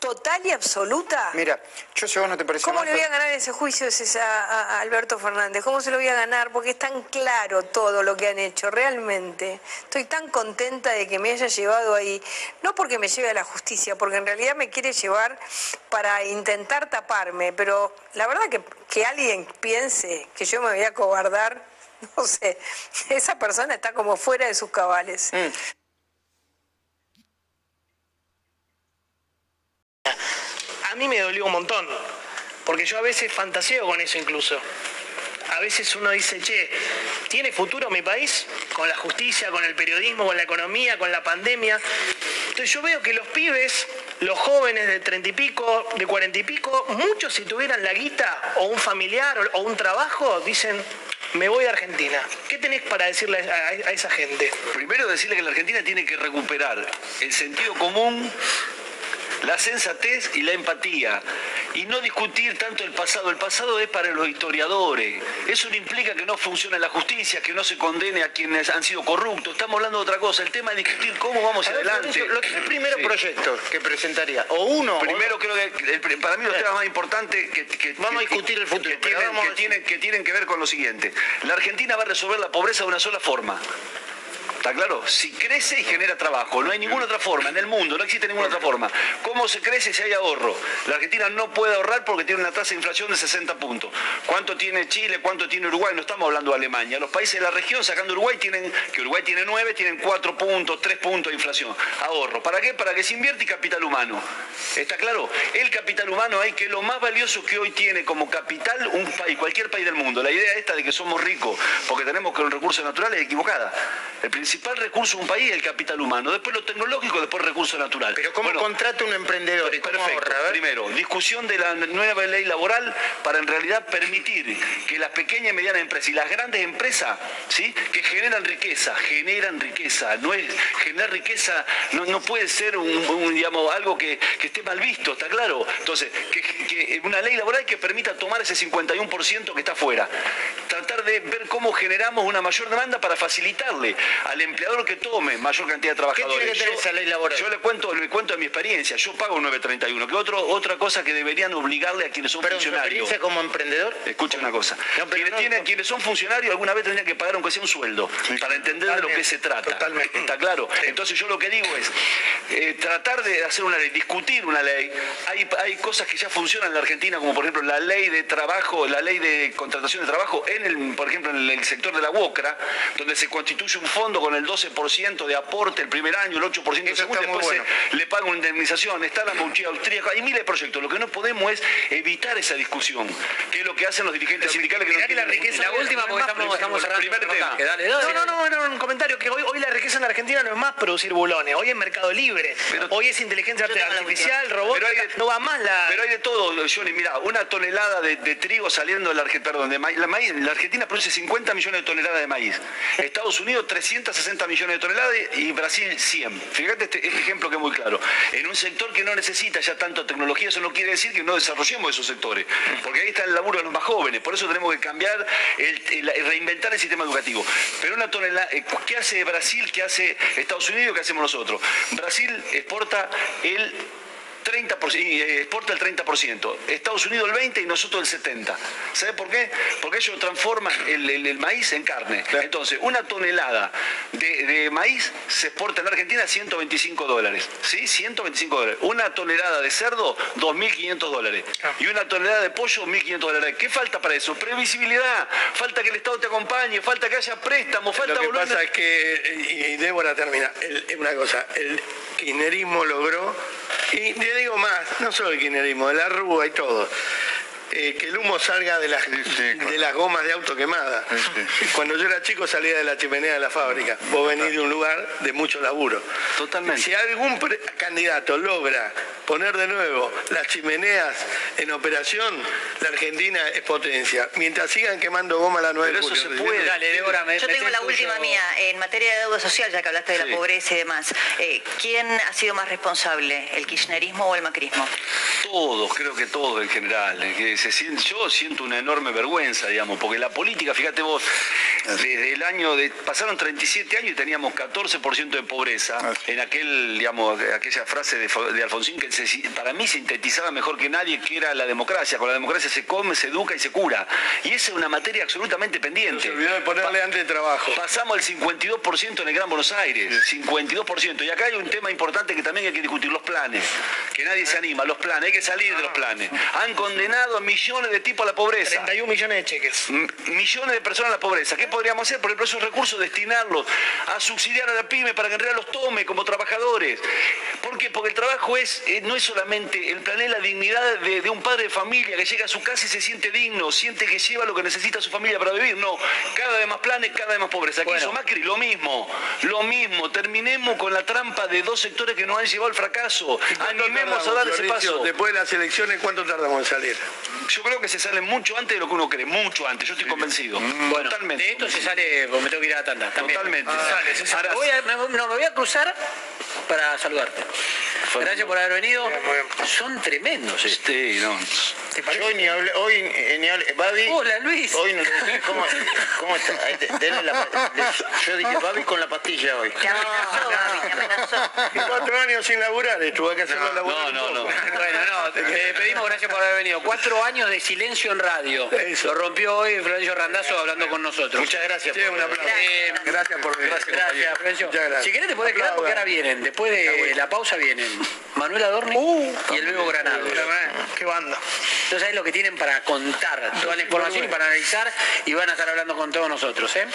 total y absoluta. Mira, yo sé vos no te parece ¿Cómo le voy a ganar ese juicio a, Alberto Fernández? ¿Cómo se lo voy a ganar? Porque es tan claro todo lo que han hecho, realmente. Estoy tan contenta de que me haya llevado ahí, no porque me lleve a la justicia, porque en realidad me quiere llevar para intentar taparme, pero la verdad que, que alguien piense que yo me voy a cobardar, no sé, esa persona está como fuera de sus cabales. Mm. a mí me dolió un montón, porque yo a veces fantaseo con eso incluso. A veces uno dice, che, ¿tiene futuro mi país? Con la justicia, con el periodismo, con la economía, con la pandemia. Entonces yo veo que los pibes, los jóvenes de treinta y pico, de cuarenta y pico, muchos si tuvieran la guita o un familiar o un trabajo, dicen, me voy a Argentina. ¿Qué tenés para decirle a, esa gente? Primero decirle que la Argentina tiene que recuperar el sentido común la sensatez y la empatía. Y no discutir tanto el pasado. El pasado es para los historiadores. Eso no implica que no funcione la justicia, que no se condene a quienes han sido corruptos. Estamos hablando de otra cosa. El tema es discutir cómo vamos adelante. el primer proyecto que presentaría, o uno. Primero creo que para mí los temas más importantes que, vamos a discutir el futuro. que tienen que ver con lo siguiente. La Argentina va a resolver la pobreza de una sola forma ¿Está claro? Si crece y genera trabajo, no hay ninguna otra forma en el mundo, no existe ninguna otra forma. ¿Cómo se crece si hay ahorro? La Argentina no puede ahorrar porque tiene una tasa de inflación de 60 puntos. ¿Cuánto tiene Chile? ¿Cuánto tiene Uruguay? No estamos hablando de Alemania. Los países de la región, sacando Uruguay, tienen, que Uruguay tiene 9, tienen 4 puntos, 3 puntos de inflación. Ahorro. ¿Para qué? Para que se invierte capital humano. ¿Está claro? El capital humano hay que lo más valioso que hoy tiene como capital un país, cualquier país del mundo. La idea esta de que somos ricos porque tenemos que los recursos naturales es equivocada. Principal recurso de un país es el capital humano, después lo tecnológico, después el recurso natural. Pero ¿cómo contrata un emprendedor? perfecto. Primero, discusión de la nueva ley laboral para en realidad permitir que las pequeñas y medianas empresas y las grandes empresas, ¿sí? que generan riqueza, generan riqueza. No es, generar riqueza no, puede ser un, digamos, algo que, esté mal visto, ¿está claro? Entonces, que, una ley laboral que permita tomar ese 51% que está afuera. Tratar de ver cómo generamos una mayor demanda para facilitarle al empleador que tome mayor cantidad de trabajadores. yo, esa ley laboral? Yo le cuento, le cuento de mi experiencia. Yo pago 931, que otro, otra cosa que deberían obligarle a quienes son Pero funcionarios. experiencia como emprendedor? Escucha una cosa. quienes, tienen, quienes son funcionarios alguna vez tendrían que pagar aunque sea un sueldo para entender de lo que se trata. Totalmente. ¿Está claro? Entonces yo lo que digo es eh, tratar de hacer una ley, discutir una ley. Hay, hay cosas que ya funcionan en la Argentina, como por ejemplo la ley de trabajo, la ley de contratación de trabajo en el, por ejemplo, en el sector de la UOCRA, donde se constituye un fondo con el 12% de aporte el primer año, el 8% el segundo, después le paga una indemnización, está la mochila austríaca, hay miles de proyectos. Lo que no podemos es evitar esa discusión, que es lo que hacen los dirigentes sindicales que no la riqueza la última porque estamos, estamos cerrando primer tema. No, no, no, no, un comentario que hoy, hoy la riqueza en la Argentina no es más producir bulones, hoy es mercado libre, hoy es inteligencia artificial, robótica, no va más la... Pero hay de todo, Johnny, mira, una tonelada de, trigo saliendo de la Argentina, perdón, de maíz, la, maíz, la Argentina produce 50 millones de toneladas de maíz, Estados Unidos 360 millones de toneladas y Brasil 100. Fíjate este, este, ejemplo que es muy claro. En un sector que no necesita ya tanto tecnología, eso no quiere decir que no desarrollemos esos sectores, porque ahí está el laburo de los más jóvenes, por eso tenemos que cambiar, el, reinventar el sistema educativo. Pero una tonelada, eh, ¿qué hace Brasil? ¿Qué hace Estados Unidos? ¿Qué hacemos nosotros? Brasil exporta el 30%, y eh, exporta el 30%, Estados Unidos el 20% y nosotros el 70%. ¿Sabe por qué? Porque ellos transforman el, maíz en carne. Entonces, una tonelada de, maíz se exporta en Argentina a 125 dólares. ¿Sí? 125 dólares. Una tonelada de cerdo, 2.500 dólares. Y una tonelada de pollo, 1.500 dólares. ¿Qué falta para eso? Previsibilidad. Falta que el Estado te acompañe, falta que haya préstamos, falta Lo que pasa es que, y Débora termina, una cosa, el kirchnerismo logró y le digo más, no solo el kirchnerismo, de la Rúa y todo. Eh, que el humo salga de las, de las gomas de auto quemadas. Cuando yo era chico salía de la chimenea de la fábrica. Vos venís de un lugar de mucho laburo. Totalmente. Si algún candidato logra poner de nuevo las chimeneas en operación, la Argentina es potencia. Mientras sigan quemando goma la nueva Pero eso se puede. Dale, Yo tengo la última mía. En materia de deuda social, ya que hablaste de la pobreza y demás, eh, ¿quién ha sido más responsable, el kirchnerismo o el macrismo? Todos, creo que todos en general. Eh, que yo siento una enorme vergüenza, digamos, porque la política, fíjate vos, desde el año de. pasaron 37 años y teníamos 14% de pobreza. En aquel, digamos, aquella frase de, de Alfonsín que para mí sintetizaba mejor que nadie que era la democracia. Con la democracia se come, se educa y se cura. Y esa es una materia absolutamente pendiente. se olvidó de ponerle antes de trabajo. Pasamos el 52% en el Gran Buenos Aires. 52%. Y acá hay un tema importante que también hay que discutir, los planes. Que nadie se anima, los planes, hay que salir de los planes. Han condenado a millones de tipos a la pobreza. 31 millones de cheques. millones de personas a la pobreza. ¿Qué podríamos hacer? Por ejemplo, esos recursos destinarlos a subsidiar a la pyme para que en realidad los tome como trabajadores. ¿Por qué? Porque el trabajo es, eh, no es solamente, el plan es la dignidad de, un padre de familia que llega a su casa y se siente digno, siente que lleva lo que necesita su familia para vivir. No, cada vez más planes, cada vez más pobreza. Aquí hizo Macri, lo mismo, lo mismo. Terminemos con la trampa de dos sectores que nos han llevado al fracaso. Animemos a dar ese paso. Después de las elecciones, ¿cuánto tardamos en salir? Yo creo que se sale mucho antes de lo que uno cree, mucho antes, yo estoy convencido. Mm. Bueno, Totalmente. Esto se sale, porque me tengo que ir a la tanda. También. Totalmente. no, me voy a cruzar para saludarte. Gracias por haber venido. Son tremendos. Este, no. Hoy ni hablé, hoy eh, ni hablé. Babi. Hola Luis. Hoy no ¿cómo, cómo está? Denle la, yo dije Babi con la pastilla hoy. Te amenazó, Babi, te amenazó. Cuatro años sin laburar, estuve que hacerlo laburar. No, no, no. Bueno, no, te pedimos gracias por haber venido. Cuatro años de silencio en radio. Lo rompió hoy Florencio Randazo hablando con nosotros. Muchas gracias. Sí, un aplauso. Eh, gracias por Gracias, gracias Florencio. Muchas gracias. Si querés te puedes quedar porque ahora vienen. Después de la pausa vienen Manuel Adorni uh, y el nuevo Granado. Qué banda. Entonces es lo que tienen para contar toda la información y para analizar y van a estar hablando con todos nosotros. ¿eh?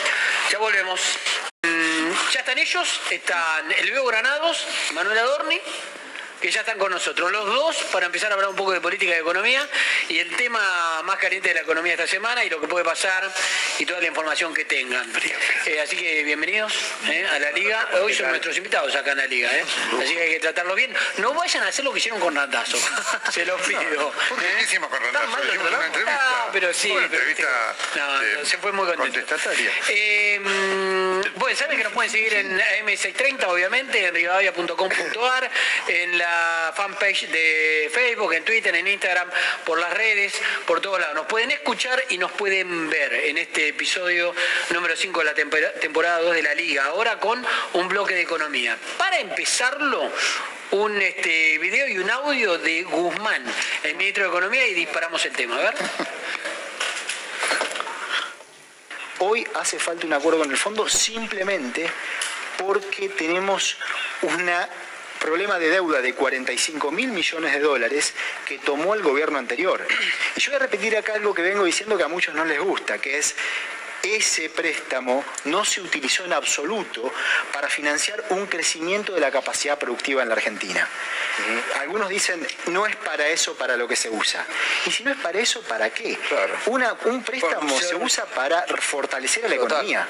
Ya volvemos. Mm, ya están ellos, están el nuevo Granados, Manuel Adorni que ya están con nosotros, los dos, para empezar a hablar un poco de política y economía y el tema más caliente de la economía esta semana y lo que puede pasar y toda la información que tengan. Eh, así que bienvenidos eh, a la liga. Hoy son nuestros invitados acá en la liga, eh. así que hay que tratarlo bien. No vayan a hacer lo que hicieron con Randazo, se los pido. ¿Por qué hicimos con Randazo? una entrevista. pero sí. Una entrevista no, se fue muy contento. bueno, saben que nos pueden seguir en M630, obviamente, en rivadavia.com.ar, en la fanpage de Facebook, en Twitter, en Instagram, por las redes, por todos lados. Nos pueden escuchar y nos pueden ver en este episodio número 5 de la temporada 2 de la Liga, ahora con un bloque de economía. Para empezarlo, un este, video y un audio de Guzmán, el ministro de Economía, y disparamos el tema. A ver. Hoy hace falta un acuerdo con el fondo simplemente porque tenemos una problema de deuda de 45 mil millones de dólares que tomó el gobierno anterior. Y yo voy a repetir acá algo que vengo diciendo que a muchos no les gusta, que es ese préstamo no se utilizó en absoluto para financiar un crecimiento de la capacidad productiva en la Argentina. Algunos dicen, no es para eso para lo que se usa. Y si no es para eso, ¿para qué? un préstamo se usa para fortalecer a la economía.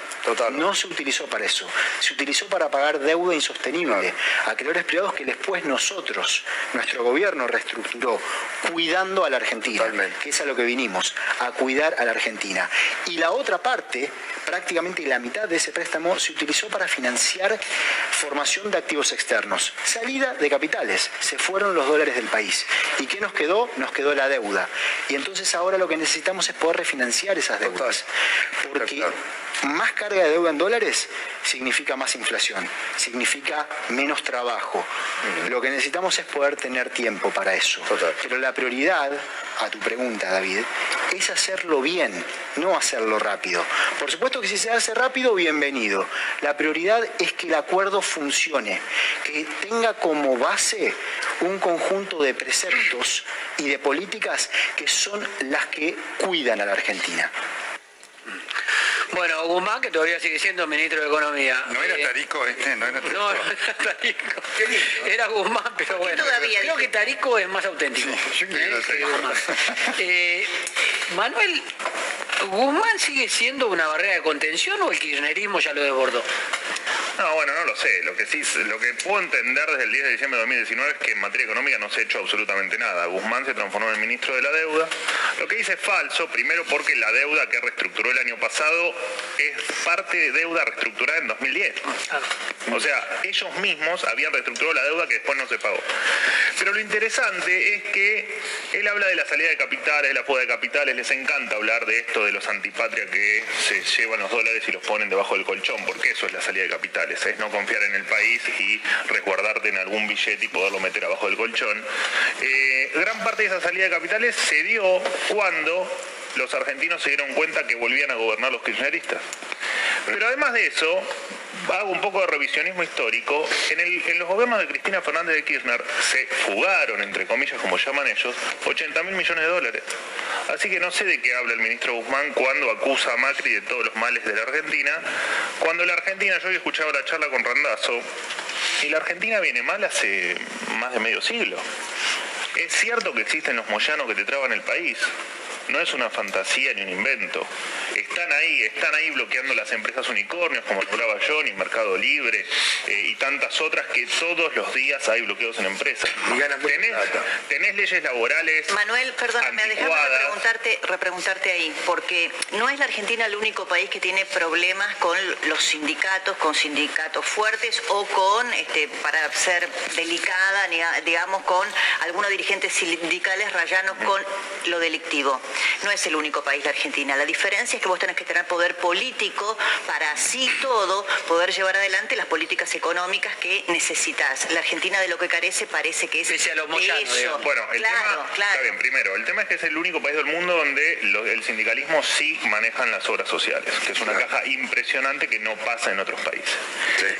No se utilizó para eso. Se utilizó para pagar deuda insostenible a acreedores privados que después nosotros, nuestro gobierno, reestructuró, cuidando a la Argentina. Que es a lo que vinimos, a cuidar a la Argentina. Y la otra parte, prácticamente la mitad de ese préstamo, se utilizó para financiar formación de activos externos, salida de capitales se fueron los dólares del país. ¿Y qué nos quedó? Nos quedó la deuda. Y entonces ahora lo que necesitamos es poder refinanciar esas deudas. Porque más carga de deuda en dólares significa más inflación, significa menos trabajo. Lo que necesitamos es poder tener tiempo para eso. Pero la prioridad, a tu pregunta, David, es hacerlo bien, no hacerlo rápido. Por supuesto que si se hace rápido, bienvenido. La prioridad es que el acuerdo funcione, que tenga como base un conjunto de preceptos y de políticas que son las que cuidan a la Argentina. Bueno, Guzmán, que todavía sigue siendo ministro de Economía. ¿No era Eh, Tarico este? ¿No era Tarico? No, no era Tarico. Era Guzmán, pero bueno. todavía Creo que Tarico es más auténtico. yo creo que Eh, que Tarico. Guzmán. Eh, Manuel, ¿Guzmán sigue siendo una barrera de contención o el kirchnerismo ya lo desbordó? No, bueno, no lo sé. Lo que sí, lo que puedo entender desde el 10 de diciembre de 2019 es que en materia económica no se ha hecho absolutamente nada. Guzmán se transformó en ministro de la deuda. Lo que dice es falso, primero porque la deuda que reestructuró el año pasado es parte de deuda reestructurada en 2010. O sea, ellos mismos habían reestructurado la deuda que después no se pagó. Pero lo interesante es que él habla de la salida de capitales, de la fuga de capitales, les encanta hablar de esto de los antipatria que se llevan los dólares y los ponen debajo del colchón, porque eso es la salida de capitales, es no confiar en el país y resguardarte en algún billete y poderlo meter abajo del colchón. Eh, gran parte de esa salida de capitales se dio cuando los argentinos se dieron cuenta que volvían a gobernar los kirchneristas. Pero además de eso, hago un poco de revisionismo histórico. En, los gobiernos de Cristina Fernández de Kirchner se fugaron, entre comillas, como llaman ellos, 80 mil millones de dólares. Así que no sé de qué habla el ministro Guzmán cuando acusa a Macri de todos los males de la Argentina. Cuando la Argentina, yo hoy escuchaba la charla con Randazo, y la Argentina viene mal hace más de medio siglo. Es cierto que existen los moyanos que te traban el país. No es una fantasía ni un invento. Están ahí, están ahí bloqueando las empresas unicornios como hablaba Johnny, Mercado Libre eh, y tantas otras que todos los días hay bloqueos en empresas. tenés, tenés leyes laborales. Manuel, perdóname, déjame repreguntarte, repreguntarte ahí, porque no es la Argentina el único país que tiene problemas con los sindicatos, con sindicatos fuertes o con, este, para ser delicada, digamos, con algunos dirigentes sindicales rayanos con lo delictivo. No es el único país la Argentina. La diferencia es que vos tenés que tener poder político para así todo poder llevar adelante las políticas económicas que necesitas. La Argentina de lo que carece parece que es de eso. Bueno, el claro, tema, claro. está bien, primero, el tema es que es el único país del mundo donde lo- el sindicalismo sí manejan las obras sociales, que es una caja impresionante que no pasa en otros países.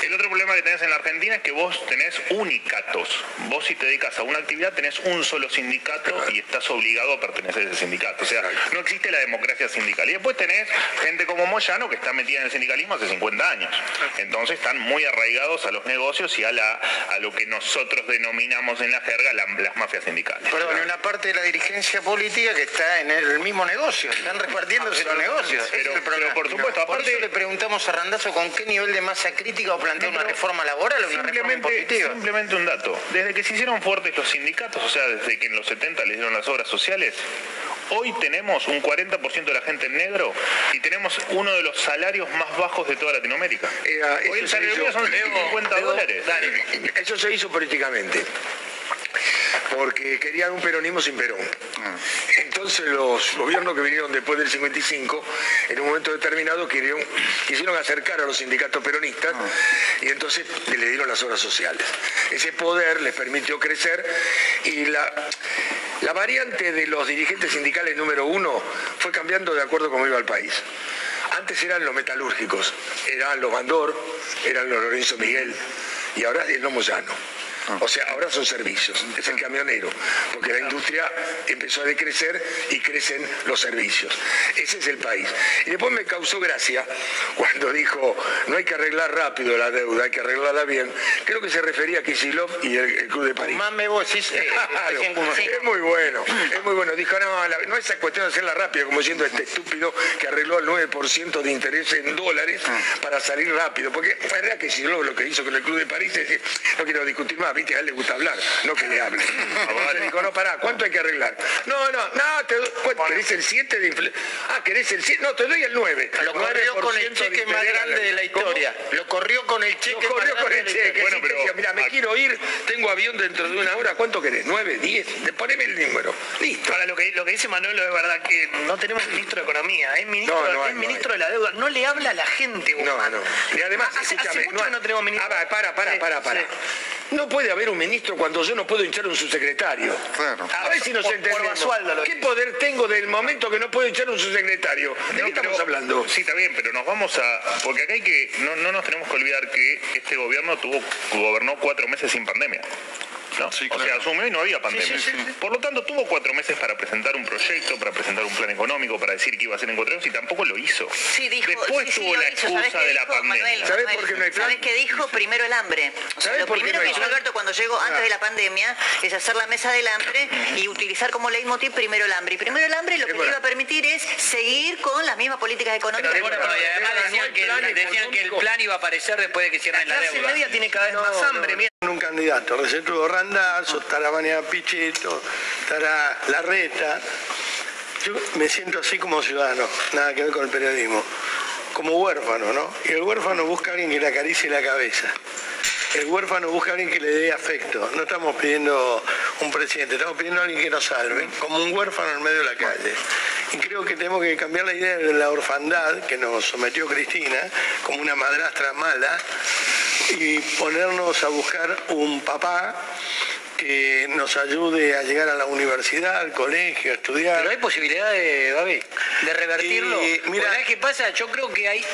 El otro problema que tenés en la Argentina es que vos tenés unicatos. Vos si te dedicas a una actividad tenés un solo sindicato y estás obligado a pertenecer a ese sindicato. O sea, no existe la democracia sindical. Y después tenés gente como Moyano que está metida en el sindicalismo hace 50 años. Entonces están muy arraigados a los negocios y a, la, a lo que nosotros denominamos en la jerga la- las mafias sindicales. Perdón, y una parte de la dirigencia política que está en el mismo negocio, están repartiéndose los negocios. Pero- es el problema. pero por supuesto, Por aparte- eso le preguntamos a Randazo con qué nivel de masa crítica o plantea una reforma laboral o una reforma simplemente un dato. Desde que se hicieron fuertes los sindicatos, o sea, desde que en los 70 les dieron las obras sociales, hoy tenemos un 40% de la gente en negro y tenemos uno de los salarios más bajos de toda Latinoamérica. hoy el salario son 50 dólares. Eso se hizo políticamente. Porque querían un peronismo sin Perón. Entonces los gobiernos que vinieron después del 55, en un momento determinado quisieron, quisieron acercar a los sindicatos peronistas y entonces le dieron las obras sociales. Ese poder les permitió crecer y la, la variante de los dirigentes sindicales número uno fue cambiando de acuerdo con cómo iba el país. Antes eran los metalúrgicos, eran los Bandor, eran los Lorenzo Miguel y ahora es Lomo Llano. O sea, ahora son servicios, es el camionero, porque la industria empezó a decrecer y crecen los servicios. Ese es el país. Y después me causó gracia cuando dijo, no hay que arreglar rápido la deuda, hay que arreglarla bien. Creo que se refería a Kisilov y el, el Club de París. Más me vos decís, eh, Claro, es muy bueno, es muy bueno. Dijo, no, la- no es esa cuestión de hacerla rápido, como diciendo este estúpido que arregló el 9% de interés en dólares para salir rápido. Porque la verdad que si lo, lo que hizo con el Club de París es decir, no quiero discutir más, viste, a él le gusta hablar, no que le hable. Entonces dijo, no, pará, ¿cuánto hay que arreglar? No, no, no, te. ¿querés el 7 de inflación? Ah, ¿querés el 7? No, te doy el 9. Lo corrió con el 9% cheque más grande de la historia. Lo corrió con el cheque Lo corrió más con el cheque. pero mira, me quiero ir, tengo avión dentro de una hora, ¿cuánto querés? ¿9, 10? Poneme el número. Listo. Ahora, lo que, lo que dice Manuel es verdad que no tenemos ministro de Economía, es ministro, No, no hay, es no ministro de la deuda, no le habla a la gente. No, no. Y además, hace, hace escúchame, mucho que no tenemos ministro. Ah, para, para, para, para. sí. No puede haber un ministro cuando yo no puedo hinchar un subsecretario. A ver si nos por entendemos. ¿Qué poder tengo del momento que no puedo hinchar a un subsecretario? ¿De qué estamos hablando? Sí, está bien, pero nos vamos a... Porque acá hay que... No, no nos tenemos que olvidar que este gobierno tuvo gobernó cuatro meses sin pandemia. ¿No? O sea, asumió y no había pandemia. Por lo tanto, tuvo cuatro meses para presentar un proyecto, para presentar un plan económico, para decir que iba a ser en cuatro años y tampoco lo hizo. Sí, dijo, Después sí, sí, tuvo la hizo. ¿Sabés excusa de la dijo, pandemia. Manuel? ¿Sabés Manuel, por qué no hay plan? ¿Sabés qué dijo? Primero el hambre. O sea, ¿Sabés lo primero no que hizo? Alberto cuando llegó antes de la pandemia es hacer la mesa del hambre y utilizar como leitmotiv primero el hambre. Y primero el hambre lo que le iba a permitir es seguir con las mismas políticas económicas. Pero bueno, pero y además decían que, el, decían que el plan iba a aparecer después de que cierren la, La clase deuda. media tiene cada vez más hambre. mira. un candidato, recién tuvo Randazzo, estará Vanea Pichetto, estará Larreta. Yo me siento así como ciudadano, nada que ver con el periodismo, como huérfano, ¿no? Y el huérfano busca a alguien que le acaricie la cabeza. El huérfano busca a alguien que le dé afecto. No estamos pidiendo un presidente, estamos pidiendo a alguien que nos salve, como un huérfano en medio de la calle. Creo que tenemos que cambiar la idea de la orfandad que nos sometió Cristina, como una madrastra mala, y ponernos a buscar un papá que nos ayude a llegar a la universidad, al colegio, a estudiar. Pero hay posibilidad de, Babi, de revertirlo. Y, mira- ¿Sabes qué pasa? Yo creo que hay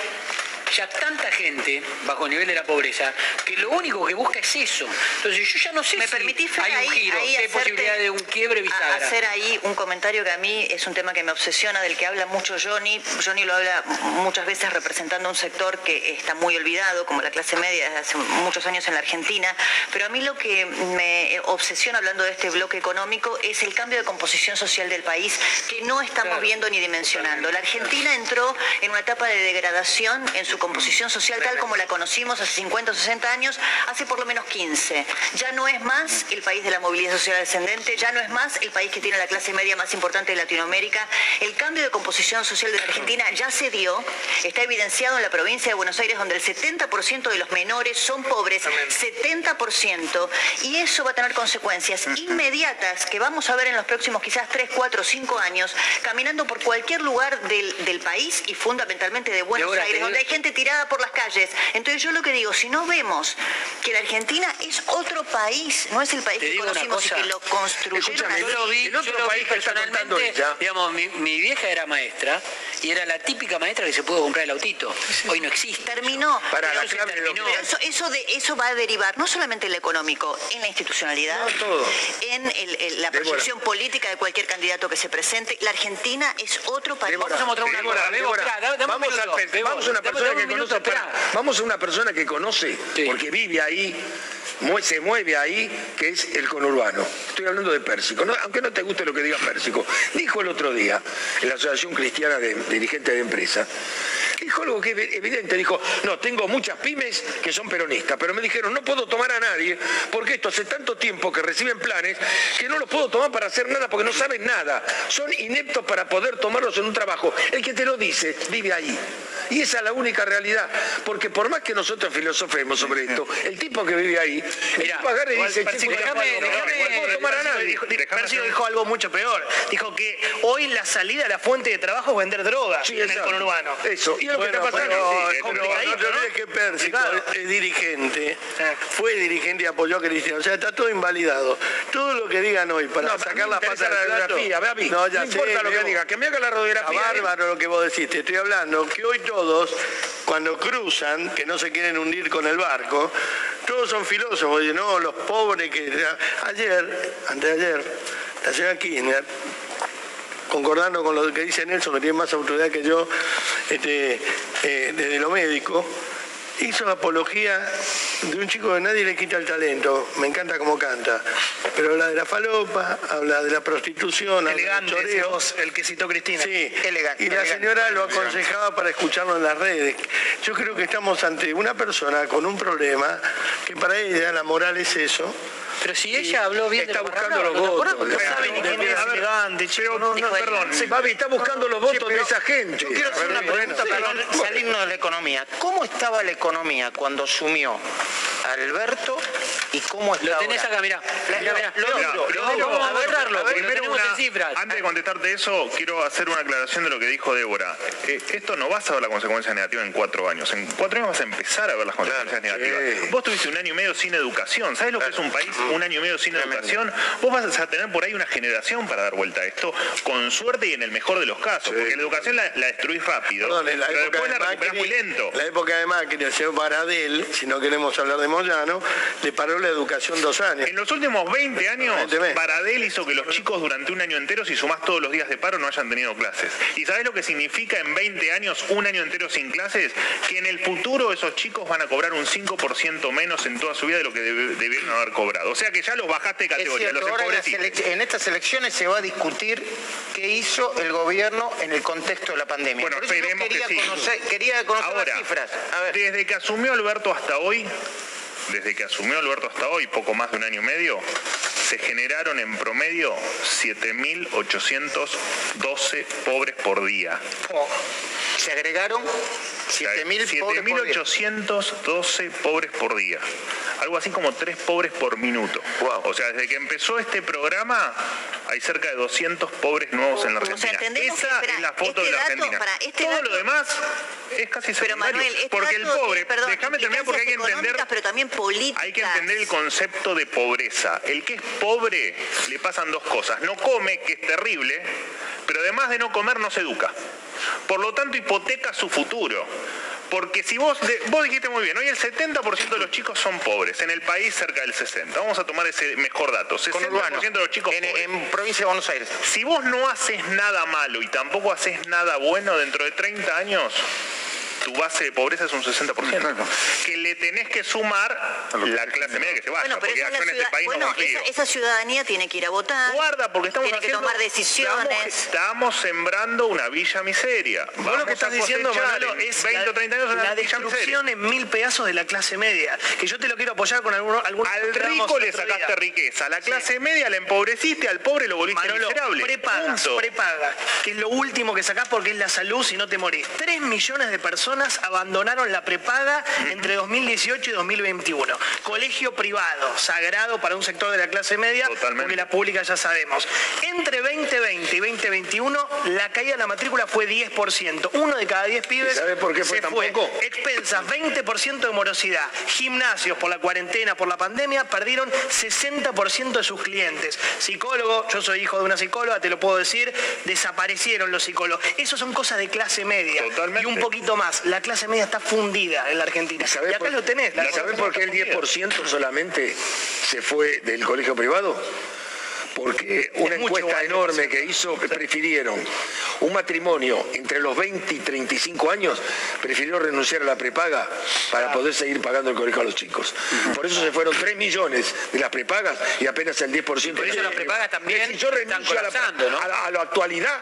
ya tanta gente bajo el nivel de la pobreza que lo único que busca es eso. Entonces yo ya no sé ¿Me si permitís, hay un ahí- giro, ahí si hay posibilidad de un quiebre a- bisagra. hacer ahí un comentario que a mí es un tema que me obsesiona, del que habla mucho Johnny. Johnny lo habla muchas veces representando un sector que está muy olvidado, como la clase media desde hace muchos años en la Argentina. Pero a mí lo que me obsesiona hablando de este bloque económico es el cambio de composición social del país que no estamos viendo ni dimensionando. La Argentina entró en una etapa de degradación en su composición social tal como la conocimos hace 50 o 60 años, hace por lo menos 15. Ya no es más el país de la movilidad social ascendente, ya no es más el país que tiene la clase media más importante de Latinoamérica. El cambio de composición social de la Argentina ya se dio, está evidenciado en la provincia de Buenos Aires, donde el 70% de los menores son pobres, 70%, y eso va a tener consecuencias inmediatas que vamos a ver en los próximos quizás 3, 4, 5 años, caminando por cualquier lugar del, del país y fundamentalmente de Buenos Aires, donde hay gente tirada por las calles. Entonces yo lo que digo, si no vemos que la Argentina es otro país, no es el país Te que conocimos y que lo construyeron yo lo vi, el otro yo lo país que está contando personalmente, ella- digamos, mi, mi vieja era maestra y era la típica maestra que se pudo comprar el autito. Hoy no existe. Terminó. Para la clave terminó. Pero eso, eso, de, eso va a derivar no solamente en lo económico, en la institucionalidad, No, todo. en el- el- la Débora. proyección política de cualquier candidato que se presente. La Argentina es otro país. Débora, Vamos a mostrar una Débora, cosa, Débora, vamos, al vamos a una dame- persona que conoce, vamos a una persona que conoce, Sí. porque vive ahí, se mueve ahí, que es el conurbano. Estoy hablando de Pérsico, no- aunque no te guste lo que diga Pérsico. Dijo el otro día, en la Asociación Cristiana de Dirigentes de Empresa, dijo algo que es evidente, dijo, no, tengo muchas pymes que son peronistas, pero me dijeron, no puedo tomar a nadie, porque esto hace tanto tiempo que reciben planes que no los puedo tomar para hacer nada porque no saben nada. Son ineptos para poder tomarlos en un trabajo. El que te lo dice vive ahí. Y esa es la única realidad, porque por más que nosotros filosofemos sobre esto, el tipo que vive ahí, el Mira, tipo agarra y dice, Persico, "Che, déjame- no, no, déjame- no tomar a Persico nadie. Persico hacer- dijo algo mucho peor. Dijo que hoy la salida a la fuente de trabajo es vender droga Sí, en el conurbano. Eso, y es lo que está pasando. Pero, Sí, pero es no te olvides que Complicado. es dirigente, fue dirigente y apoyó a Cristina. O sea, está todo invalidado. Todo lo que digan hoy para No, sacar la pata la del plato. radiografía, Babi. No, ya no sé, importa lo que diga, que me haga la Está radiografía. ¿eh? bárbaro lo que vos decís. Te estoy hablando que hoy todos, cuando cruzan, que no se quieren hundir con el barco, todos son filósofos. Dicen, no, los pobres que... Ayer, antes de ayer, la señora Kirchner concordando con lo que dice Nelson, que tiene más autoridad que yo este, eh, desde lo médico, hizo apología de un chico que nadie le quita el talento, me encanta cómo canta, pero habla de la falopa, habla de la prostitución, habla del Elegante, decimos, el que citó Cristina. Sí, Elegante. y la elegante. señora lo aconsejaba para escucharlo en las redes. Yo creo que estamos ante una persona con un problema que para ella la moral es eso. Pero si ella habló bien de Está buscando Barragán, los ¿no te votos. No sabe ni quién es elegante, chico. No, perdón. Babi, está buscando los votos de esa gente. Yo quiero hacer una pregunta, perdón, salirnos de la economía. ¿Cómo estaba la economía cuando asumió Alberto y cómo está Lo tenés acá, mirá. Vamos a A ver, agarrarlo, a ver, porque lo Primero tenemos en cifras. antes de contestarte eso, quiero hacer una aclaración de lo que dijo Débora. Eh, esto no vas a ver la consecuencia negativa en cuatro años. En cuatro años vas a empezar a ver las consecuencias negativas. Vos tuviste un año y medio sin educación. ¿Sabes lo que es un país un año y medio sin educación? Vos vas a tener por ahí una generación para dar vuelta a esto, con suerte y en el mejor de los casos. Porque la educación la, la destruís rápido, Perdón, la pero época después de la recuperás muy lento. la época de Macri, el señor Baradel, si no queremos hablar de Moyano, le paró la educación dos años. En los últimos 20 años, Baradel hizo que los chicos durante un año entero, si sumás todos los días de paro, no hayan tenido clases. ¿Y sabés lo que significa en 20 años, un año entero sin clases? Que en el futuro esos chicos van a cobrar un 5% menos en toda su vida de lo que debieron haber cobrado. O sea que ya los bajaste de categoría, los en estas elecciones se va a discutir qué hizo el gobierno en el contexto de la pandemia. Bueno, esperemos quería que sí. Conocer, quería conocer Ahora, las cifras. Desde que asumió Alberto hasta hoy, desde que asumió Alberto hasta hoy, poco más de un año y medio, se generaron en promedio 7.812 pobres por día. Se agregaron 7.812 pobres por día. Algo así como 3 pobres por minuto. O sea, desde que empezó este programa hay cerca de 200 pobres nuevos en la Argentina. Esa es la foto de la este Argentina. este Todo lo demás es casi Pero secundario. Manuel, este porque el pobre, perdón, déjame terminar porque hay que entender pero también políticas. hay que entender el concepto de pobreza. El que es pobre le pasan dos cosas. No come, que es terrible, pero además de no comer no se educa. Por lo tanto, hipoteca su futuro. Porque si vos, vos dijiste muy bien, hoy el 70% de los chicos son pobres, en el país cerca del 60%. Vamos a tomar ese mejor dato. 60% de los chicos en, pobres. en provincia de Buenos Aires. Si vos no haces nada malo y tampoco haces nada bueno dentro de 30 años, tu base de pobreza es un 60%. Que le tenés que sumar la clase media que se vaya, Bueno, pero porque esa, la en este país bueno, no confío. esa, esa ciudadanía tiene que ir a votar. Guarda, porque estamos tiene que haciendo- tomar decisiones. Estamos, estamos sembrando una villa miseria. Vos Vamos lo que estás diciendo, Manolo, es 20 o 30 años una la villa miseria. destrucción en mil pedazos de la clase media. Que yo te lo quiero apoyar con algunos... algunos Al rico le sacaste día. riqueza, a la clase media la empobreciste, al pobre lo volviste Manolo, miserable. prepagas, Punto. prepagas, que es lo último que sacás porque es la salud si no te morís. Tres millones de personas abandonaron la prepaga entre 2018 y 2021. Colegio privado, sagrado para un sector de la clase media, porque la pública ya sabemos. Entre 2020 y 2021, la caída de la matrícula fue 10%. Uno de cada 10 pibes ¿Y sabe por qué fue se tan fue. poco? Expensas, 20% de morosidad. Gimnasios por la cuarentena, por la pandemia, perdieron 60% de sus clientes. Psicólogo, yo soy hijo de una psicóloga, te lo puedo decir, desaparecieron los psicólogos. Eso son cosas de clase media. Y un poquito más. La clase media está fundida en la Argentina. Y, acá lo tenés. ¿Sabés por qué el media está fundida. 10% solamente se fue del colegio privado? Porque una encuesta enorme que hizo, que prefirieron un matrimonio entre los 20 y 35 años, prefirió renunciar a la prepaga para poder seguir pagando el colegio a los chicos. Por eso se fueron 3 millones de las prepagas y apenas el 10%. Por eso las prepagas también Si yo están renuncio a la, colapsando, ¿no? a la- a la actualidad,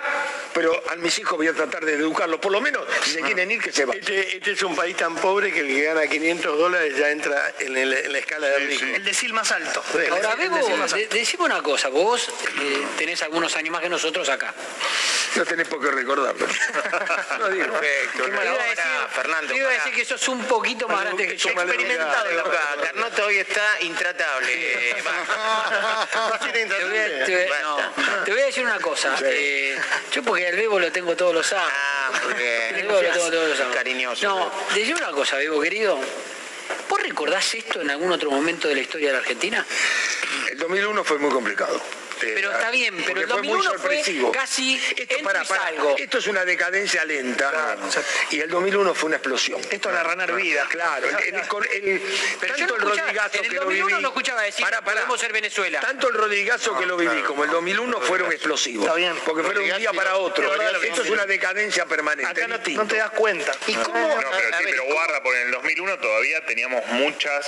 pero a mis hijos voy a tratar de educarlos, por lo menos si se quieren ir, que se vayan. Este, este es un país tan pobre que el que gana 500 dólares ya entra en, el- en la escala de rico. El decil más alto. Ahora, El Bebo, decil más alto. de- decime una cosa, vos eh, tenés algunos años más que nosotros acá. No tenés por qué recordarlo. No digo. Perfecto. Te iba a decir- Fernando. te iba a decir que sos un poquito más grande que yo. Experimentado. Carnota Carnota hoy está intratable. Te voy, a, no, decir una cosa. eh, yo porque al Bebo lo tengo todos los años. Ah, porque Al Bebo lo tengo todos los años. Cariñoso. No, decime una cosa, Bebo, querido. ¿Vos recordás esto en algún otro momento de la historia de la Argentina? El 2001 fue muy complicado. Eh, Pero está bien, pero el fue muy 2001 fue casi esto, para, y salgo. esto es una decadencia lenta y el 2001 fue una explosión. Esto es la ranar vida. Claro, el, el- con el- Pero yo tanto no el Rodrigazo en el que lo 2001 viví. no escuchaba decir Pará, pará. podemos ser Venezuela. Tanto el Rodrigazo que lo viví como el 2001 fueron explosivos. Está bien. Porque fueron de un día para otro. Esto es una decadencia permanente. Acá no, te das cuenta. ¿Y cómo? No, pero a sí, pero guarda, porque en el 2001 todavía teníamos muchas,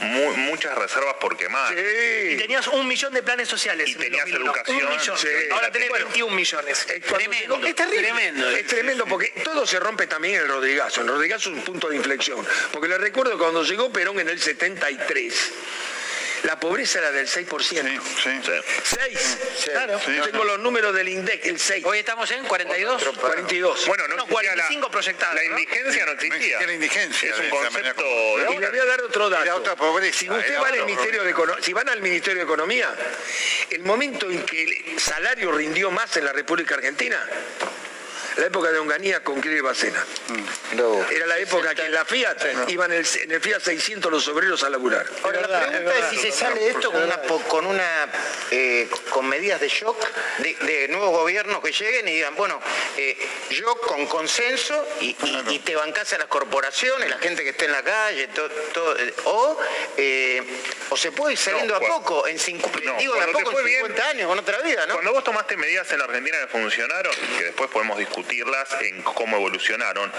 mu- muchas reservas por quemar. Y tenías un millón de planes sociales. Y tenías 2001. educación, sí. Ahora tenés Bueno, 21 millones. Eh, Tremendo, es terrible. tremendo. Es tremendo porque todo se rompe también en el Rodrigazo. En Rodrigazo es un punto de inflexión. Porque le recuerdo cuando llegó Perón en el 73. La pobreza era del 6%. Sí. 6. Claro. Tengo los números del INDEC, el 6. Hoy estamos en 42. 42. Bueno, no, No, existía 45 proyectados. La, la ¿no? indigencia no existía. la indigencia Es un concepto de Y le voy a dar otro dato. Era otra pobreza, Si usted va al Ministerio de Econo- si van al Ministerio de Economía, el momento en que el salario rindió más en la República Argentina, la época de Onganía con Kiri Bacena. Era la época que en la Fiat iban en el, en el Fiat 600 los obreros a laburar. Ahora, la pregunta es si se sale de esto con una, con una eh, con medidas de shock de, de nuevos gobiernos que lleguen y digan, bueno, eh, yo con consenso y, y- y te bancás a las corporaciones, la gente que esté en la calle, todo, todo, eh, o, eh, o se puede ir saliendo No, a poco, en No, digo de a poco en bien- 50 años, con otra vida, ¿no? Cuando vos tomaste medidas en la Argentina que funcionaron, que después podemos discutirlas en cómo evolucionaron.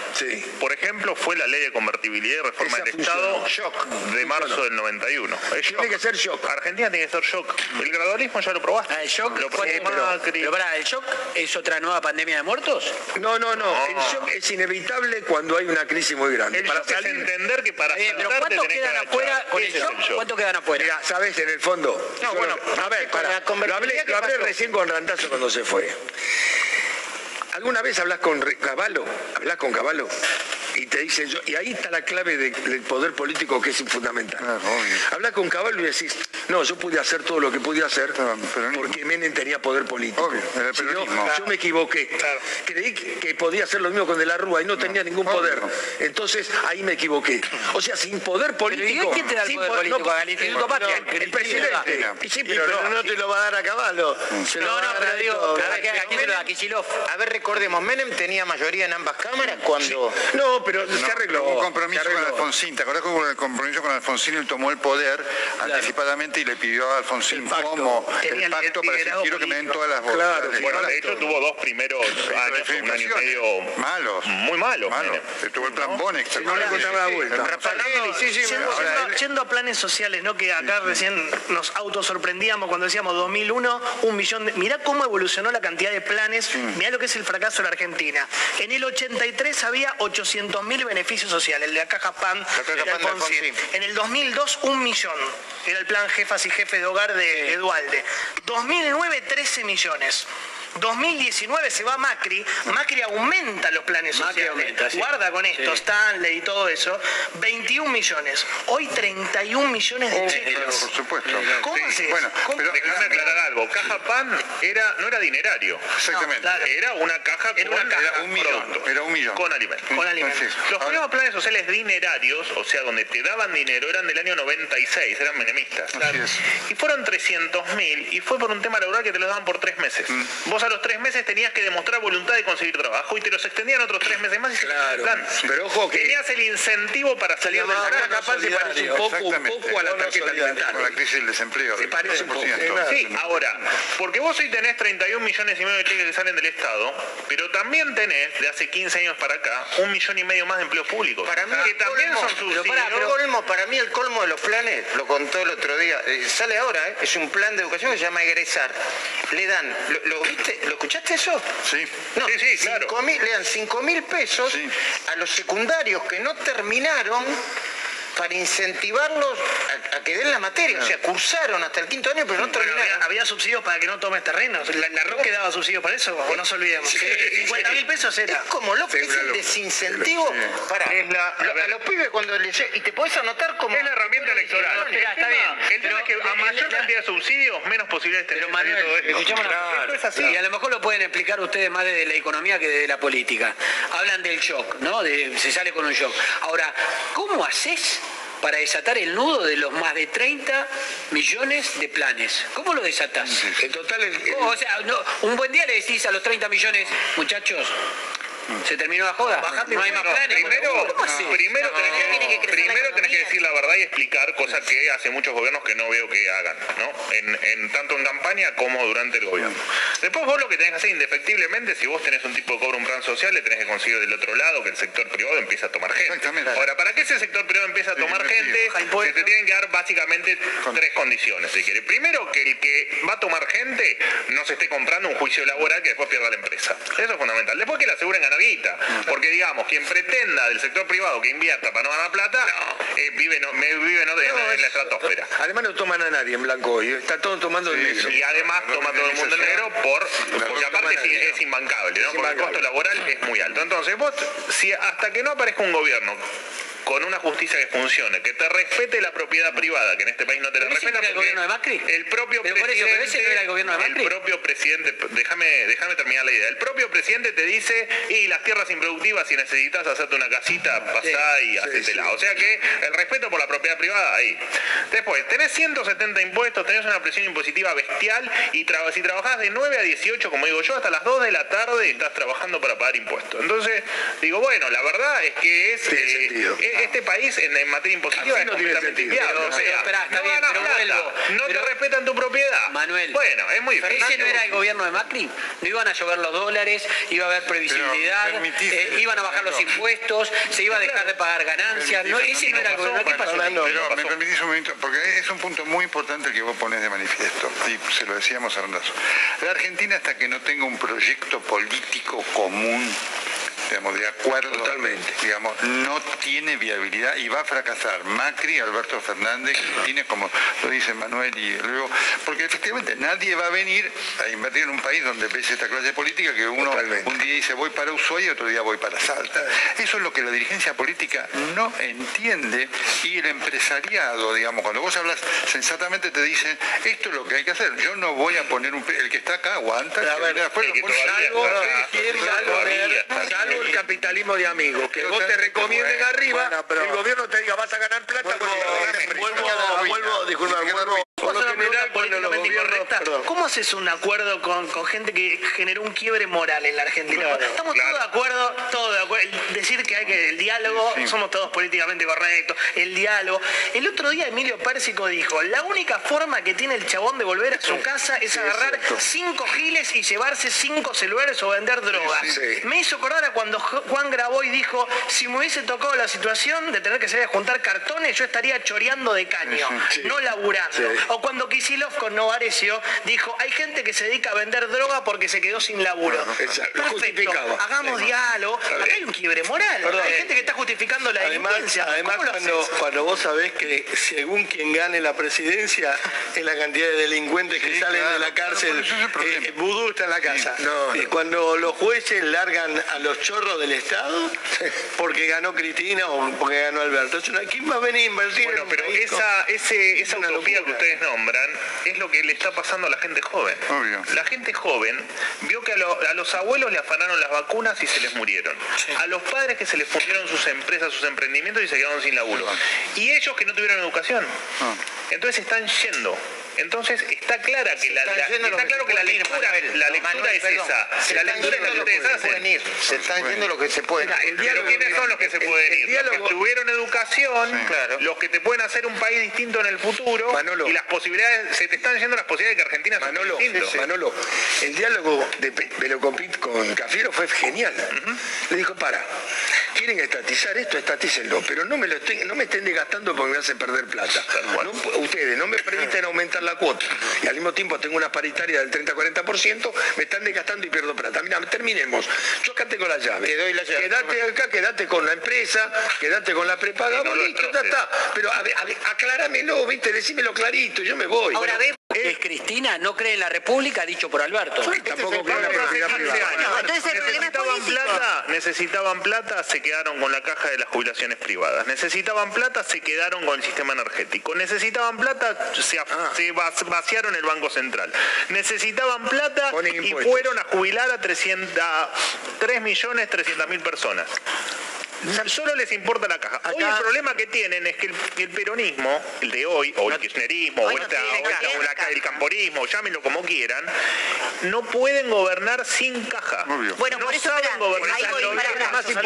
Por ejemplo, fue la ley de convertibilidad y reforma Esa del funcionó. Estado de marzo del 91. Es Tiene que ser shock. Argentina tiene que ser shock. El gradualismo ya lo probaste. Ah, el shock, Lo ¿cuál- probó pero, Macri. pero pará, ¿el shock es otra nueva pandemia de muertos? No, no, no. El shock es inevitable cuando hay una crisis muy grande. El Para shock es entender que para Eh, pero ¿cuántos quedan afuera con el shock? ¿Cuántos quedan afuera? Mira, sabes, en el fondo. No, bueno, lo- a ver, la lo convertibilidad, hablé, ¿qué lo hablé recién con Rantazo cuando se fue. ¿Alguna vez hablas con Cavallo? ¿Hablas con Cavallo? Y te dice yo, y ahí está la clave de- del poder político que es fundamental. Hablas con Cavallo y decís, no, yo pude hacer todo lo que pude hacer porque Menem tenía poder político. Si no, yo me equivoqué. Creí que que podía hacer lo mismo con De la Rúa y no tenía ningún poder. Entonces ahí me equivoqué. O sea, sin poder político. quién te da el sin poder po- político? no, no, el presidente. Y sí, pero, no, te lo va a dar a caballo. Se No, no, pero digo, a ver, ¿qué- a quién. A ver, recordemos, Menem tenía mayoría en ambas cámaras cuando... No, pero se arregló. Hubo un compromiso con. Alfonsín. ¿Te acordás que hubo un compromiso con Alfonsín? Él tomó el poder anticipadamente y le pidió a Alfonsín como Tenía el pacto para decir quiero que me den todas las Claro, votos. bueno, de hecho tuvo dos primeros años, un año y medio malos. muy malos. Malos. Tuvo el plan Bonex. ¿te no le encontraba la vuelta. Hablando- sí, sí, yendo, a planes sociales, ¿no? Que acá recién nos autosorprendíamos cuando decíamos 2001, un millón de... Mirá cómo evolucionó la cantidad de planes, mirá lo que es el fracaso de la Argentina. En el 83 había 800.000 beneficios sociales, el de. Alfonsín. En el 2002, un millón. Era el plan jefas y jefes de hogar de, de Dualde. 2009, 13 millones. 2019 se va Macri, Macri aumenta los planes Macri sociales. aumenta, sí. Guarda con esto, Sí. Stanley y todo eso. 21 millones. Hoy 31 millones de cheques. Por supuesto. ¿Cómo Sí, haces? Bueno, ¿Cómo? pero déjame aclarar algo. Caja Pan era, no era dinerario. Exactamente. claro. Era una caja Era con una caja. Era un millón. Era un millón. Con alimentos. Con alimentos. Entonces, Los primeros planes sociales dinerarios, o sea, donde te daban dinero, eran del año 96, eran menemistas. Así es. Y fueron 300.000 y fue por un tema laboral que te los daban por tres meses. Mm. Vos a los tres meses tenías que demostrar voluntad de conseguir trabajo y te los extendían otros tres meses más y se Claro. plan. Pero ojo que- Tenías el incentivo para salir del Acá plan. capaz se parece un poco, un poco a la tarjeta Con la alimentaria. crisis del desempleo. Se parece un poco. 100%. Sí, ahora, porque vos hoy tenés 31 millones y medio de cheques que salen del Estado, pero también tenés, de hace 15 años para acá, un millón y medio más de empleos públicos. Para mí que el también colmo- son pero subsidios. pará, pero colmo, para mí el colmo de los planes, lo contó el otro día, eh, sale ahora, eh, es un plan de educación que se llama egresar. Le dan, ¿lo, lo viste? ¿Lo escuchaste eso? Sí. No, Sí, sí, claro. cinco mil- le dan 5 mil pesos Sí. a los secundarios que no terminaron para incentivarlos a, a que den la materia. O sea, cursaron hasta el quinto año, pero no Bueno, terminaron. había, había subsidios para que no tomes terrenos. La, la ROC daba subsidios para eso, o no nos olvidemos. 50 mil pesos era. Es como loco, es el desincentivo para Es la- a lo- a los pibes cuando les y te podés anotar como Es la herramienta electoral. No, está bien. El tema es que a mayor cantidad de subsidios, menos posibilidades de salir Manuel, todo esto. escuchame una Claro. Esto es así. Y a lo mejor lo pueden explicar ustedes más desde la economía que desde la política. Hablan del shock, ¿no? De, se sale con un shock. Ahora, ¿cómo haces para desatar el nudo de los más de 30 millones de planes? ¿Cómo lo desatás? En total, el- el-. O sea, no, un buen día le decís a los 30 millones, muchachos, se terminó la joda, no hay más planes. Primero, primero, tenés, que, primero tenés que decir la verdad y explicar, cosa que hace muchos gobiernos que no veo que hagan, ¿no? En, en- tanto en campaña como durante el gobierno. Después vos lo que tenés que hacer indefectiblemente, si vos tenés un tipo que cobra un plan social, le tenés que conseguir del otro lado que el sector privado empiece a tomar gente. Ahora, para que ese sector privado empiece a tomar gente, se te tienen que dar básicamente tres condiciones, si quiere. Primero, que el que va a tomar gente no se esté comprando un juicio laboral que después pierda la empresa. Eso es fundamental. Después que le aseguren ganar guita. Porque, digamos, quien pretenda del sector privado que invierta para no ganar plata, eh, vive, no, me- vive no, de- No, en la es- estratosfera. Además no toman a nadie en blanco hoy, ¿eh? está todo tomando negro. Y además toma todo el mundo en negro por, porque aparte sí, es imbancable, ¿no? Porque el costo laboral es muy alto. Entonces, vos, si hasta que no aparezca un gobierno con una justicia que funcione, que te respete la propiedad privada, que en este país no te la ¿Pero ese respeta. el gobierno de Macri? El propio Pero por eso, presidente. pero ese no era el gobierno de Macri. El propio presidente, déjame, déjame terminar la idea. El propio presidente te dice, y las tierras improductivas, si necesitas hacerte una casita, pasá y hacétela. O sea que el respeto por la propiedad privada ahí. Después, tenés 170 impuestos, tenés una presión impositiva bestial y tra- si trabajás de 9 a 18, como digo yo, hasta las 2 de la tarde estás trabajando para pagar impuestos. Entonces, digo, bueno, la verdad es que es eh, este país en, en materia impositiva es no completamente inviable. O sea, esperá, no bien, ganas pero plata, vuelvo. no Pero- te respetan tu propiedad. Manuel. Bueno, es muy difícil. ¿Ese no era el gobierno de Macri? No iban a llover los dólares, iba a haber previsibilidad, Pero, ¿me permitís, eh, iban a bajar los impuestos, se iba a dejar de pagar ganancias. No, ese no era el gobierno. ¿Qué pasó? Pero me permitís un momento, porque es un punto muy importante el que vos pones de manifiesto, y se lo decíamos a Randazo. La Argentina, hasta que no tenga un proyecto político común, digamos, de acuerdo, digamos, no tiene viabilidad y va a fracasar. Macri, Alberto Fernández, tiene como lo dice Manuel y luego, porque efectivamente nadie va a venir a invertir en un país donde ves esta clase política que uno un día dice voy para Ushuaia y otro día voy para Salta. Eso es lo que la dirigencia política no entiende y el empresariado, digamos, cuando vos hablas sensatamente te dicen esto es lo que hay que hacer. Yo no voy a poner un el que está acá aguanta, viene el el capitalismo de amigos, que vos te recomienden arriba, bueno, pero- el gobierno te diga vas a ganar plata con Vuelvo, vuelvo, disculpa, vuelvo. Por ¿Puedo lo una pregunta políticamente incorrecta? Perdón. ¿Cómo haces un acuerdo con, con gente que generó un quiebre moral en la Argentina? Estamos todos de acuerdo, todos de acuerdo. Decir que hay que el diálogo, somos todos políticamente correctos, el diálogo. El otro día Emilio Pérsico dijo, la única forma que tiene el chabón de volver a su casa es sí, agarrar es cinco giles y llevarse cinco celulares o vender drogas. Sí. Me hizo acordar a cuando Ju- Juan grabó y dijo, si me hubiese tocado la situación de tener que salir a juntar cartones, yo estaría choreando de caño, no laburando. Sí. O cuando Kisilov con Novarecio dijo, hay gente que se dedica a vender droga porque se quedó sin laburo. Exacto, Perfecto, hagamos Sí. diálogo. Acá hay un quiebre moral. Perdón. hay gente que está justificando la Además, delincuencia. además ¿Cómo lo cuando, cuando vos sabés que según quien gane la presidencia es la cantidad de delincuentes que Sí, salen claro, de la cárcel, es eh, vudú está en la casa. No, no. cuando los jueces largan a los chorros del Estado porque ganó Cristina o porque ganó Alberto. ¿Quién va a venir a invertir en Bueno, pero esa, ese, esa una utopía que locura. Ustedes nombran es lo que le está pasando a la gente joven. Obvio. La gente joven vio que a, lo- a los abuelos le afanaron las vacunas y se les murieron. A los padres que se les fundieron sus empresas, sus emprendimientos y se quedaron sin laburo. Y ellos que no tuvieron educación. Ah. Entonces están yendo. Entonces está clara que la, la- está que claro que la lectura, Manuel. la lectura Manuel, es perdón. esa. Se La lectura es la que ustedes hacen. ir. Se están yendo los que se pueden Mira, ir. el Pero diálogo- ¿quiénes son los que se el- pueden el ir? Los que tuvieron educación, Claro. los que te pueden hacer un país distinto en el futuro Manolo. y las posibilidades, se te están yendo las posibilidades de que Argentina sea Manolo. Manolo, el diálogo de Velocopit con Cafiero fue genial. Le dijo, para, quieren estatizar esto, estatícenlo, pero no me lo estén, no me estén desgastando porque me hacen perder plata. No ustedes no me permiten aumentar la cuota y al mismo tiempo tengo una paritaria del 30-40%, me están desgastando y pierdo plata. Mira, terminemos. Yo acá tengo la llave. Te doy la llave. Quédate acá, quédate con la empresa, quédate con la prepaga, no listo, ya destroces. está. Pero a ver, a ver, acláramelo, viste, decímelo clarito, yo me voy. Ahora ve que es Cristina, no cree en la República, dicho por Alberto. Tampoco creo en la Bueno, pero hace propiedad 15 privada. años. No, entonces el problema es necesitaban político. plata, necesitaban plata, se quedaron con la caja de las jubilaciones privadas. Necesitaban plata, se quedaron con el sistema energético. Necesitaban plata, se, Ah. se vaciaron el Banco Central. Necesitaban plata y fueron a jubilar a 300, a 3 millones 300 mil personas. Solo les importa la caja. Hoy el problema que tienen es que el, el peronismo, el de hoy, o el kirchnerismo, o, no esta- o esta- o la- el camporismo, llámenlo como quieran, no pueden gobernar sin caja. Bueno, no por eso, saben espera, gobernar.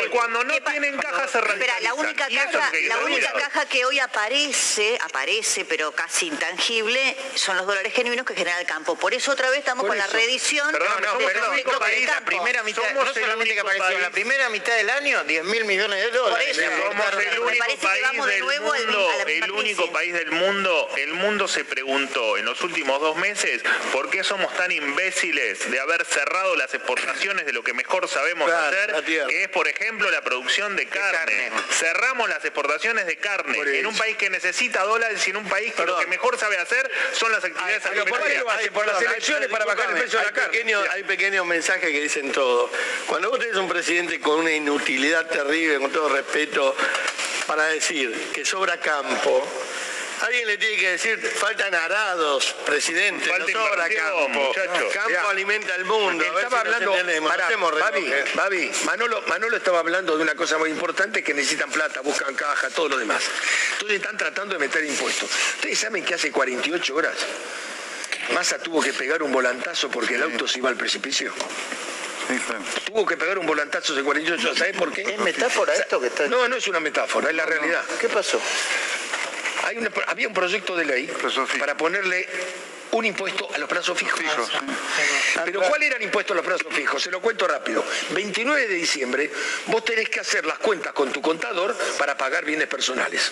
Y cuando no ¿Qué pa- tienen caja se Espera, la única caja, que la única caja hoy aparece, aparece, pero casi intangible, son los dólares genuinos que genera el campo. Por eso otra vez estamos con la reedición Perdón, de somos los el único bloques de país, la primera mitad, no solamente que apareció, la primera mitad del año, 10 mil millones de dólares. Por eso. Le Somos el único país vamos de del nuevo al mundo, el único crisis. país del mundo, el mundo se preguntó en los últimos dos meses por qué somos tan imbéciles de haber cerrado las exportaciones de lo que mejor sabemos Claro, hacer, que es por ejemplo la producción de carne. carne. Cerramos las exportaciones de carne Por en eso. un país que necesita dólares y en un país que lo que mejor sabe hacer son las actividades ¿por? Por las elecciones hay- para bajar el precio de la hay carne. pequeños- hay pequeños mensajes que dicen todo. Cuando vos tenés un presidente con una inutilidad terrible, con todo respeto, para decir que sobra campo, Alguien le tiene que decir, faltan arados, presidente, Falta no sobra campo. muchachos. Campo Mirá, alimenta el mundo. Estaba si hablando, pará. Babi, Manolo, Manolo estaba hablando de una cosa muy importante que necesitan plata, buscan caja, todo lo demás. Entonces están tratando de meter impuestos. Ustedes saben que hace 48 horas Massa tuvo que pegar un volantazo porque el auto se iba al precipicio. Tuvo que pegar un volantazo hace 48 horas. ¿Sabes por qué? ¿Es metáfora esto que está.? No, no es una metáfora, es la realidad. ¿Qué pasó? Hay una- había un proyecto de ley para ponerle un impuesto a los plazos fijos. Pero ¿cuál era el impuesto a los plazos fijos? Se lo cuento rápido. 29 de diciembre, vos tenés que hacer las cuentas con tu contador para pagar bienes personales.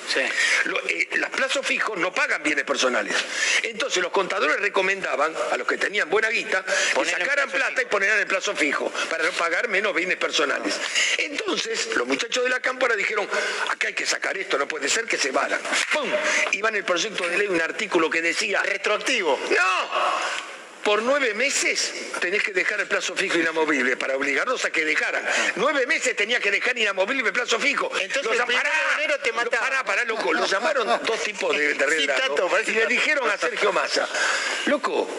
Lo- eh, los plazos fijos no pagan bienes personales. Entonces los contadores recomendaban a los que tenían buena guita que sacaran plata y ponieran el plazo fijo para no pagar menos bienes personales. Entonces los muchachos de la cámpora dijeron, acá hay que sacar esto, no puede ser que se vayan. ¡Pum! Iba en el proyecto de ley un artículo que decía... Retroactivo. ¡No! Por nueve meses tenés que dejar el plazo fijo inamovible para obligarlos a que dejaran. Nueve meses tenía que dejar inamovible el plazo fijo. Entonces, Los el pará, de enero te lo- mataban. Pará, pará, loco. Lo llamaron dos tipos de, de Sí, y le dijeron a Sergio Massa, loco,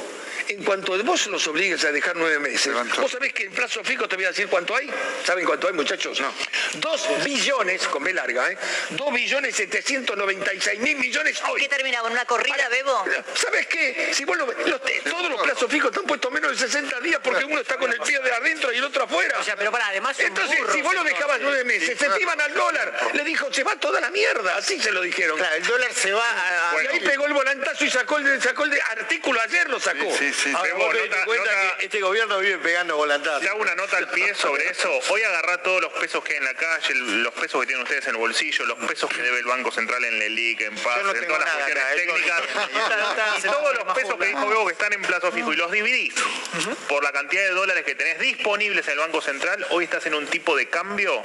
en cuanto vos los obligues a dejar nueve meses, ¿vos sabés que en plazo fijo te voy a decir cuánto hay? ¿Saben cuánto hay, muchachos? No. Dos billones, con B larga, ¿eh? Dos billones setecientos noventa y seis mil millones hoy. ¿Qué termina con una corrida, Bebo? ¿Sabes qué? Si vos lo- los- todos los plazos fijos están puestos menos de 60 días porque uno está con el pie de adentro y el otro afuera. O sea, pero para, además son Entonces, burros, si vos lo dejabas nueve meses, se te iban al dólar. Le dijo, se va toda la mierda. Así se lo dijeron. Claro, el dólar se va a. y ahí pegó el volantazo y sacó el, sacó el de- artículo. Ayer lo sacó. Sí, sí, Ahora Bebo, vos te nota- diste cuenta nota- que este gobierno vive pegando volantazos. Te hago una nota al pie sobre eso. Hoy agarrá todos los pesos que hay en la calle, los pesos que tienen ustedes en el bolsillo, los pesos que debe el Banco Central en LELIC, en PAS, no en todas las cuestiones acá, ¿eh? técnicas. y todos los pesos que dijo Bebo que están en plazo fijo y los dividís por la cantidad de dólares que tenés disponibles en el Banco Central, hoy estás en un tipo de cambio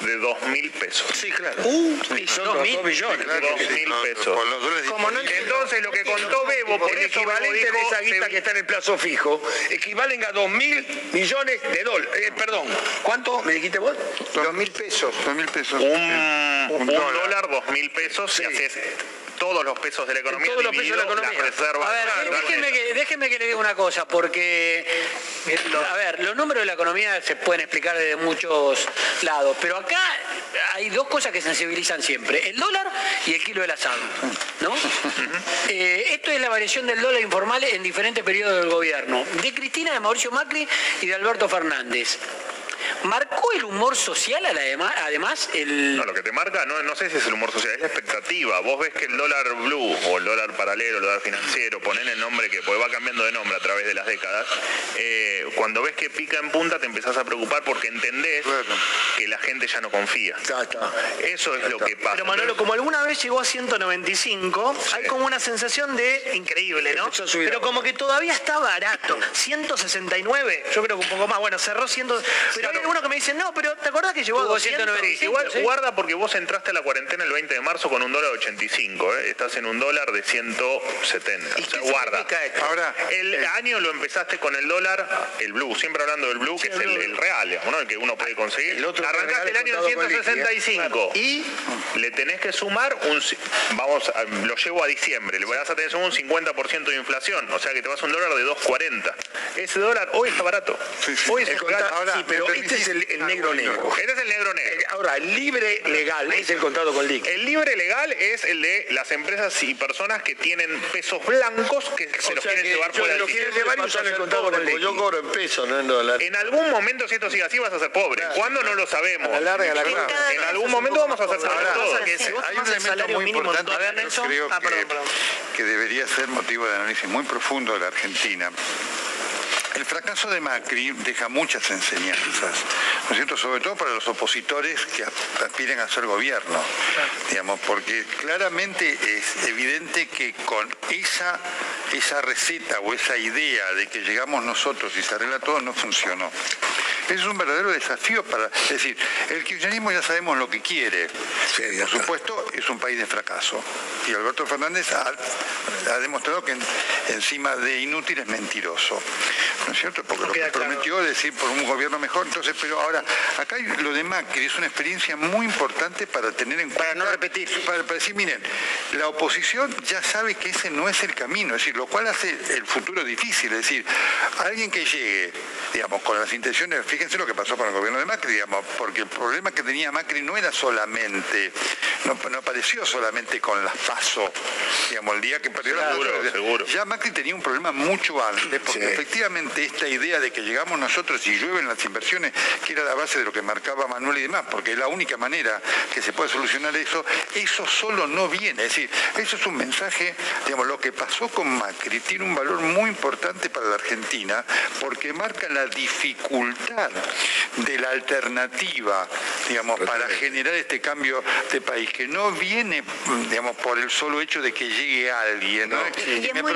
de dos mil pesos. Sí, claro. Uh, y son dos, dos billones. Dos mil pesos. Entonces lo que contó Bebo, por el equivalente dijo, de esa guita que está en el plazo fijo equivalen a dos mil millones de dólares. perdón, ¿cuánto me dijiste vos? Dos mil pesos. Dos mil pesos. un, Eh, un dólar. dólar, dos mil pesos, si haces todos los pesos de la economía, Todos los pesos de la economía. las reservas. A ver, Claro, déjenme que, déjenme que le diga una cosa, porque, a ver, los números de la economía se pueden explicar de muchos lados, pero acá hay dos cosas que sensibilizan siempre, el dólar y el kilo del asado, ¿no? Eh, esto es la variación del dólar informal en diferentes periodos del gobierno, de Cristina, de Mauricio Macri y de Alberto Fernández. ¿Marcó el humor social además, además el... No, lo que te marca, no, no sé si es el humor social, es la expectativa. Vos ves que el dólar blue o el dólar paralelo, el dólar financiero, ponen el nombre que pues, va cambiando de nombre a través de las décadas. eh, cuando ves que pica en punta te empezás a preocupar porque entendés que la gente ya no confía. Eso es lo que pasa. Pero Manolo, como alguna vez llegó a 195, hay como una sensación de increíble, ¿no? Pero como que todavía está barato. 169, yo creo que un poco más. Bueno, cerró 100. Pero hay algunos que me dicen, no, pero ¿te acordás que llegó a Tuvo 200? 195, Igual sí. guarda porque vos entraste a la cuarentena el 20 de marzo con un dólar 85, ¿eh? estás en un dólar de 170. O sea, guarda. Ahora, El año lo empezaste con el dólar, el blue, siempre hablando del blue, que es el, el real, digamos, ¿no? el que uno puede conseguir. El otro Arrancaste el año en contado con liqui, ¿eh? 165 y le tenés que sumar un, vamos, lo llevo a diciembre, le vas a tener un 50% de inflación, o sea que te vas a un dólar de 2.40. Ese dólar hoy está barato. Hoy es El real. sí, pero ¿me este es el, el negro negro. Este es el negro negro. Ahora, el libre legal es el contado con liqui. El libre legal es el de las empresas y personas que tienen pesos blancos que se O los quieren que llevar fuera del sistema. llevar y usar el contado con liqui. Yo cobro en pesos, no en dólares. En algún momento, si esto sigue así, vas a ser pobre. ¿Cuándo? No lo sabemos. A la larga, a la larga. En algún momento vamos a ser pobres Ahora, todos. que si vos hay un elemento muy importante que creo Ah, que, perdón, perdón. que debería ser motivo de análisis muy profundo de la Argentina. El fracaso de Macri deja muchas enseñanzas, ¿no es cierto? Sobre todo para los opositores que aspiran a ser gobierno, digamos, porque claramente es evidente que con esa, esa receta o esa idea de que llegamos nosotros y se arregla todo no funcionó. es un verdadero desafío para... Es decir, el kirchnerismo ya sabemos lo que quiere. Por supuesto, es un país de fracaso. Y Alberto Fernández ha, ha demostrado que en- encima de inútil es mentiroso. ¿No es cierto? Porque lo que prometió decir por un gobierno mejor. Entonces, pero ahora, acá hay lo de Macri, es una experiencia muy importante para tener en cuenta. Para no repetir. Para, para decir, miren, la oposición ya sabe que ese no es el camino, es decir, lo cual hace el futuro difícil. Es decir, alguien que llegue, digamos, con las intenciones, fíjense lo que pasó con el gobierno de Macri, digamos, porque el problema que tenía Macri no era solamente, no, no apareció solamente con las PASO, digamos, el día que perdió la Seguro, PASO, seguro. ya Macri tenía un problema mucho antes, porque efectivamente esta idea de que llegamos nosotros y llueven las inversiones, que era la base de lo que marcaba Manuel y demás, porque es la única manera que se puede solucionar eso, eso solo no viene. Es decir, eso es un mensaje, digamos, lo que pasó con Macri tiene un valor muy importante para la Argentina, porque marca la dificultad de la alternativa, digamos, para generar este cambio de país, que no viene, digamos, por el solo hecho de que llegue alguien. ¿no? Y es Me muy